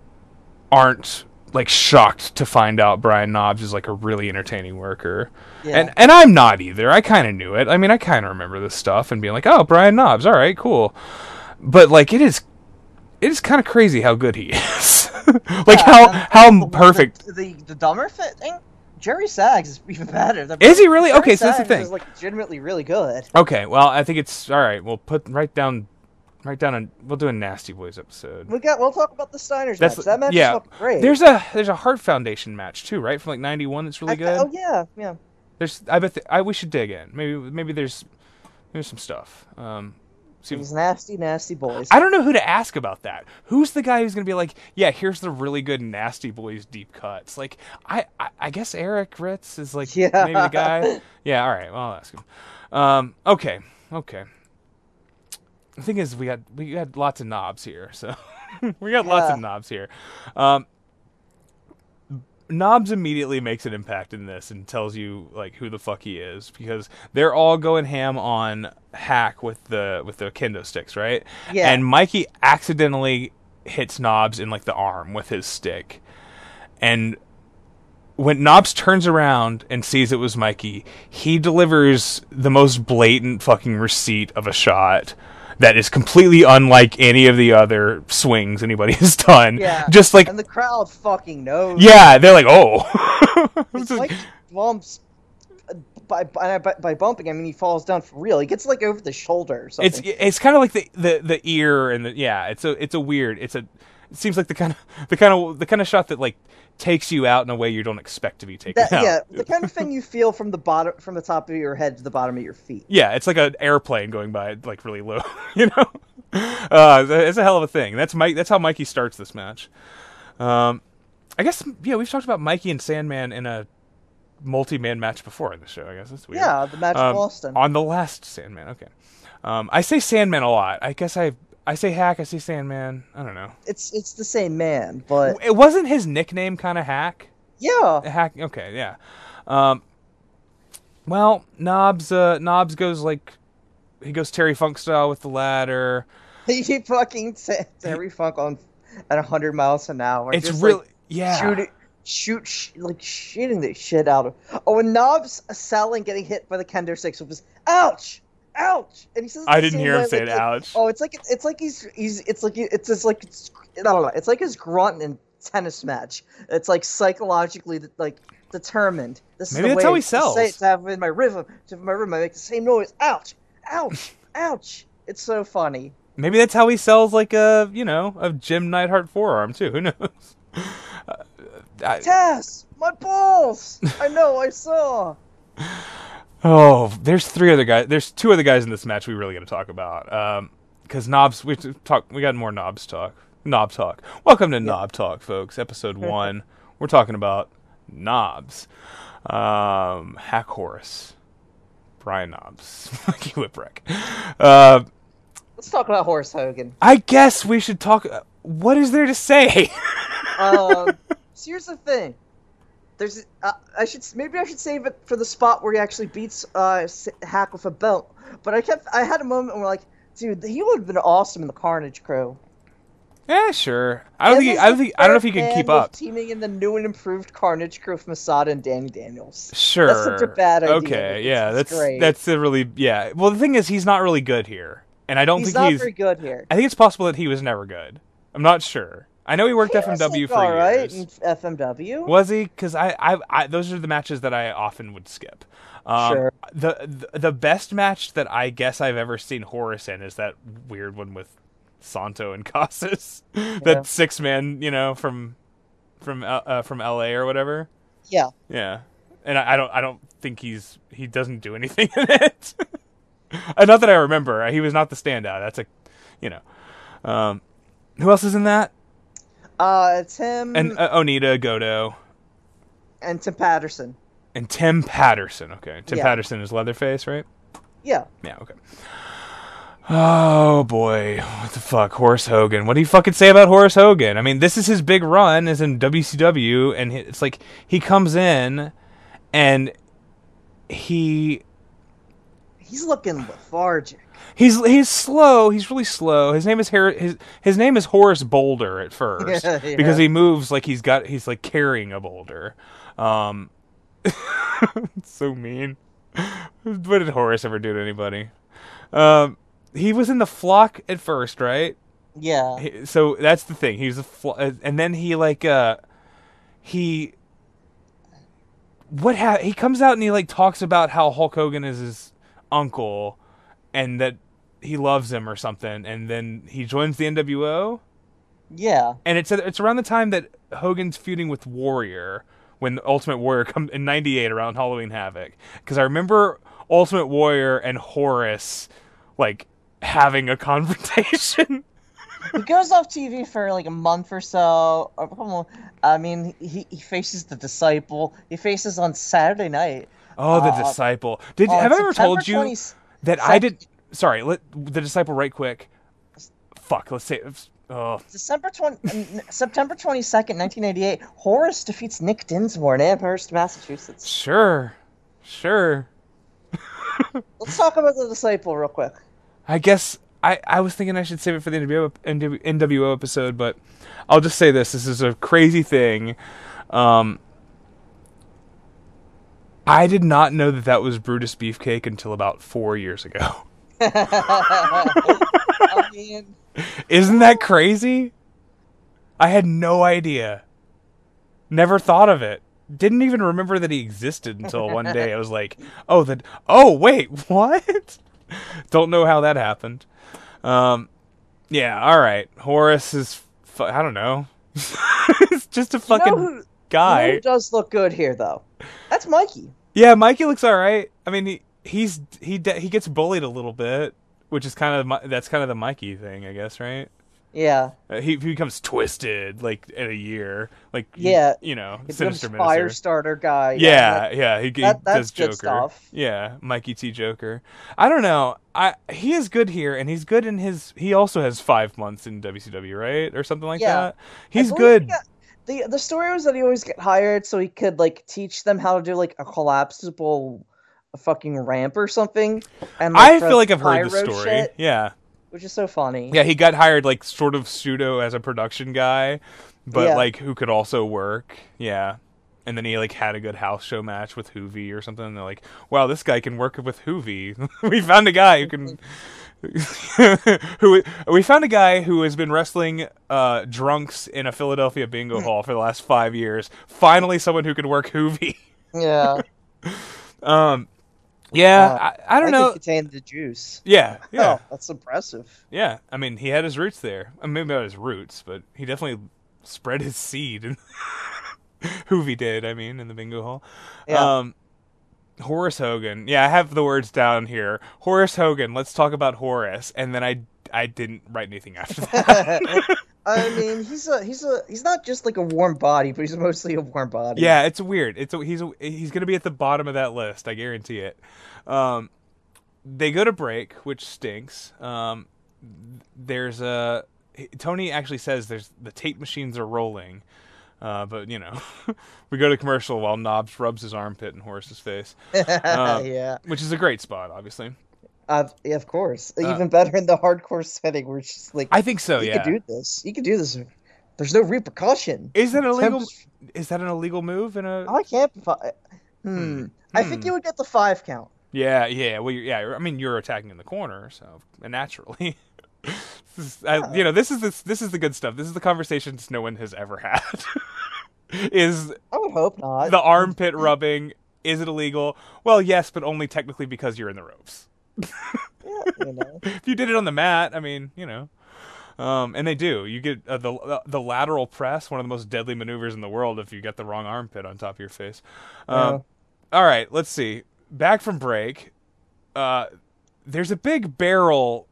aren't like shocked to find out Brian Knobbs is like a really entertaining worker, Yeah. and and I'm not either. I kind of knew it. I mean, I kind of remember this stuff and being like, oh, Brian Knobbs, all right, cool. But like, it is, it is kind of crazy how good he is. like how how the- perfect The, the, the dumber fit thing. Jerry Sags is even better. The- Is he really? Jerry Okay, so that's the Sags thing. Is like legitimately really good. Okay, well, I think it's all right. We'll put right down, right down, a we'll do a Nasty Boys episode. We got. We'll talk about the Steiners That's match. That match yeah. is great. There's a there's a Heart Foundation match too, right? From like '91, that's really I- good. Oh yeah, yeah. There's I bet th- I we should dig in. Maybe maybe there's maybe some stuff. Um, see, These nasty, nasty boys. I don't know who to ask about that. Who's the guy who's gonna be like, yeah, here's the really good Nasty Boys deep cuts. Like I I, I guess Eric Ritz is like Yeah. maybe the guy. Yeah, all right. Well, I'll ask him. Um, okay, okay. The thing is, we got we got lots of knobs here, so we got lots of knobs here. Um, Knobbs immediately makes an impact in this and tells you like who the fuck he is because they're all going ham on hak with the with the kendo sticks, right? Yeah. And Mikey accidentally hits Knobbs in like the arm with his stick. And when Knobbs turns around and sees it was Mikey, he delivers the most blatant fucking receipt of a shot that is completely unlike any of the other swings anybody has done. Yeah. Just like and the crowd fucking knows. yeah, they're like, "Oh." It's like bumps. By, by by by bumping, I mean he falls down for real. He gets like over the shoulder or something. it's it's kind of like the, the the ear and the yeah it's a it's a weird it's a it seems like the kind of the kind of the kind of shot that like takes you out in a way you don't expect to be taken that, out yeah, the kind of thing you feel from the bottom, from the top of your head to the bottom of your feet. yeah it's like an airplane going by like really low you know uh it's a hell of a thing that's mike that's how mikey starts this match um i guess yeah we've talked about mikey and sandman in a multi-man match before in the show i guess that's weird Yeah, the match um, of Austin. on the last Sandman. Okay, um, I say Sandman a lot. I guess I I say Hak. I see Sandman. I don't know. It's it's the same man, but It wasn't his nickname kind of Hak. yeah, Hak. Okay, yeah. Um, well, Knobbs. Uh, Knobbs goes like he goes Terry Funk style with the ladder. he fucking Terry Funk on at hundred miles an hour. It's just, really like, yeah. shoot shoot sh- like shooting the shit out of. Oh, and Knobbs selling getting hit by the kendo sticks with his ouch, ouch, and he says. I didn't hear him way, say like, it, ouch. Oh, it's like it's like he's he's it's like it's just like it's, I don't know. It's like his grunt in tennis match. It's like psychologically like determined. This Maybe is the that's way how he to say it, sells. to have in my rhythm. To have my rhythm, I make the same noise. Ouch, ouch, ouch. It's so funny. Maybe that's how he sells like a you know a Jim Neidhart forearm too. Who knows? Uh, I, Tess, my balls. I know. I saw. Oh, there's three other guys. There's two other guys in this match we really got to talk about. Um, because knobs, we talk. We got more knobs talk. Knob talk. Welcome to Knob Talk, folks. Episode one. We're talking about knobs. Um, Hak Horse, Brian Knobbs, Mikey Whipwreck. Uh, Let's talk about Horace Hogan. I guess we should talk. What is there to say? Um, so here's the thing. There's, uh, I should maybe I should save it for the spot where he actually beats uh, Hak with a belt. But I kept, I had a moment where like, dude, he would have been awesome in the Carnage Crew. yeah, sure. I don't Him think. I don't think. I don't know if he can keep up. Teaming in the new and improved Carnage Crew with Masada and Danny Daniels. Sure. That's such a bad idea. Okay, yeah, that's great. that's a really yeah. Well, the thing is, he's not really good here, and I don't He's think not he's. very good here. I think it's possible that he was never good. I'm not sure. I know he worked He FMW for all right years. in FMW. Was he? Because I, I, I, those are the matches that I often would skip. Um, Sure. The, the the best match that I guess I've ever seen Horace in is that weird one with Santo and Casas. Yeah. that six man, you know, from from uh, uh, from L.A. or whatever. Yeah. Yeah, and I, I don't I don't think he's he doesn't do anything in it. Uh, not that I remember. He was not the standout. That's a, you know, um, who else is in that? Uh, it's him And uh, Onita, Goto, and Tim Patterson. and Tim Patterson. Okay, Tim Yeah. Patterson is Leatherface, right? Yeah. Yeah. Okay. Oh boy, what the fuck, Horace Hogan? What do you fucking say about Horace Hogan? I mean, this is his big run, is in WCW, and it's like he comes in, and he He's looking lethargic. He's he's slow. He's really slow. His name is Har- his his name is Horace Boulder at first Yeah, yeah. because he moves like he's got he's like carrying a boulder. Um, so mean. What did Horace ever do to anybody? Um, he was in the flock at first, right? Yeah. He- So that's the thing. He was a fl- uh, and then he like uh he what ha- he comes out and he like talks about how Hulk Hogan is his uncle and that he loves him or something and then he joins the NWO Yeah. and it's it's around the time that Hogan's feuding with Warrior when Ultimate Warrior come in 98 around Halloween Havoc cuz I remember Ultimate Warrior and Horace like having a confrontation he goes off TV for like a month or so. or I mean, he, he faces the disciple. He faces on Saturday night. Oh, the Uh, disciple. Did have I ever told you 20 that I did? Sorry, let the disciple right quick. Fuck. Let's say. Oh, December 20, um, September 22nd, 1988, Horace defeats Nick Dinsmore in Amherst, Massachusetts. sure, sure. Let's talk about the disciple real quick. I guess I I was thinking I should save it for the NWO, NWO episode, but I'll just say this: this is a crazy thing. Um, I did not know that that was Brutus Beefcake until about four years ago. I mean, Isn't that crazy? I had no idea. Never thought of it. Didn't even remember that he existed until one day. I was like, "Oh, that. Oh, wait, what?" Don't know how that happened. Um, yeah. All right. Horace is. Fu- I don't know. It's just a fucking who- you know guy. who does look good here, though? That's Mikey. Yeah, Mikey looks all right. I mean, he he's he de- he gets bullied a little bit, which is kind of Mi- that's kind of the Mikey thing, I guess, right? Yeah. Uh, he, he becomes twisted like in a year, like Yeah. you know, He sinister minister. Firestarter guy. Yeah, yeah, he, he That- does that's good Joker. stuff. Yeah, Mikey T Joker. I don't know. I he is good here, and he's good in his. He also has five months in WCW, right, or something like Yeah. that. He's good. he got- the the story was that he always get hired so he could like teach them how to do like a collapsible fucking ramp or something. And I like, the feel like I've heard the story. shit, Yeah, which is so funny. yeah. He got hired like sort of pseudo as a production guy, but Yeah. like who could also work. Yeah. And then he like had a good house show match with Juvi or something. And they're like, "Wow, this guy can work with Juvi. we found a guy who can." who we found a guy who has been wrestling uh, drunks in a Philadelphia bingo hall for the last five years. Finally, someone who can work Juvi. Yeah. Um, yeah, Uh, I, I don't That know. could contain the juice. Yeah, yeah, Oh, that's impressive. yeah. I mean, he had his roots there. I mean, maybe not his roots, but he definitely spread his seed. And Juvi did, I mean, in the bingo hall. Yeah. Um, Horace Hogan. Yeah, I have the words down here. Horace Hogan. Let's talk about Horace. And then I I didn't write anything after that. I mean, he's a he's a he's not just like a warm body, but he's mostly a warm body. yeah, it's weird. It's a, he's a, he's gonna be at the bottom of that list. I guarantee it. Um, they go to break, which stinks. Um, there's a Tony actually says there's the tape machines are rolling. Uh, but you know, we go to commercial while Knobbs rubs his armpit in Horace's face, uh, yeah. which is a great spot, obviously. Uh, yeah, of course. Even better in the hardcore setting where it's just like I think so. you yeah. can do this. You can do this. There's no repercussion. Is that illegal? Tempest- Is that an illegal move? In a I can't. fi- Hmm. I think you would get the five count. yeah, yeah. Well, you're, yeah. I mean, you're attacking in the corner, so naturally. This is- I- you know, this is this this is the good stuff. This is the conversations no one has ever had. is I would hope not. the armpit rubbing? Is it illegal? Well, yes, but only technically because you're in the ropes. Yeah, you know. if you did it on the mat, I mean, you know. Um, and they do. You get uh, the uh, the lateral press, one of the most deadly maneuvers in the world. If you get the wrong armpit on top of your face. Um, All right, let's see. Back from break. Uh, there's a big barrel,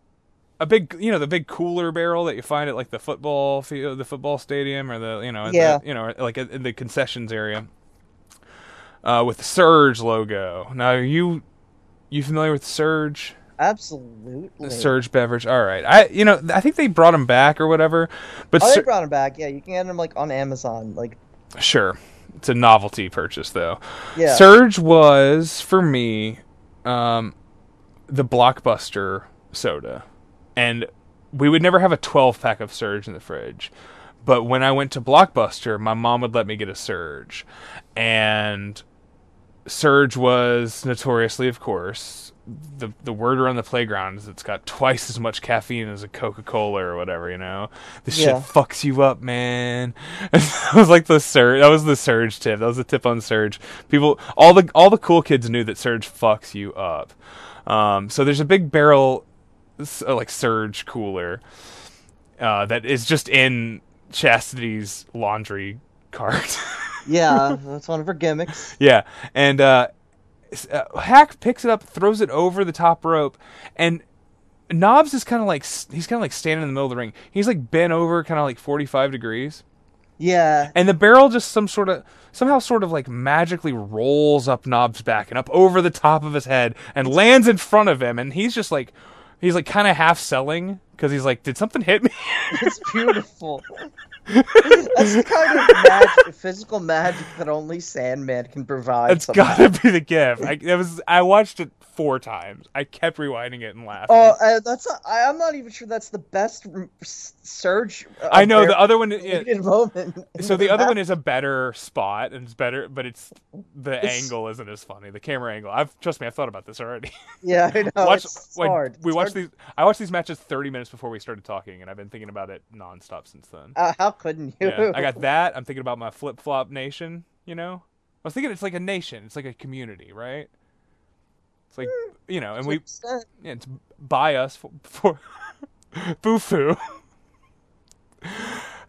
a big you know the big cooler barrel that you find at like the football field, the football stadium, or the you know at the- Yeah. you know like in the concessions area. Uh, with the Surge logo. Now, you you familiar with Surge? Absolutely. Surge beverage. All right. I you know I think they brought him back or whatever. But Oh, they Sur- brought him back. Yeah, you can get him like on Amazon. Like, sure, it's a novelty purchase though. yeah. Surge was for me um, the blockbuster soda, and we would never have a 12 pack of Surge in the fridge. But when I went to Blockbuster, my mom would let me get a Surge, and Surge was notoriously, of course, the the word around the playground is it's got twice as much caffeine as a Coca Cola or whatever. You know, this Yeah. shit fucks you up, man. that was like the surge. That was the surge tip. That was the tip on surge. People, all the all the cool kids knew that surge fucks you up. Um, so there's a big barrel, uh, like surge cooler, uh, that is just in Chastity's laundry cart. Yeah, that's one of her gimmicks. Yeah, and uh, uh, Hak picks it up, throws it over the top rope, and Knobbs is kind of like he's kind of like standing in the middle of the ring. He's like bent over, kind of like forty five degrees, Yeah. and the barrel just some sort of somehow sort of like magically rolls up Knobbs' back and up over the top of his head and lands in front of him, and he's just like he's like kind of half selling because he's like, did something hit me? It's beautiful. That's the kind of magic, physical magic that only Sandman can provide. It's somehow. gotta be the gift. I, was. I watched it four times. I kept rewinding it and laughing. Oh, uh, that's not, I, I'm not even sure that's the best surge. uh, I know the other one. moment. so the other one is a better spot and it's better, but it's the It's- angle isn't as funny. The camera angle. I've trust me. I've thought about this already. Yeah, I know. Watch it's hard. we It's watched hard. these. I watched these matches thirty minutes before we started talking, and I've been thinking about it nonstop since then. Uh, how couldn't you? Yeah, I got that. I'm thinking about my flip flop nation. You know, I was thinking it's like a nation. It's like a community, right? It's like you know, and we yeah, it's by us for, for Boo-foo.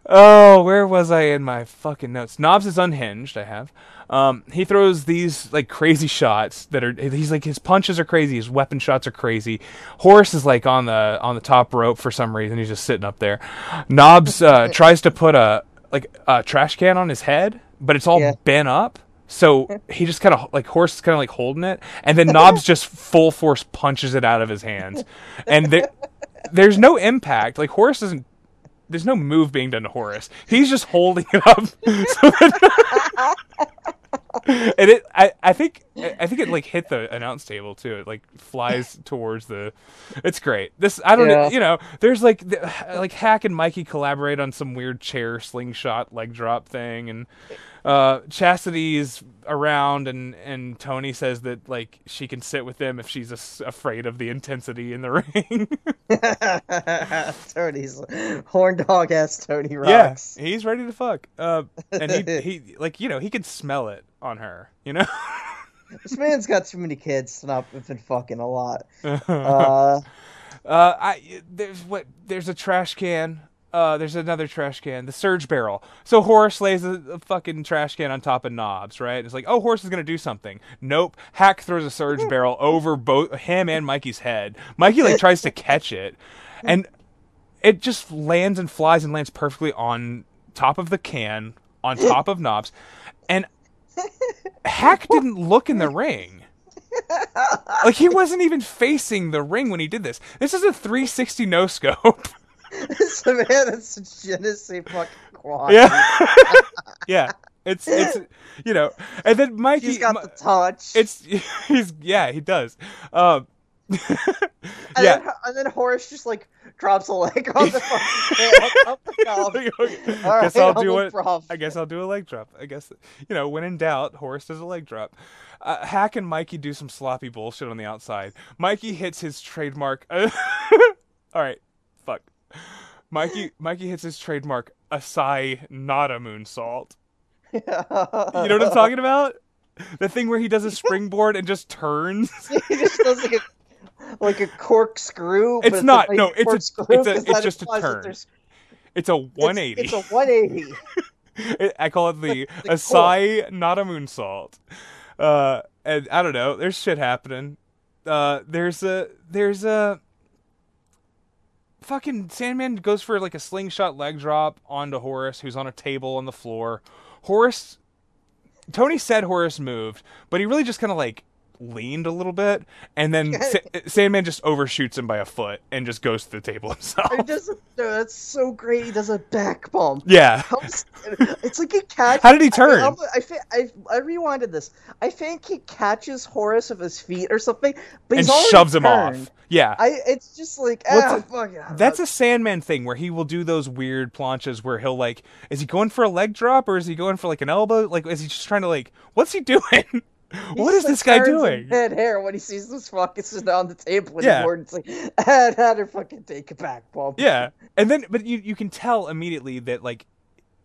oh, where was I in my fucking notes? Knobbs is unhinged. I have. Um, he throws these like crazy shots that are. He's like his punches are crazy. His weapon shots are crazy. Horace is like on the on the top rope for some reason. He's just sitting up there. Knobbs uh, tries to put a like a trash can on his head, but it's all Yeah. bent up. So he just kind of like Horace is kind of like holding it, and then Knobbs just full force punches it out of his hands, and there, there's no impact. Like Horace doesn't. There's no move being done to Horace. He's just holding it up. So that- and it, I, I think, I think it like hit the announce table too. It like flies towards the. It's great. This I don't, Yeah. you know. There's like, like Hak and Mikey collaborate on some weird chair slingshot leg drop thing, and uh, Chastity is around, and and Tony says that like she can sit with them if she's as- afraid of the intensity in the ring. Tony's horn dog ass Tony rocks. yeah, he's ready to fuck. Uh, and he he like you know he can smell it on her. You know. This man's got too many kids to not have been fucking a lot. Uh, Uh, I there's what there's a trash can. Uh, there's another trash can, the surge barrel. So Horace lays a, a fucking trash can on top of knobbs, right? It's like, oh, Horace is gonna do something. Nope. Hak throws a surge barrel over both him and Mikey's head. Mikey like tries to catch it, and it just lands and flies and lands perfectly on top of the can, on top of knobbs, and Hak didn't look in the ring. Like he wasn't even facing the ring when he did this. This is a 360 no scope. so man, that's a je fucking quoi. Yeah, yeah. It's it's you know, and then Mikey. He's got the touch. It's he's yeah he does. Um, and, yeah. then, and then Horace just like drops a leg on the fucking up the. Okay, All guess right, I'll do I'll it. I guess I'll do a leg drop. I guess you know when in doubt, Horace does a leg drop. Uh, Hak and Mikey do some sloppy bullshit on the outside. Mikey hits his trademark. All right. Mikey Mikey hits his trademark Asai, not a moonsault. You know what I'm talking about? The thing where he does a springboard and just turns. he just does like a like a corkscrew. but It's not- no, it's a- it's a- it's just a turn. It's a 180. It's, a 180. I call it the the Asai, not a moonsault. Uh, and I don't know. There's shit happening. Uh, there's a there's a fucking Sandman goes for like a slingshot leg drop onto Horace, who's on a table on the floor. Horace, Tony said Horace moved, but he really just kind of like leaned a little bit, and then Sa- Sandman just overshoots him by a foot and just goes to the table himself. He does a, no, that's so great. He does a back bump. Yeah. It's like he catches. How did he turn? I, I, I, I rewinded this. I think he catches Horace of his feet or something, but and shoves him turned. off. Yeah. I. It's just like ah, a-. That's a Sandman thing where he will do those weird planches where he'll like, is he going for a leg drop or is he going for like an elbow? Like, is he just trying to like, what's he doing? What is this guy doing? Head hair when he sees this fucking sitting on the table Yeah. anymore. It's like, and had her fucking take a back bump. Yeah, and then but you you can tell immediately that like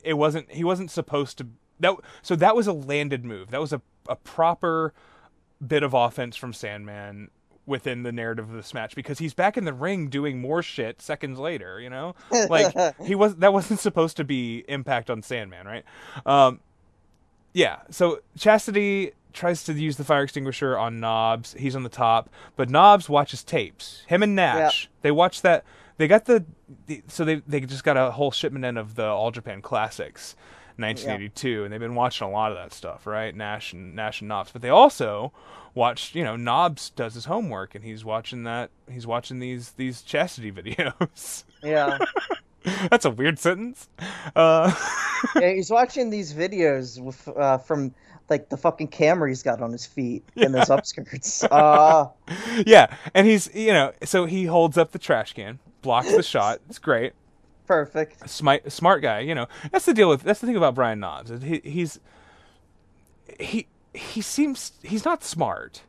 it wasn't he wasn't supposed to that so that was a landed move. That was a a proper bit of offense from Sandman within the narrative of this match because he's back in the ring doing more shit seconds later, you know? Like he was that wasn't supposed to be impact on Sandman, right? Um yeah, so Chastity tries to use the fire extinguisher on Knobbs. He's on the top, but Knobbs watches tapes. Him and Nash, they watch that. They got the, the so they they just got a whole shipment in of the All Japan Classics, 1982, and they've been watching a lot of that stuff, right? Nash and Nash and Knobbs, but they also watched. You know, Knobbs does his homework, and he's watching that. He's watching these these Chastity videos. Yeah. That's a weird sentence. Uh, yeah, he's watching these videos with uh, from like the fucking camera he's got on his feet and those upskirts. Uh, yeah, and he's you know so he holds up the trash can, blocks the shot. It's great. perfect. Smart, smart guy. You know that's the deal with that's the thing about Brian Knobbs. He, he's he he seems he's not smart.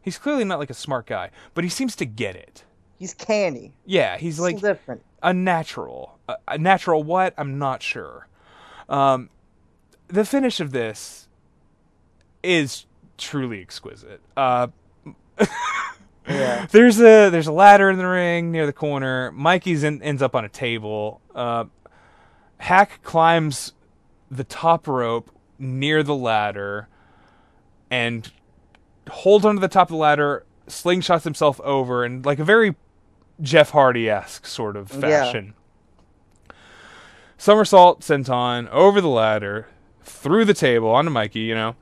He's clearly not like a smart guy, but he seems to get it. He's canny. Yeah, he's like different. a natural. A, a natural what? I'm not sure. Um, the finish of this is truly exquisite. Uh, Yeah. there's a there's a ladder in the ring near the corner. Mikey's in, ends up on a table. Uh, Hak climbs the top rope near the ladder and holds onto the top of the ladder, slingshots himself over and like a very Jeff Hardy esque sort of Yeah. fashion. Somersault senton over the ladder, through the table onto Mikey. You know,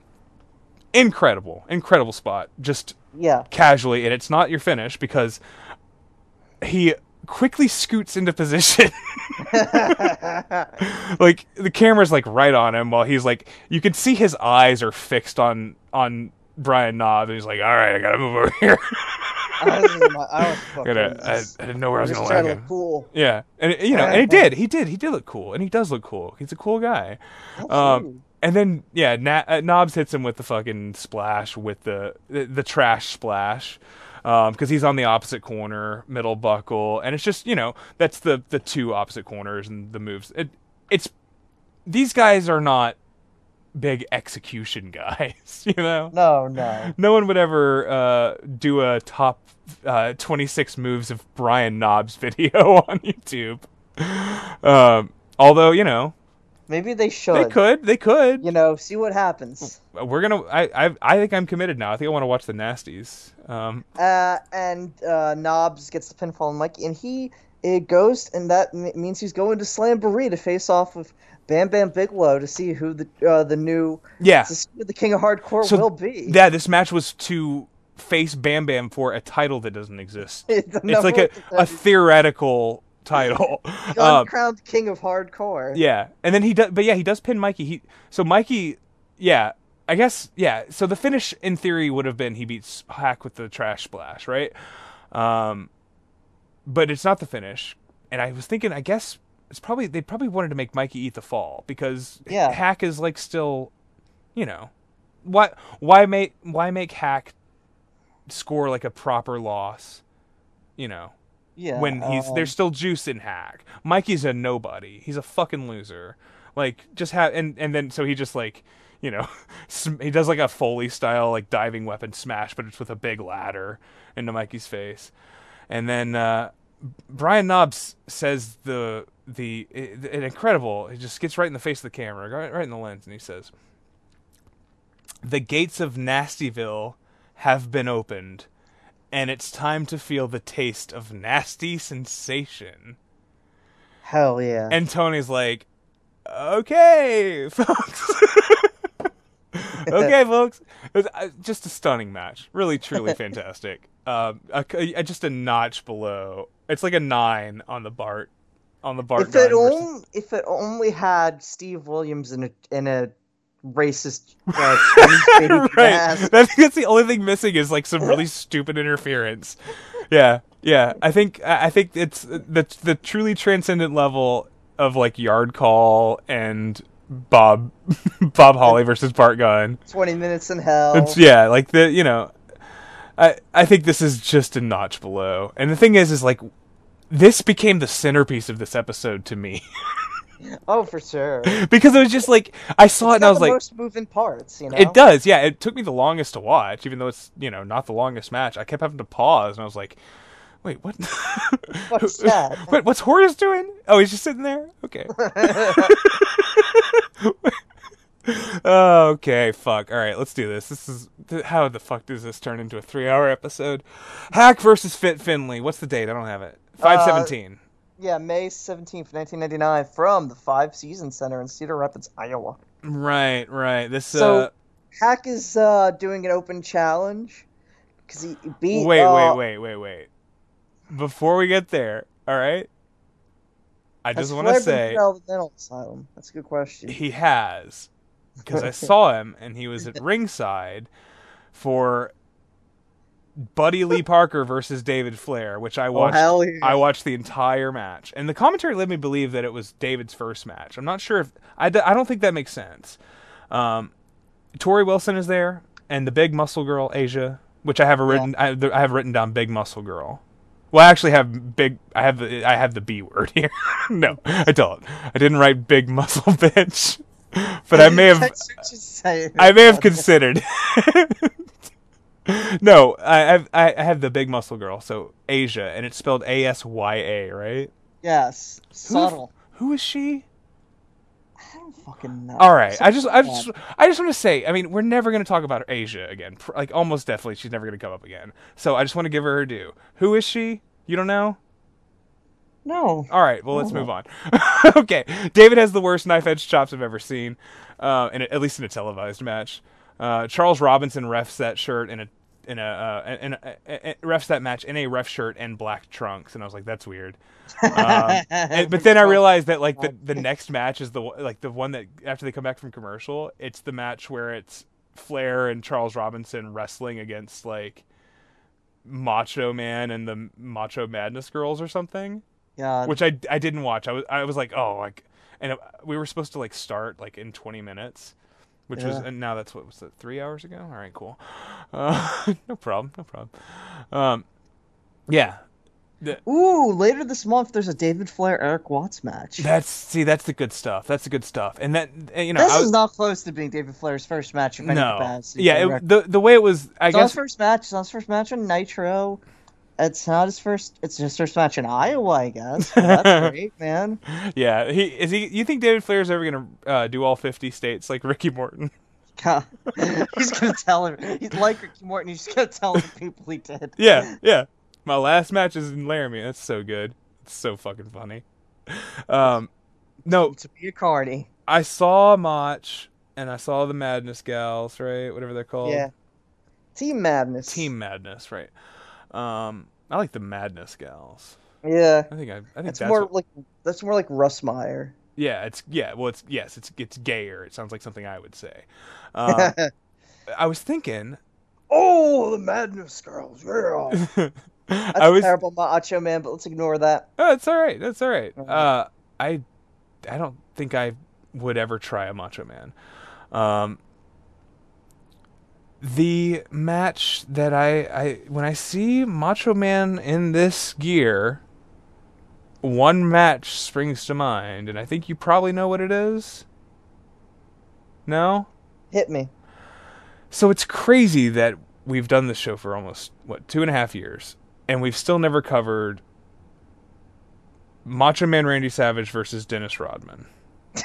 incredible, incredible spot. Just Yeah. casually, and it's not your finish because he quickly scoots into position. like the camera's like right on him while he's like you can see his eyes are fixed on on Brian Knob and he's like, All right, I gotta move over here. I was, I was fucking. Gotta- I, I didn't know where I was land to look cool. Yeah, and you know, and he did. He did. He did look cool, and he does look cool. He's a cool guy. Um, and then yeah, Na- uh, Knobbs hits him with the fucking splash with the the, the trash splash. Because he's on the opposite corner, middle buckle, and it's just you know that's the the two opposite corners and the moves. It it's these guys are not big execution guys, you know. No, no. No one would ever uh, do a top uh, 26 moves of Brian Knobbs video on YouTube. um, although you know Maybe they should. they could, they could. You know, see what happens. We're gonna. I, I I think I'm committed now. I think I want to watch the Nasties. Um, Uh, and uh, Knobbs gets the pinfall on Mike, and he it goes, and that means he's going to Slamboree to face off with Bam Bam Bigelow to see who the uh, the new yeah. to see who the King of Hardcore So will be. Yeah, this match was to face Bam Bam for a title that doesn't exist. It's It's like a, a theoretical title. Um, uncrowned King of Hardcore. yeah, and then he does, but yeah, he does pin Mikey. He so Mikey, yeah, I guess yeah. So the finish in theory would have been he beats Hak with the trash splash, right? Um, but it's not the finish. And I was thinking, I guess it's probably they probably wanted to make Mikey eat the fall because Yeah. Hak is like still, you know, why why make why make Hak score like a proper loss, you know? Yeah, when he's um, there's still juice in Hak. Mikey's a nobody. He's a fucking loser. Like just have and and then so he just like you know he does like a Foley style like diving weapon smash, but it's with a big ladder into Mikey's face, and then uh, Brian Knobbs says the the an incredible. He just gets right in the face of the camera, right, right in the lens, and he says, "The gates of Nastyville have been opened." and it's time to feel the taste of nasty sensation. Hell yeah. And Tony's like, okay, folks. okay, folks. It was uh, just a stunning match. Really, truly fantastic. Um, a, a- just a notch below. It's like a nine on the Bart, on the Bart. if it only if it only had Steve Williams in a in a racist uh, right. mask. I think that's the only thing missing is like some really stupid interference. Yeah, yeah. I think I I think it's the the truly transcendent level of like yard call and Bob Bob Holly versus Bart Gunn. Twenty minutes in hell. It's yeah, like the you know, I I think this is just a notch below. And the thing is, is like this became the centerpiece of this episode to me Oh, for sure. because it was just like I saw it and I was the like, most moving parts, you know. It does, yeah. It took me the longest to watch, even though it's you know not the longest match. I kept having to pause, and I was like, "Wait, what? What's that? what what's Horace doing? Oh, he's just sitting there. Okay. okay, fuck. All right, let's do this. This is how the fuck does this turn into a three-hour episode? Hak versus Fit Finley. What's the date? I don't have it. Five seventeen. Yeah, May seventeenth, nineteen ninety nine, from the Five Seasons Center in Cedar Rapids, Iowa. right, right. This. So uh, Hak is uh, doing an open challenge because he beat. wait, uh, wait, wait, wait, wait. Before we get there, all right. I just want to say put out of the mental asylum. That's a good question. he has because I saw him and he was at ringside for Buddy Lee Parker versus David Flair, which I watched. Oh, yeah. I watched the entire match, and the commentary led me believe that it was David's first match. I'm not sure if I, I don't think that makes sense. Um, Torrie Wilson is there, and the big muscle girl Asya, which I have a written I, I have written down big muscle girl. Well, I actually have big. I have the I have the B word here. no, I don't. I didn't write big muscle bitch, but I may have. That's what you say. I may have considered. no, I have I I have the big muscle girl, so Asya, and it's spelled A S Y A, right? Yes, Who- subtle. Who is she? I don't fucking know. All right, I just I just I just want to say, I mean, we're never going to talk about Asya again. Like almost definitely, she's never going to come up again. So I just want to give her her due. Who is she? You don't know? No. All right, well, let's move on. okay, David has the worst knife edge chops I've ever seen, uh, in a, at least in a televised match. Uh, Charles Robinson refs that shirt in a in a, uh, in a, a, a refs that match in a ref shirt and black trunks, and I was like, that's weird. Um, and- but then I realized that like the the next match is the one- like the one that after they come back from commercial, it's the match where it's Flair and Charles Robinson wrestling against like Macho Man and the Macho Madness Girls or something God. which I, I didn't watch. I was I was like, oh, like, and it, we were supposed to like start like in 20 minutes, which was and now that's what was it three hours ago. All right, cool. Uh, no problem, no problem. Um, yeah, The, Ooh, later this month there's a David Flair Erik Watts match. that's see that's the good stuff. That's the good stuff. And that and, you know, this I was, is not close to being David Flair's first match no, yeah, it, the the way it was, I It's not his guess. first match. His first match on Nitro, It's not his first. It's his first match in Iowa, I guess. That's great, man. Yeah, he is he. You think David Flair's ever gonna uh, do all fifty states like Ricky Morton? God. he's gonna tell him. He's like Ricky Morton. He's just gonna tell the people he did. Yeah, yeah. My last match is in Laramie. That's so good. It's so fucking funny. Um, no, To be a carny. I saw Mach and I saw the Madness Gals, right? Whatever they're called. Yeah. Team Madness. Team Madness, right? Um, I like the Madness Gals. Yeah. I think I, I think That's that's, more what- like that's more like Russ Meyer. yeah, it's yeah. Well, it's yes, it's it's gayer. It sounds like something I would say. Um, I was thinking. oh, the Madness girls. Yeah. That's I was. a terrible macho man, but let's ignore that. Oh, that's all right. That's all right. Uh, I, I don't think I would ever try a Macho Man. Um, the match that I, I when I see Macho Man in this gear, one match springs to mind, and I think you probably know what it is. No. Hit me. So it's crazy that we've done this show for almost what two and a half years, and we've still never covered Macho Man Randy Savage versus Dennis Rodman.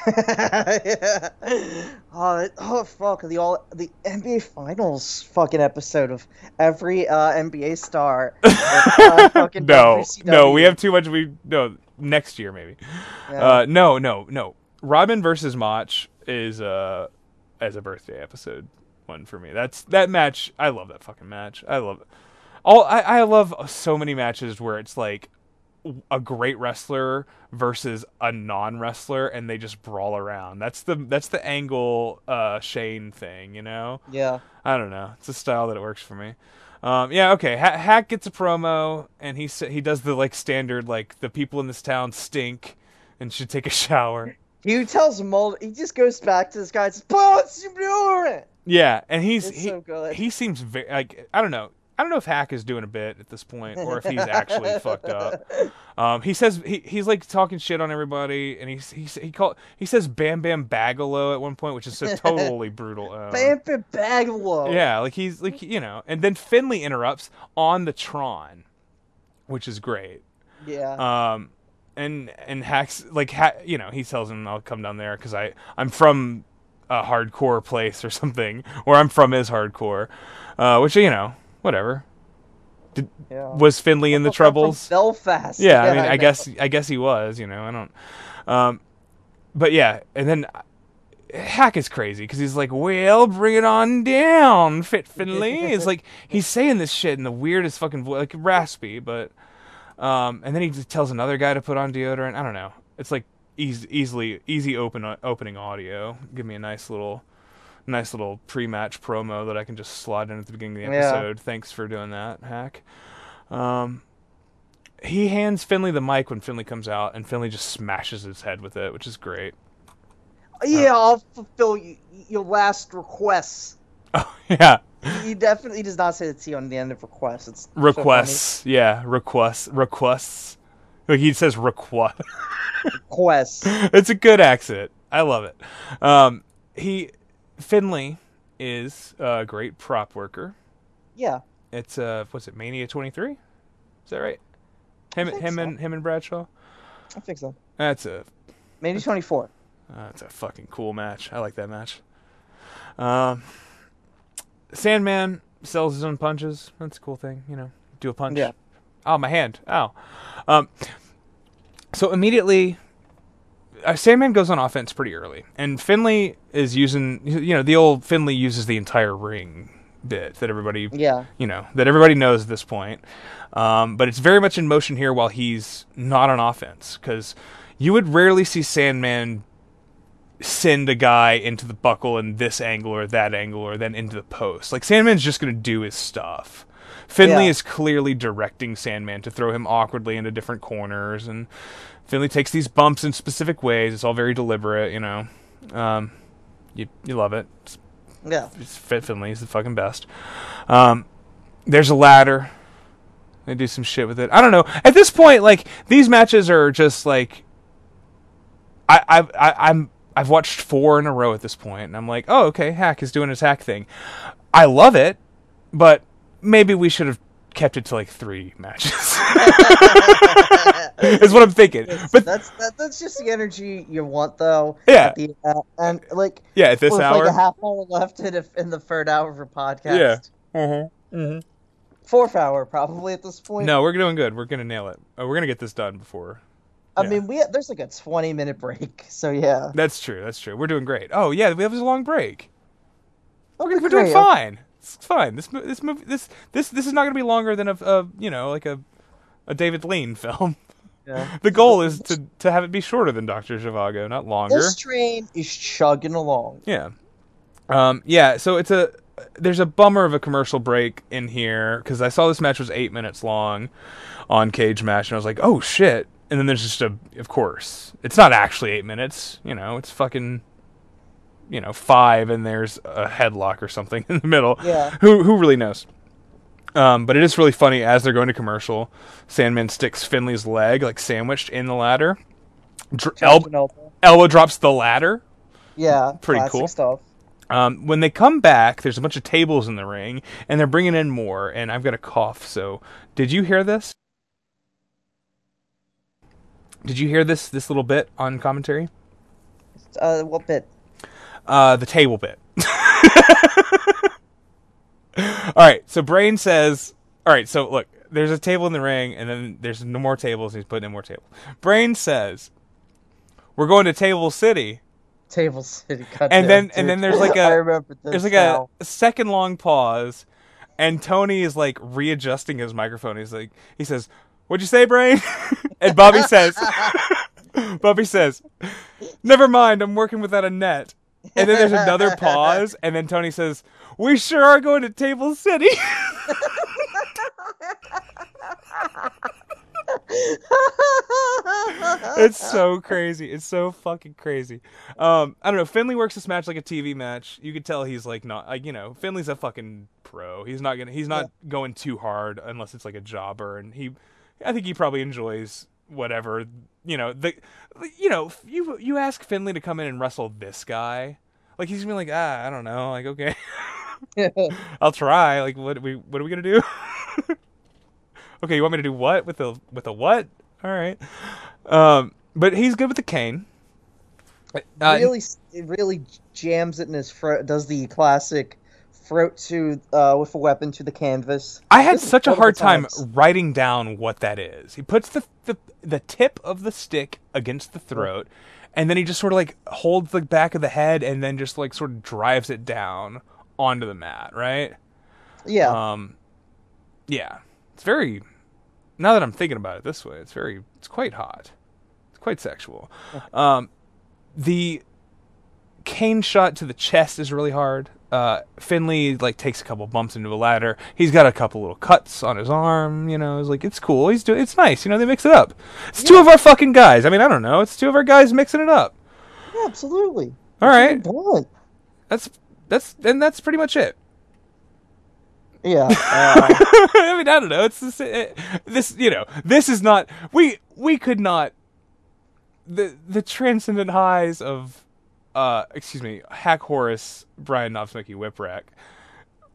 Yeah. Oh, oh fuck the all the NBA Finals fucking episode of every uh, NBA star. uh, fucking No, no, we have too much. We no next year maybe. Yeah. Uh, no, no, no. Robin versus Mach is uh as a birthday episode one for me. That's that match. I love that fucking match. I love it. All I, I love so many matches where it's like a great wrestler versus a non wrestler and they just brawl around. That's the that's the angle uh Shane thing, you know? yeah. I don't know. It's a style that it works for me. Um, yeah, okay. Ha- Hak gets a promo, and he sa- he does the like standard like the people in this town stink and should take a shower. He tells Mulder. He just goes back to this guy and says, "What's you doing?" Yeah, and he's It's he, so good. he seems very like I don't know. I don't know if Hak is doing a bit at this point or if he's actually fucked up. Um, he says he, he's like talking shit on everybody, and he's he he call he says Bam Bam Bagalo at one point, which is so totally brutal. Um, Bam Baglow. Yeah, like he's like you know, and then Finley interrupts on the Tron, which is great. Yeah. Um, and and hacks like ha- you know he tells him I'll come down there because I I'm from a hardcore place or something, where I'm from is hardcore, uh, which you know whatever. yeah. Was Finley in the troubles? Belfast. Yeah, I mean, I, know. guess I guess he was. You know, I don't. Um, but yeah, and then Hak is crazy because he's like, "Well, bring it on down, Fit Finley." it's like he's saying this shit in the weirdest fucking voice, like raspy, but. Um, and then he just tells another guy to put on deodorant. I don't know. It's like easy, easily easy open opening audio. Give me a nice little, nice little pre-match promo that I can just slot in at the beginning of the Yeah. episode. Thanks for doing that, Hak. Um, he hands Finley the mic when Finley comes out, and Finley just smashes his head with it, which is great. Yeah, I'll fulfill y- your last requests. Oh yeah, He definitely does not say the T on the end of requests. It's so requests. yeah, requests. Requests. Like he says request. Requests. it's a good accent. I love it. Um, he Finley is a great prop worker. Yeah. It's uh, what's it? Mania 23. Is that right? Him, him, so. and him and Bradshaw. I think so. That's a Mania 24. That's a fucking cool match. I like that match. Um, Sandman sells his own punches. That's a cool thing, you know. Do a punch. Yeah. Oh, my hand. Ow. Um, so immediately, uh, Sandman goes on offense pretty early, and Finley is using, you know, the old Finley uses the entire ring bit that everybody Yeah. you know that everybody knows at this point. Um, but it's very much in motion here while he's not on offense because you would rarely see Sandman send a guy into the buckle in this angle or that angle or then into the post. Like Sandman's just going to do his stuff. Finley Yeah. is clearly directing Sandman to throw him awkwardly into different corners, and Finley takes these bumps in specific ways. It's all very deliberate, you know. Um, you you love it. It's Yeah. it's Fit Finley. He's the fucking best. Um, there's a ladder. They do some shit with it. I don't know. At this point, like these matches are just like I I, I I'm I've watched four in a row at this point, and I'm like, oh okay, Hak is doing his hak thing. I love it, but maybe we should have kept it to like three matches. is what I'm thinking. But that's that, that's just the energy you want, though. Yeah. At the, uh, and like yeah, at this with hour. like a half hour left in, the- in the third hour of a podcast. Yeah. Mm-hmm. Mm-hmm. Fourth hour probably at this point. No, we're doing good. We're gonna nail it. Uh, we're gonna get this done before. I yeah. mean we there's like a twenty minute break, so yeah. That's true. That's true. We're doing great. Oh yeah, we have this long break. Okay, We're doing fine. It's fine. This this movie this this this is not gonna be longer than a, a you know like a a David Lean film. Yeah. The goal is to to have it be shorter than Doctor Zhivago, not longer. This train is chugging along. Yeah. Um, yeah, so it's a there's a bummer of a commercial break in here because I saw this match was eight minutes long on Cagematch, and I was like, oh shit. And then there's just a, of course, it's not actually eight minutes. You know, it's fucking, you know, five, and there's a headlock or something in the middle. Yeah. Who who really knows? Um, but it is really funny as they're going to commercial. Sandman sticks Finley's leg like sandwiched in the ladder. Dr- elbow drops the ladder. Yeah. Pretty cool. stuff. Um, when they come back, there's a bunch of tables in the ring, and they're bringing in more. And I've got a cough. So, did you hear this? Did you hear this this little bit on commentary? Uh, what bit? Uh, the table bit. all right. So Brain says, all right. So look, there's a table in the ring, and then there's no more tables. And he's putting in more tables. Brain says, "We're going to Table City." Table City. God And damn, then- and then there's like a- I remember this there's like now. a second long pause and tony is like readjusting his microphone he's like he says what'd you say brain and bobby says bobby says never mind i'm working without a net and then there's another pause and then tony says we sure are going to table city it's so crazy. It's so fucking crazy. Um, I don't know. Finley works this match like a TV match. You could tell he's like not like you know Finley's a fucking pro. He's not gonna he's not going too hard unless it's like a jobber. And he, I think he probably enjoys whatever you know the, you know you you ask Finley to come in and wrestle this guy, like he's gonna be like ah I don't know like okay I'll try like what are we what are we gonna do? okay, you want me to do what with a with a what? All right. Um, but he's good with the cane. Uh, really, it really jams it in his throat. Does the classic throat to uh, with a weapon to the canvas. I had This such a hard time writing down what that is. He puts the, the the tip of the stick against the throat, and then he just sort of like holds the back of the head, and then just like sort of drives it down onto the mat. Right? Yeah, Um, yeah. It's very. Now that I'm thinking about it this way, it's very. It's quite hot. It's quite sexual. Um, the cane shot to the chest is really hard. Uh, Finley like takes a couple bumps into a ladder. He's got a couple little cuts on his arm. You know, it's like it's cool. He's doing. It's nice. You know, they mix it up. It's two of our fucking guys. I mean, I don't know. It's two of our guys mixing it up. yeah, absolutely. All right. That's that's and that's pretty much it. Yeah, uh, I mean, I don't know. It's this, it, this, you know, this is not. We we could not. The the transcendent highs of, uh, excuse me, Hak Horace, Brian Knobbs, Mikey Whipwreck.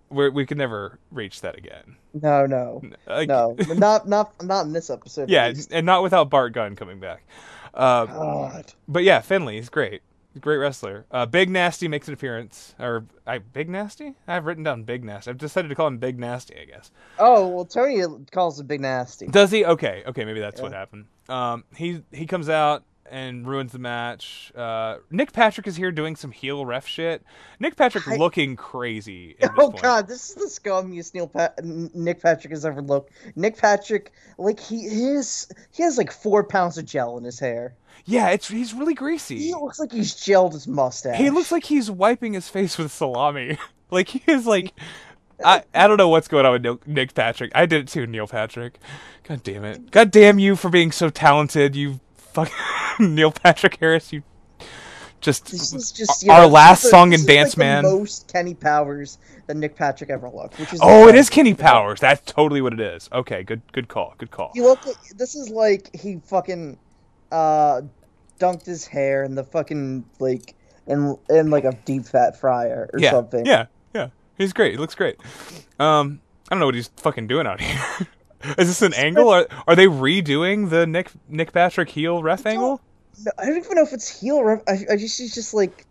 We we could never reach that again. no, no, Like, no, not not not in this episode. Yeah, and not without Bart Gunn coming back. Uh, God. but yeah, Finley, he's great. Great wrestler. Uh, Big Nasty makes an appearance. Or I Big Nasty? I've written down Big Nasty. I've decided to call him Big Nasty, I guess. Oh well, Tony calls him big nasty. Does he? Okay, okay, maybe that's what happened. Um, he he comes out and ruins the match. Uh, Nick Patrick is here doing some heel ref shit. Nick Patrick I- looking crazy. Oh point. god, this is the scummiest Neil pa- Nick Patrick has ever looked. Nick Patrick, like he is, he has like four pounds of gel in his hair. Yeah, it's he's really greasy. He looks like he's gelled his mustache. He looks like he's wiping his face with salami. like he is like. I, I don't know what's going on with Nick Patrick. I did it too, Neil Patrick. God damn it. God damn you for being so talented, you fuck Neil Patrick Harris, you just This is just our know, last song and dance like man. The most Kenny Powers that Nick Patrick ever looked, which is Oh, it is Kenny Powers. That's totally what it is. Okay, good good call. Good call. He looked. Like, this is like he fucking uh dunked his hair in the fucking like in in like a deep fat fryer or yeah, something. Yeah, yeah. He's great. He looks great. Um I don't know what he's fucking doing out here. Is this an angle? Are, are they redoing the Nick Nick Patrick heel ref angle? No, I don't even know if it's heel. Ref- I, I just he's just like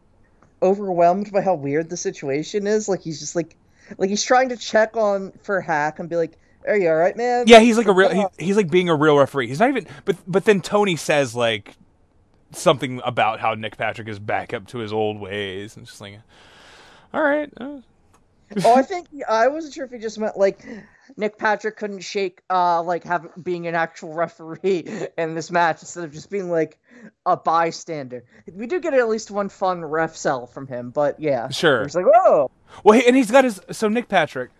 overwhelmed by how weird the situation is. Like he's just like like he's trying to check on for Hak and be like, "Are you all right, man?" Yeah, he's like a real. He, he's like being a real referee. He's not even. But but then Tony says like something about how Nick Patrick is back up to his old ways, and just like, all right. uh, oh, I think I wasn't sure if he just meant like Nick Patrick couldn't shake uh like having being an actual referee in this match instead of just being like a bystander. We do get at least one fun ref cell from him, but yeah, Sure. He's like, "Whoa." Well, he, and he's got his. So Nick Patrick.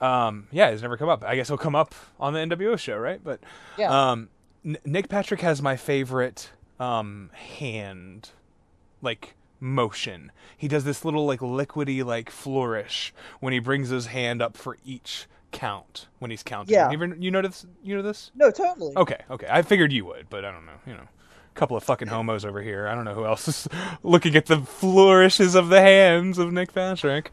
Um. Yeah, he's never come up. I guess he'll come up on the NWO show, right? But Yeah. Um. N- Nick Patrick has my favorite um hand, like motion. He does this little like liquidy like flourish when he brings his hand up for each count when he's counting. Yeah. You, ever, you notice? You know this? No, totally. Okay, okay. I figured you would, but I don't know. You know, couple of fucking homos over here. I don't know who else is looking at the flourishes of the hands of Nick Patrick.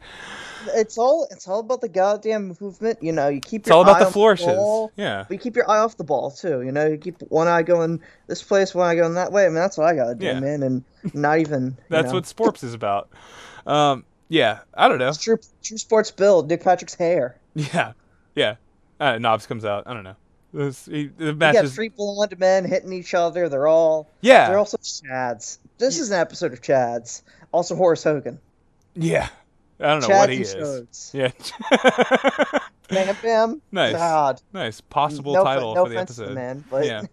It's all it's all about the goddamn movement. You know, you keep It's all about the flourishes. ball, Yeah. but you keep your eye off the ball too. You know, you keep one eye going this place, one eye going that way. I mean, that's what I gotta do, Yeah. man. And not even That's know. what sports is about. Um, yeah, I don't know. true true sports build. Nick Patrick's hair. Yeah, yeah. Uh, Knobbs comes out. I don't know. This, he, the You match got is three blonde men hitting each other. They're all Yeah. They're also Chads. This is an episode of Chads. Also Horace Hogan. yeah. I don't know Chads what he is. Chodes. Yeah. Bam Bam. nice. God. Nice possible no, title no for the episode. man, but yeah.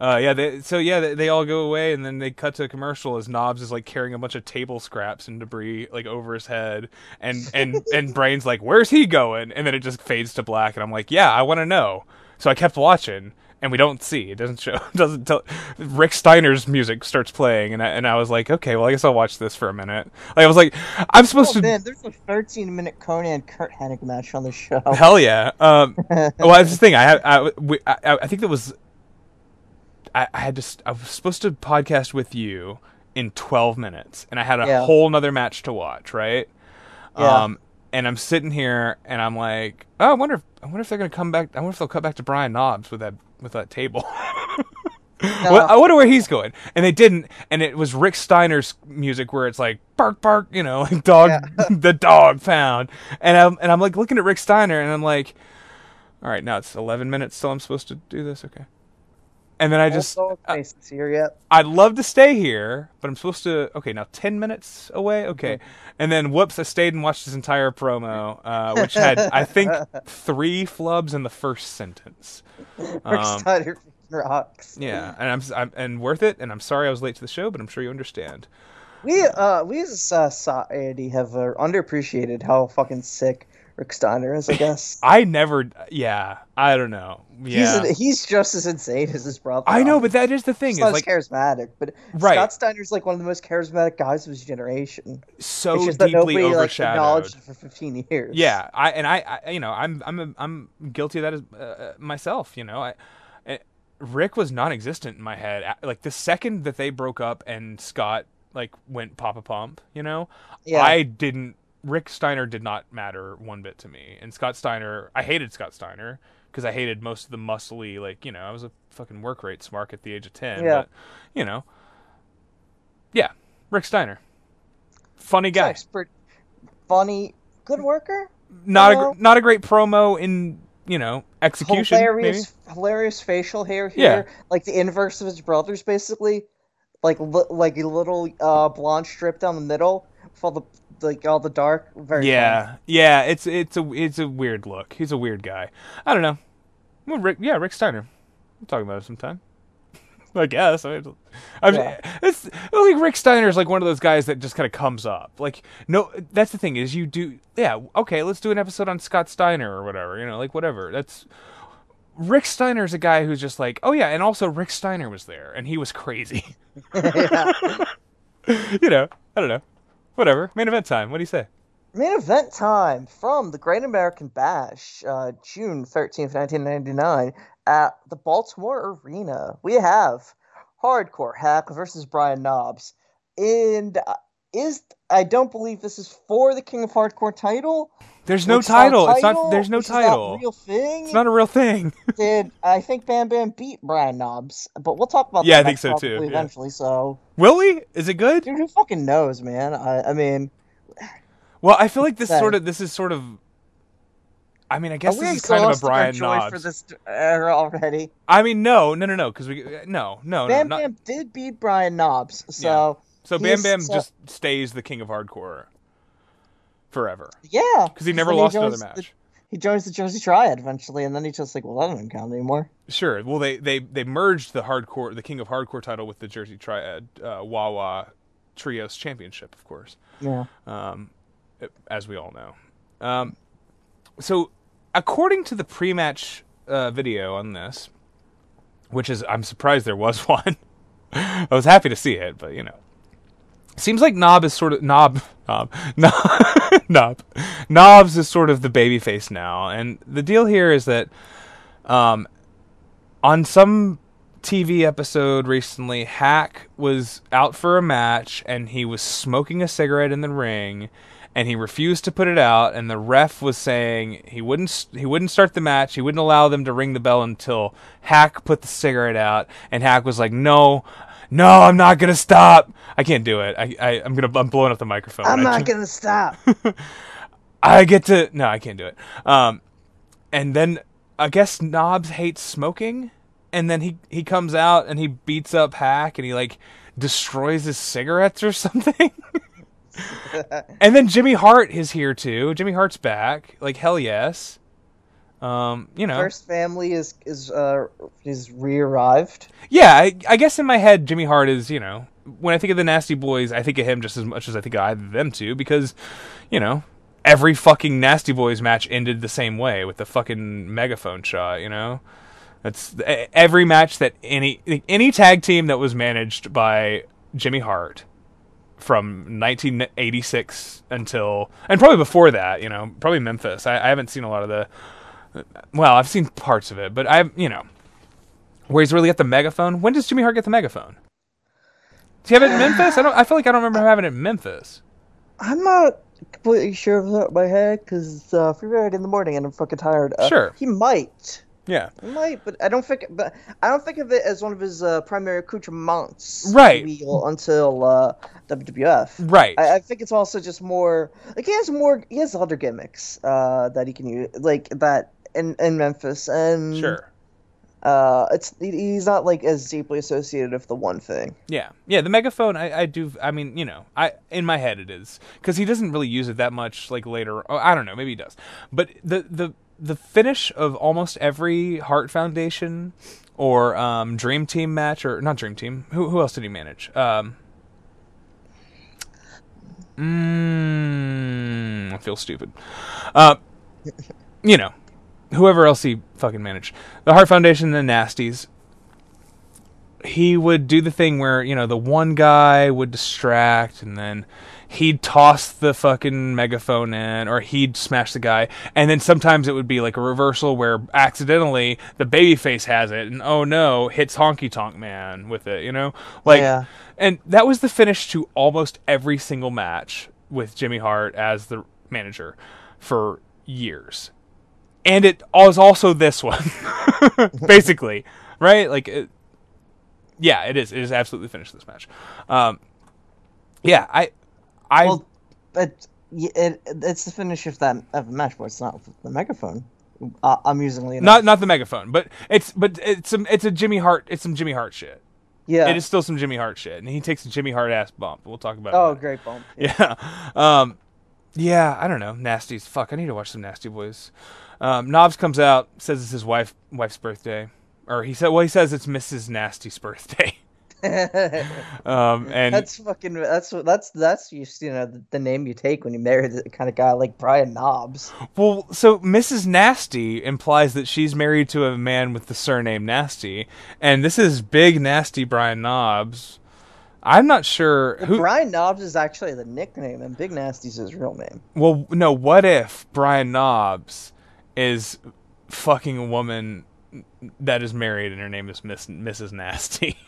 Uh, yeah, they, so yeah, they, they all go away, and then they cut to a commercial as Knobbs is like carrying a bunch of table scraps and debris like over his head, and and and Brain's like, "Where's he going?" And then it just fades to black, and I'm like, "Yeah, I want to know." So I kept watching, and we don't see. It doesn't show. It doesn't tell. Rick Steiner's music starts playing, and I, and I was like, "Okay, well, I guess I'll watch this for a minute." Like I was like, "I'm supposed Oh to." man, there's a 13 minute Konnan Curt Hennig match on the show. Hell yeah. Um, well, that's the thing. I had, I, I, I think that was, I, I had to, st- I was supposed to podcast with you in 12 minutes, and I had a Yeah. whole nother match to watch, right? Yeah. Um, and I'm sitting here, and I'm like, oh, I wonder, if, I wonder if they're gonna come back. I wonder if they'll cut back to Brian Knobbs with that, with that table. Well, I wonder where he's going. And they didn't. And it was Rick Steiner's music where it's like bark bark, you know, like dog the dog found. And I'm and I'm like looking at Rick Steiner and I'm like, all right, now it's 11 minutes till I'm supposed to do this. Okay. And then I just here yet. I'd love to stay here, but I'm supposed to. Okay, now ten minutes away. Okay, and then whoops, I stayed and watched this entire promo, uh, which had I think three flubs in the first sentence. Um, rocks. yeah, and I'm, I'm and worth it. And I'm sorry I was late to the show, but I'm sure you understand. We uh we as a society have uh, underappreciated how fucking sick Rick Steiner is. I guess I never. Yeah, I don't know. Yeah, he's he's just as insane as his brother. I know, but that is the thing. He's like charismatic, but Right. Scott Steiner's like one of the most charismatic guys of his generation. so it's just that deeply nobody like overshadowed. acknowledged for 15 years. Yeah, I and I, I you know, I'm I'm a, I'm guilty of that as uh, myself. You know, I, I Rick was non-existent in my head. Like the second that they broke up and Scott like went Papa Pump, you know, Yeah. I didn't. Rick Steiner did not matter one bit to me, and Scott Steiner, I hated Scott Steiner because I hated most of the muscly, like you know, I was a fucking work rate smart at the age of ten. Yeah. But you know, yeah, Rick Steiner, funny guy. expert, funny, good worker. not a not a great promo in you know execution. hilarious, maybe? hilarious facial hair here, Yeah. like the inverse of his brothers, basically, like li- like a little uh, blonde strip down the middle with all the like all the dark. Very Yeah, yeah. It's it's a it's a weird look. He's a weird guy. I don't know. Well, Rick, yeah, Rick Steiner. We'll talk about it sometime. I guess. I mean, I'm, Yeah. it's like Rick Steiner is like one of those guys that just kind of comes up. Like, no, that's the thing is you do. Yeah, okay, let's do an episode on Scott Steiner or whatever. You know, like whatever. That's Rick Steiner is a guy who's just like, oh yeah, and also Rick Steiner was there and he was crazy. you know, I don't know. Whatever. Main event time. What do you say? Main event time from the Great American Bash, uh, June 13th, 1999, at the Baltimore Arena. We have Hardcore Hak versus Brian Knobbs. And uh, is I don't believe this is for the King of Hardcore title. There's no not title. It's not. There's no this is not title. a real thing. It's not a real thing. Did I think Bam Bam beat Brian Knobbs? But we'll talk about Yeah, that I think so, too, yeah. Eventually, so Will we? Is it good? dude, who fucking knows, man? I, I mean, Well, I feel like this sort of. This is sort of. I mean, I guess this is kind of a Brian Knobbs. for this era already? I mean, no, no, no, no, because we uh, no, no, Bam no, not, Bam did beat Brian Knobbs, so so Bam Bam so- just stays the king of hardcore forever yeah, because he never lost joins another the- match. he joins the Jersey Triad eventually, and then he's just like, well, that doesn't count anymore. Sure. Well, they they they merged the hardcore, the king of hardcore title with the Jersey Triad uh, Wawa Trios Championship, of course. Yeah. um, as we all know. Um, so, according to the pre-match uh, video on this, which is I'm surprised there was one. I was happy to see it, but you know, seems like Knob is sort of Knob Knob Knob Knob Knobbs is sort of the babyface now, and the deal here is that um, on some TV episode recently, Hak was out for a match and he was smoking a cigarette in the ring and he refused to put it out and the ref was saying he wouldn't he wouldn't start the match, he wouldn't allow them to ring the bell until Hak put the cigarette out and Hak was like, "No, no, I'm not going to stop. I can't do it. I, I I'm going to I'm blowing up the microphone. I'm not gonna stop. I get to no, I can't do it. Um, and then I guess Knobbs hates smoking, and then he he comes out and he beats up Hak and he like destroys his cigarettes or something. and then Jimmy Hart is here too. Jimmy Hart's back. Like hell yes. Um, you know. First family is is uh is re-arrived. Yeah, I, I guess in my head, Jimmy Hart is, you know, when I think of the Nasty Boys, I think of him just as much as I think of either of them two because, you know, every fucking Nasty Boys match ended the same way with the fucking megaphone shot, you know? That's every match that any any tag team that was managed by Jimmy Hart from 1986 until and probably before that, you know, probably Memphis. I, I haven't seen a lot of the well, I've seen parts of it, but I've you know where he's really got the megaphone. When does Jimmy Hart get the megaphone? Do you have it in Memphis? I don't. I feel like I don't remember him having it in Memphis. I'm not completely sure of that in my head because it's uh, three in the morning and I'm fucking tired. Uh, Sure. he might. Yeah, He might, but I don't think. But I don't think of it as one of his uh, primary accoutrements. Right. Wheel until uh, WWF. right. I, I think it's also just more like he has more. He has other gimmicks uh, that he can use, like that in in Memphis, and sure. Uh, it's he's not like as deeply associated with the one thing. Yeah, yeah. The megaphone. I, I do. I mean, you know, I in my head it is because he doesn't really use it that much. Like later, oh, I don't know. Maybe he does. But the the the finish of almost every Hart Foundation or um, Dream Team match, or not Dream Team. Who who else did he manage? Um, mm, I feel stupid. Uh, you know, whoever else he fucking managed. The Hart Foundation, and the Nasties. He would do the thing where, you know, the one guy would distract and then he'd toss the fucking megaphone in or he'd smash the guy. And then sometimes it would be like a reversal where accidentally the babyface has it and oh no, hits Honky Tonk Man with it, you know? Like Yeah. and that was the finish to almost every single match with Jimmy Hart as the manager for years. And it was also this one, basically, right? Like, it, yeah, it is. It is absolutely finished this match. Um, yeah, I, I, Well, but y- it, it's the finish of that of the match, but it's not the megaphone. Uh, amusingly enough. not not the megaphone, but it's but it's some it's a Jimmy Hart. It's some Jimmy Hart shit. yeah. It is still some Jimmy Hart shit, and he takes a Jimmy Hart ass bump. We'll talk about. Oh, great bump. Yeah. Um, yeah, I don't know. Nasties. Fuck, I need to watch some Nasty Boys. Um, Knobbs comes out, says it's his wife wife's birthday. Or he said well he says it's Mrs. Nasty's birthday. um, and That's fucking. That's. That's that's just you know the, the name you take when you marry the kind of guy like Brian Knobbs. well, so Mrs. Nasty implies that she's married to a man with the surname Nasty, and this is Big Nasty Brian Knobbs. I'm not sure who. Brian Knobbs is actually the nickname, and Big Nasty's his real name. Well, no. What if Brian Knobbs is fucking a woman that is married and her name is Miss Mrs. Nasty?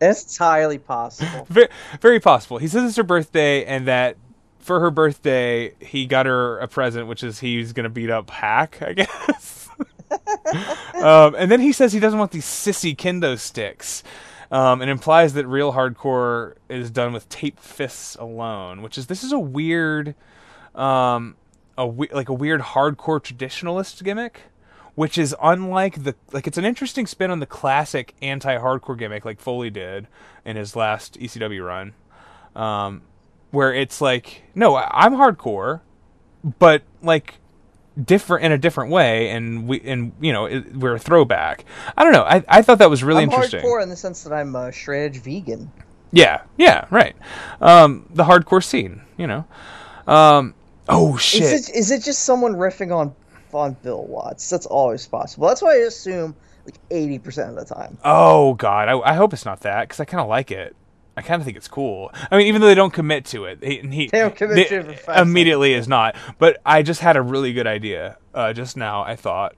It's entirely possible. very, very possible. He says it's her birthday, and that for her birthday he got her a present, which is he's gonna beat up Hak, I guess. um, and then he says he doesn't want these sissy kendo sticks, um, and implies that real hardcore is done with taped fists alone, which is this is a weird, um, a we- like a weird hardcore traditionalist gimmick. Which is unlike the like it's an interesting spin on the classic anti-hardcore gimmick like Foley did in his last ECW run, um, where it's like no I'm hardcore, but like different in a different way, and we and you know it, we're a throwback. I don't know. I I thought that was really I'm interesting. hardcore in the sense that I'm a shred vegan. Yeah, yeah, right. Um, the hardcore scene, you know. Um, oh shit. Is it is it just someone riffing on on Bill Watts? That's always possible. That's why I assume like eighty percent of the time. Oh God, I, I hope it's not that because I kind of like it. I kind of think it's cool. I mean, even though they don't commit to it, he, he They don't commit they- to it immediately is not. But I just had a really good idea uh, just now. I thought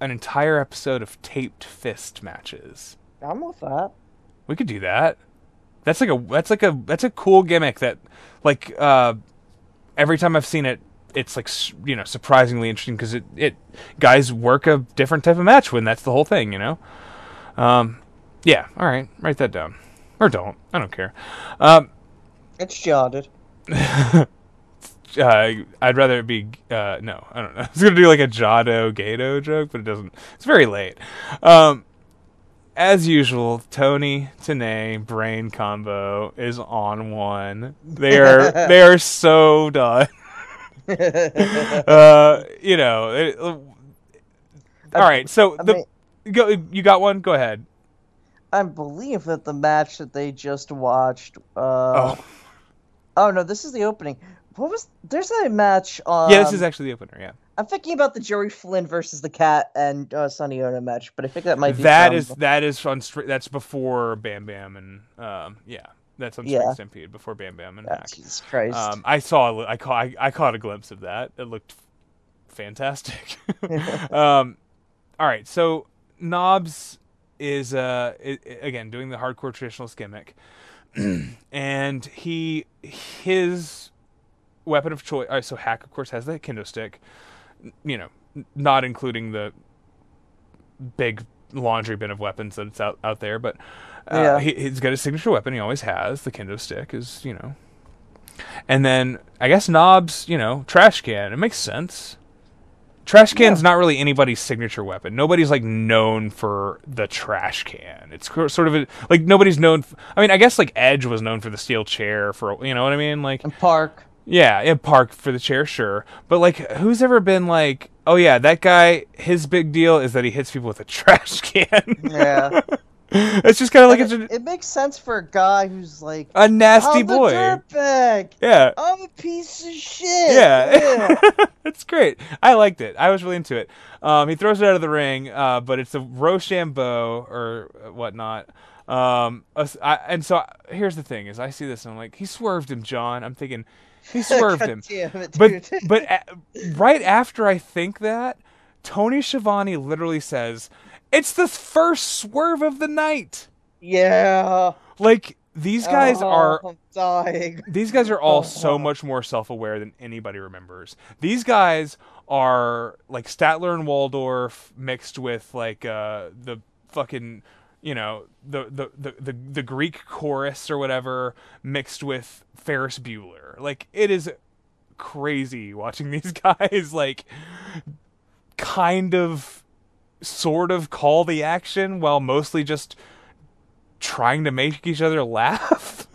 an entire episode of taped fist matches. I'm with that. We could do that. That's like a that's like a that's a cool gimmick that like uh every time I've seen it it's like you know surprisingly interesting because it it guys work a different type of match when that's the whole thing, you know. Um yeah, all right, write that down. Or don't. I don't care. Um It's jotted. uh, I'd rather it be uh, no, I don't know. I was gonna do like a Jado Gedo joke, but it doesn't. It's very late. Um, as usual, Tony Tenay brain combo is on one. They are they are so done. uh, you know. It, all right, so I the mean- go. You got one. Go ahead. I believe that the match that they just watched. Uh, Oh, oh no, this is the opening. What was? There's a match on. yeah. This is actually the opener. Yeah. I'm thinking about the Jerry Flynn versus the Cat and uh, Sonny Onoo match, but I think that might be That from- is that is on Str- that's before Bam Bam and um yeah that's on Yeah. Stampede before Bam Bam and Hak. Jesus Christ. Um, I saw I caught I, I caught a glimpse of that. It looked fantastic. um, all right, so Knobbs is uh again doing the hardcore traditionalist gimmick, and he his weapon of choice. Right, so Hak of course has the kendo stick. You know, not including the big laundry bin of weapons that's out out there, but uh, Yeah. he, he's got his signature weapon. He always has the kendo stick. Is you know, and then I guess Knobbs, you know, trash can. It makes sense. Trash can's not really anybody's signature weapon. Nobody's like known for the trash can. It's sort of a, like nobody's known. F- I mean, I guess like Edge was known for the steel chair for you know what I mean. Like and Park. Yeah, in Park for the chair, sure. But like, who's ever been like, oh yeah, that guy? His big deal is that he hits people with a trash can. Yeah. it's just kind of like And it's it, it makes sense for a guy who's like a, a nasty I'm boy. a dirtbag. Yeah. I'm a piece of shit. Yeah. it's great. I liked it. I was really into it. Um, he throws it out of the ring, uh, but it's a Rochambeau or whatnot. Um, I- and so here's the thing: is I see this and I'm like, he swerved him, John. I'm thinking, he swerved him. it, but but a- right after I think that, Tony Schiavone literally says, "It's the first swerve of the night." yeah. Like these guys Oh, are I'm dying. these guys are all Oh, so much more self-aware than anybody remembers. These guys are like Statler and Waldorf mixed with like uh, the fucking you know the, the the the the Greek chorus or whatever mixed with Ferris Bueller. Like it is crazy watching these guys like kind of sort of call the action while mostly just trying to make each other laugh.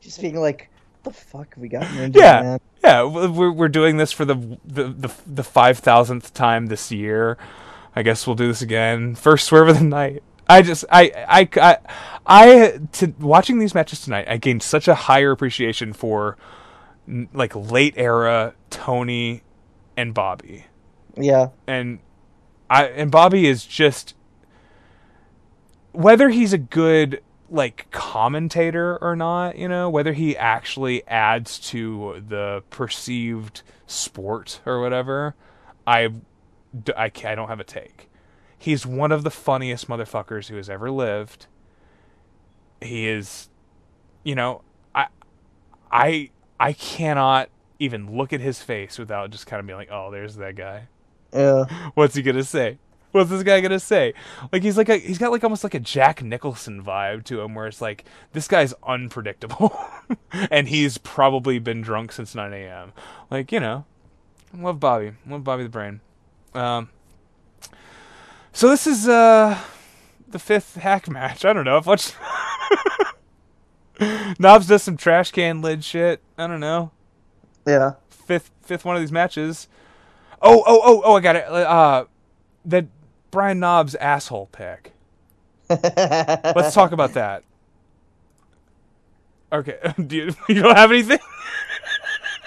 Just being like, what the fuck have we gotten into, Yeah, man? yeah. We're we're doing this for the the the, the five thousandth time this year. I guess we'll do this again. First swerve of the night. I just I I I, I to watching these matches tonight. I gained such a higher appreciation for like late era Tony and Bobby Yeah. and I and Bobby is just whether he's a good like commentator or not, you know, whether he actually adds to the perceived sport or whatever, I ca- I don't have a take. He's one of the funniest motherfuckers who has ever lived. he is, you know, I, I, I cannot even look at his face without just kind of being like, oh, there's that guy. Yeah. What's he gonna say? What's this guy gonna say? Like he's like a he's got like almost like a Jack Nicholson vibe to him, where it's like this guy's unpredictable, and he's probably been drunk since 9 a.m. Like you know, love Bobby, love Bobby the Brain. Um, so this is uh the fifth Hak match. I don't know if watched. Knobbs does some trash can lid shit. I don't know. Yeah. Fifth fifth one of these matches. Oh oh oh oh! I got it. Uh, that Brian Knobbs asshole pick. Let's talk about that. Okay, do you, you don't have anything?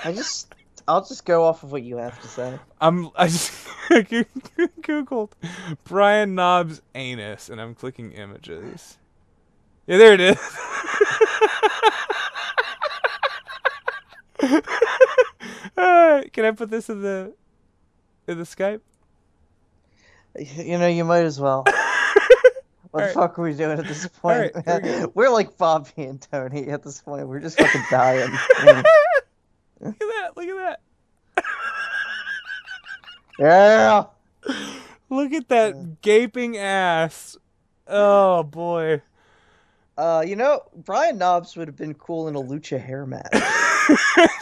I just, I'll just go off of what you have to say. I'm I just googled Brian Knobbs anus and I'm clicking images. Yeah, there it is. Uh, can I put this in the in the Skype? You know, you might as well. What the Alright. fuck are we doing at this point? Alright, here we man? We're like Bobby and Tony at this point. We're just fucking dying. Look at that! Look at that! yeah. Look at that gaping ass. Oh boy. Uh, you know, Brian Knobbs would have been cool in a lucha hair match.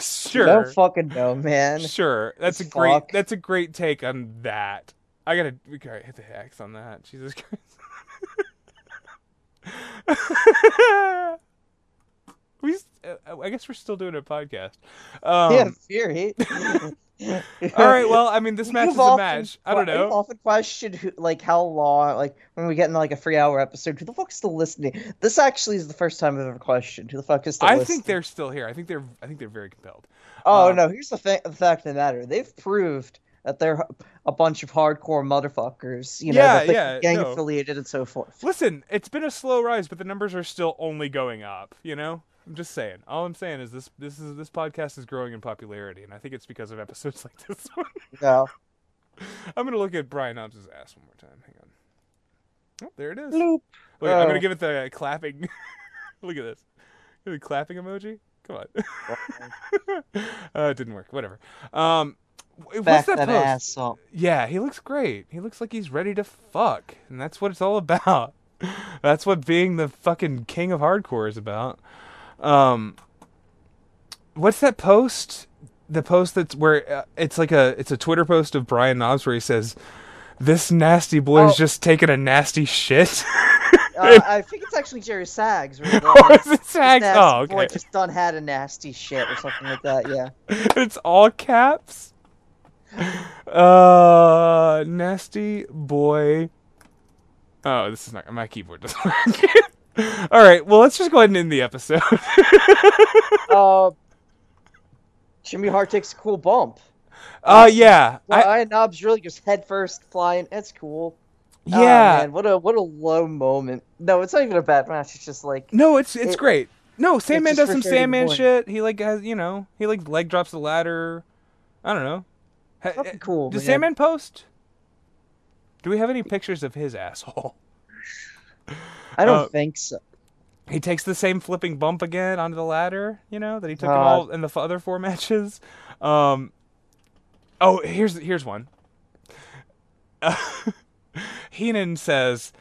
sure. No fucking no, man. Sure. That's a great that's a great take on that. I gotta we gotta hit the X on that. Jesus Christ. we uh, I guess we're still doing a podcast. Um, yeah, Fury. all right, well, I mean this match You've is a match. I don't know. often questioned who, like how long, like when we get in like a three-hour episode, who the fuck's still listening? This actually is the first time I've ever questioned who the fuck is still I listening. think they're still here. I think they're I think they're very compelled. Oh um, no, here's the, fa- the fact of the matter: they've proved that they're a bunch of hardcore motherfuckers. You know, Yeah, yeah, gang no. affiliated and so forth. Listen, it's been a slow rise, but the numbers are still only going up. You know, I'm just saying. All I'm saying is this: this is this podcast is growing in popularity, and I think it's because of episodes like this one. Yeah. I'm gonna look at Brian Knobbs' ass one more time. Hang on. Oh, there it is. Bloop. Look, I'm Oh. gonna give it the clapping. look at this. The clapping emoji. Come on. uh, it didn't work. Whatever. Um, Back what's that, that post? ass up. Yeah, he looks great. He looks like he's ready to fuck, and that's what it's all about. That's what being the fucking king of hardcore is about. Um, what's that post? The post that's where uh, it's like a it's a Twitter post of Brian Knobbs where he says, "This nasty boy's Oh. just taking a nasty shit." Uh, I think it's actually Jerry Sags. Where the, Oh, is it Sags? Oh, boy just done had a nasty shit or something like that. Yeah. it's all caps. Uh, nasty boy. Oh, this is not my keyboard doesn't work. all right, well, let's just go ahead and end the episode. Uh, Jimmy Hart takes a cool bump. uh, yeah, I, Brian Knobbs really just head first flying. That's cool. Ah, yeah. man, what a what a low moment. No, it's not even a bad match. It's just like no, it's it's it- great. No, Sandman does some Sandman point. shit. He like has you know he like leg drops the ladder. I don't know. Ha- Fucking cool, Does man. Sandman post? Do we have any pictures of his asshole? I don't uh, think so. he takes the same flipping bump again onto the ladder, you know, that he took in all in the other four matches. Um, oh, here's here's one. Heenan says,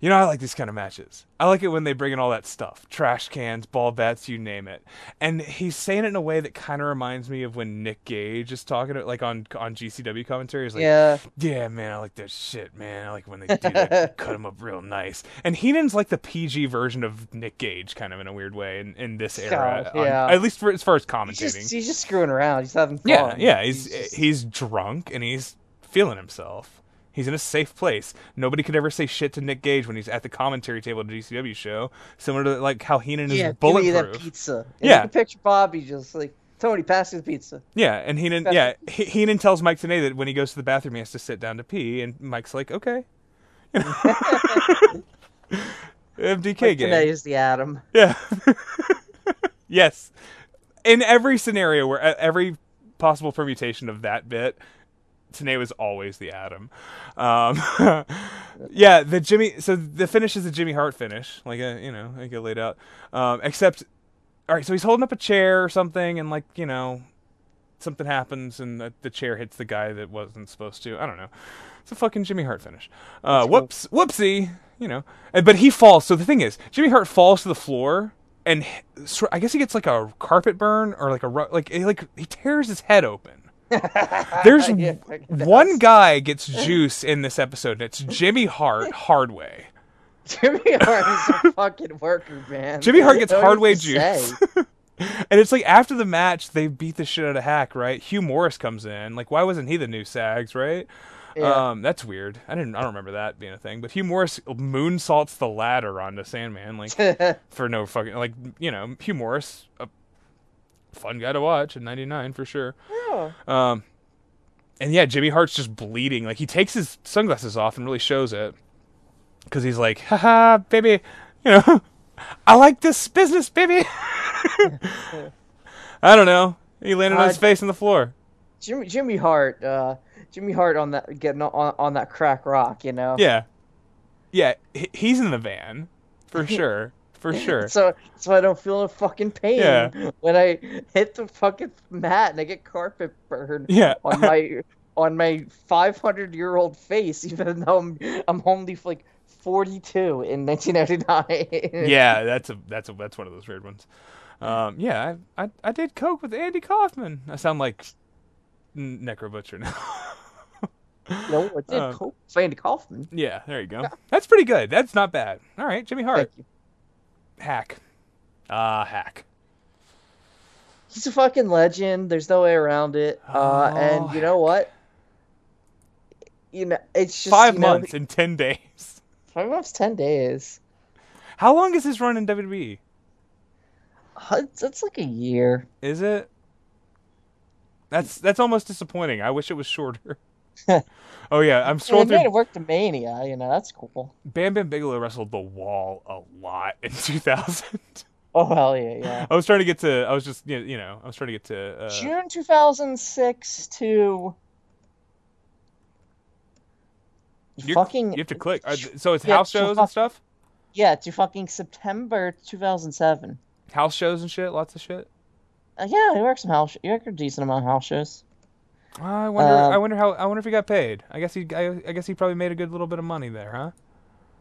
"You know, I like these kind of matches. I like it when they bring in all that stuff, trash cans, ball bats, you name it." And he's saying it in a way that kind of reminds me of when Nick Gage is talking, to, like on on GCW commentary. He's like, yeah. yeah, man, I like that shit, man. I like when they do that, cut him up real nice. And Heenan's like the PG version of Nick Gage, kind of in a weird way, in, in this era. God, yeah. on- at least for as far as He's commentating. just he's just screwing around. He's having fun. yeah, yeah. He's just- he's drunk and he's feeling himself. He's in a safe place. Nobody could ever say shit to Nick Gage when he's at the commentary table at a GCW show, similar to like how Heenan yeah, is give me that pizza. And Yeah. you can picture Bobby just like Tony, pass the pizza. Yeah, and Heenan, yeah, He- Heenan tells Mike Tenay that when he goes to the bathroom, he has to sit down to pee, and Mike's like, okay. You know? MDK Like, game. Tenay is the Atom. Yeah. yes. In every scenario where every possible permutation of that bit, Tenay was always the Atom. Um, yeah, the Jimmy. So the finish is a Jimmy Hart finish, like a you know, like it laid out. Um, except, all right, so he's holding up a chair or something, and like you know, something happens, and the, the chair hits the guy that wasn't supposed to. I don't know. It's a fucking Jimmy Hart finish. Uh, whoops, whoopsie. You know, and, but he falls. So the thing is, Jimmy Hart falls to the floor. And I guess he gets like a carpet burn or like a like he, like he tears his head open. There's Yeah, one guy gets juice in this episode, and it's Jimmy Hart Hardway. Jimmy Hart is a fucking worker, man. Jimmy Hart gets Hardway juice. and it's like after the match, they beat the shit out of Hak, right? Hugh Morris comes in. Like, why wasn't he the new Sags, right? Yeah. Um, that's weird. I didn't. I don't remember that being a thing. But Hugh Morris moonsaults the ladder onto Sandman, like for no fucking like you know Hugh Morris, a fun guy to watch in '99 for sure. Yeah. Um, and yeah, Jimmy Hart's just bleeding. Like he takes his sunglasses off and really shows it because he's like, haha, baby, you know, I like this business, baby. I don't know. He landed on his Uh, face on the floor. Jimmy Jimmy Hart, uh, Jimmy Hart on that getting on on that crack rock, you know. Yeah, yeah, he's in the van for sure, for sure. So so I don't feel no fucking pain Yeah. when I hit the fucking mat and I get carpet burn Yeah. on my on my 500 year old face, even though I'm I'm only like 42 in 1999. yeah, that's a that's a that's one of those weird ones. Um, yeah, I, I I did coke with Andy Kaufman. I sound like Necro Butcher now. no, I did Um, cope with Andy Kaufman. yeah, there you go. That's pretty good. That's not bad. All right, Jimmy Hart, Thank you. Hack, ah, hak. He's a fucking legend. There's no way around it. Uh, Oh, and you know what? You know, it's just Five you know, months in ten days. Five months, ten days. How long is his run in WWE? Uh, It's, it's like a year. Is it? That's that's almost disappointing. I wish it was shorter. oh yeah, I'm scrolling it made through. it work to Mania. You know, that's cool. Bam Bam Bigelow wrestled the Wall a lot in 2000. Oh hell yeah, yeah. I was trying to get to. I was just you know, I was trying to get to. Uh, June 2006 to you're- fucking You have to click. So it's Yeah, house shows and stuff. yeah to fucking September 2007. House shows and shit. Lots of shit. Uh, yeah, he worked some house. He worked a decent amount of house shows. I wonder. Um, I wonder how. I wonder if he got paid. I guess he. I, I guess he probably made a good little bit of money there, huh?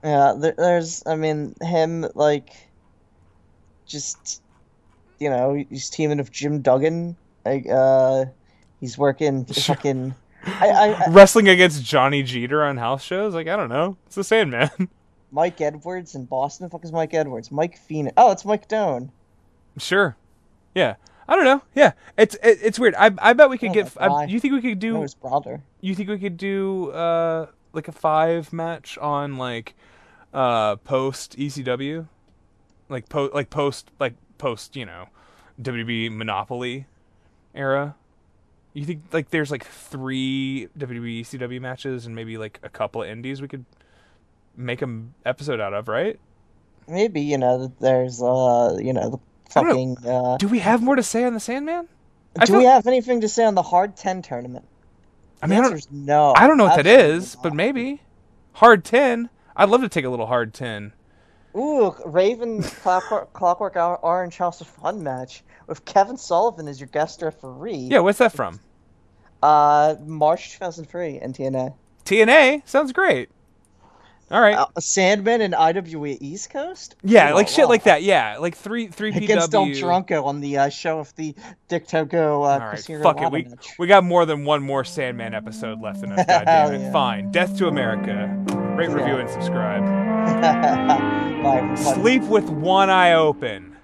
Yeah, there, there's. I mean, him like, just, you know, he's teaming with Jim Duggan. Like, uh, he's working fucking. I, I, I, Wrestling against Johnny Jeter on house shows. Like I don't know. It's the same man. Mike Edwards in Boston. The fuck is Mike Edwards? Mike Phoenix. Oh, it's Mike Doan. sure. Yeah. I don't know. Yeah. It's it, it's weird. I I bet we could Oh get. I, you think we could do? his brother. You think we could do uh like a five match on like uh post ECW, like post like post like post you know WB Monopoly era. You think like there's like three WWE ECW matches and maybe like a couple of indies we could make an episode out of, right? Maybe you know there's uh you know the fucking. Uh, Do we have more to say on the Sandman? I do feel- we have anything to say on the Hard Ten tournament? I mean, I don't, no. I don't know what that is, is, but maybe hard ten. I'd love to take a little hard ten. Ooh, Raven Clockwork, Clockwork Orange House of Fun match with Kevin Sullivan as your guest referee. Yeah, what's that from? Uh, March 2003 in TNA. TNA sounds great. All right. Uh, Sandman and IWA East Coast. yeah, like wow, shit like that. Yeah, like three three PW Against Del. Drunko on the uh, show of the Dick Togo uh, All right, fuck it. We match. we got more than one more Sandman episode left in us. Goddamn it. yeah. Fine. Death to America. Rate, review, and subscribe. Bye. Sleep with one eye open.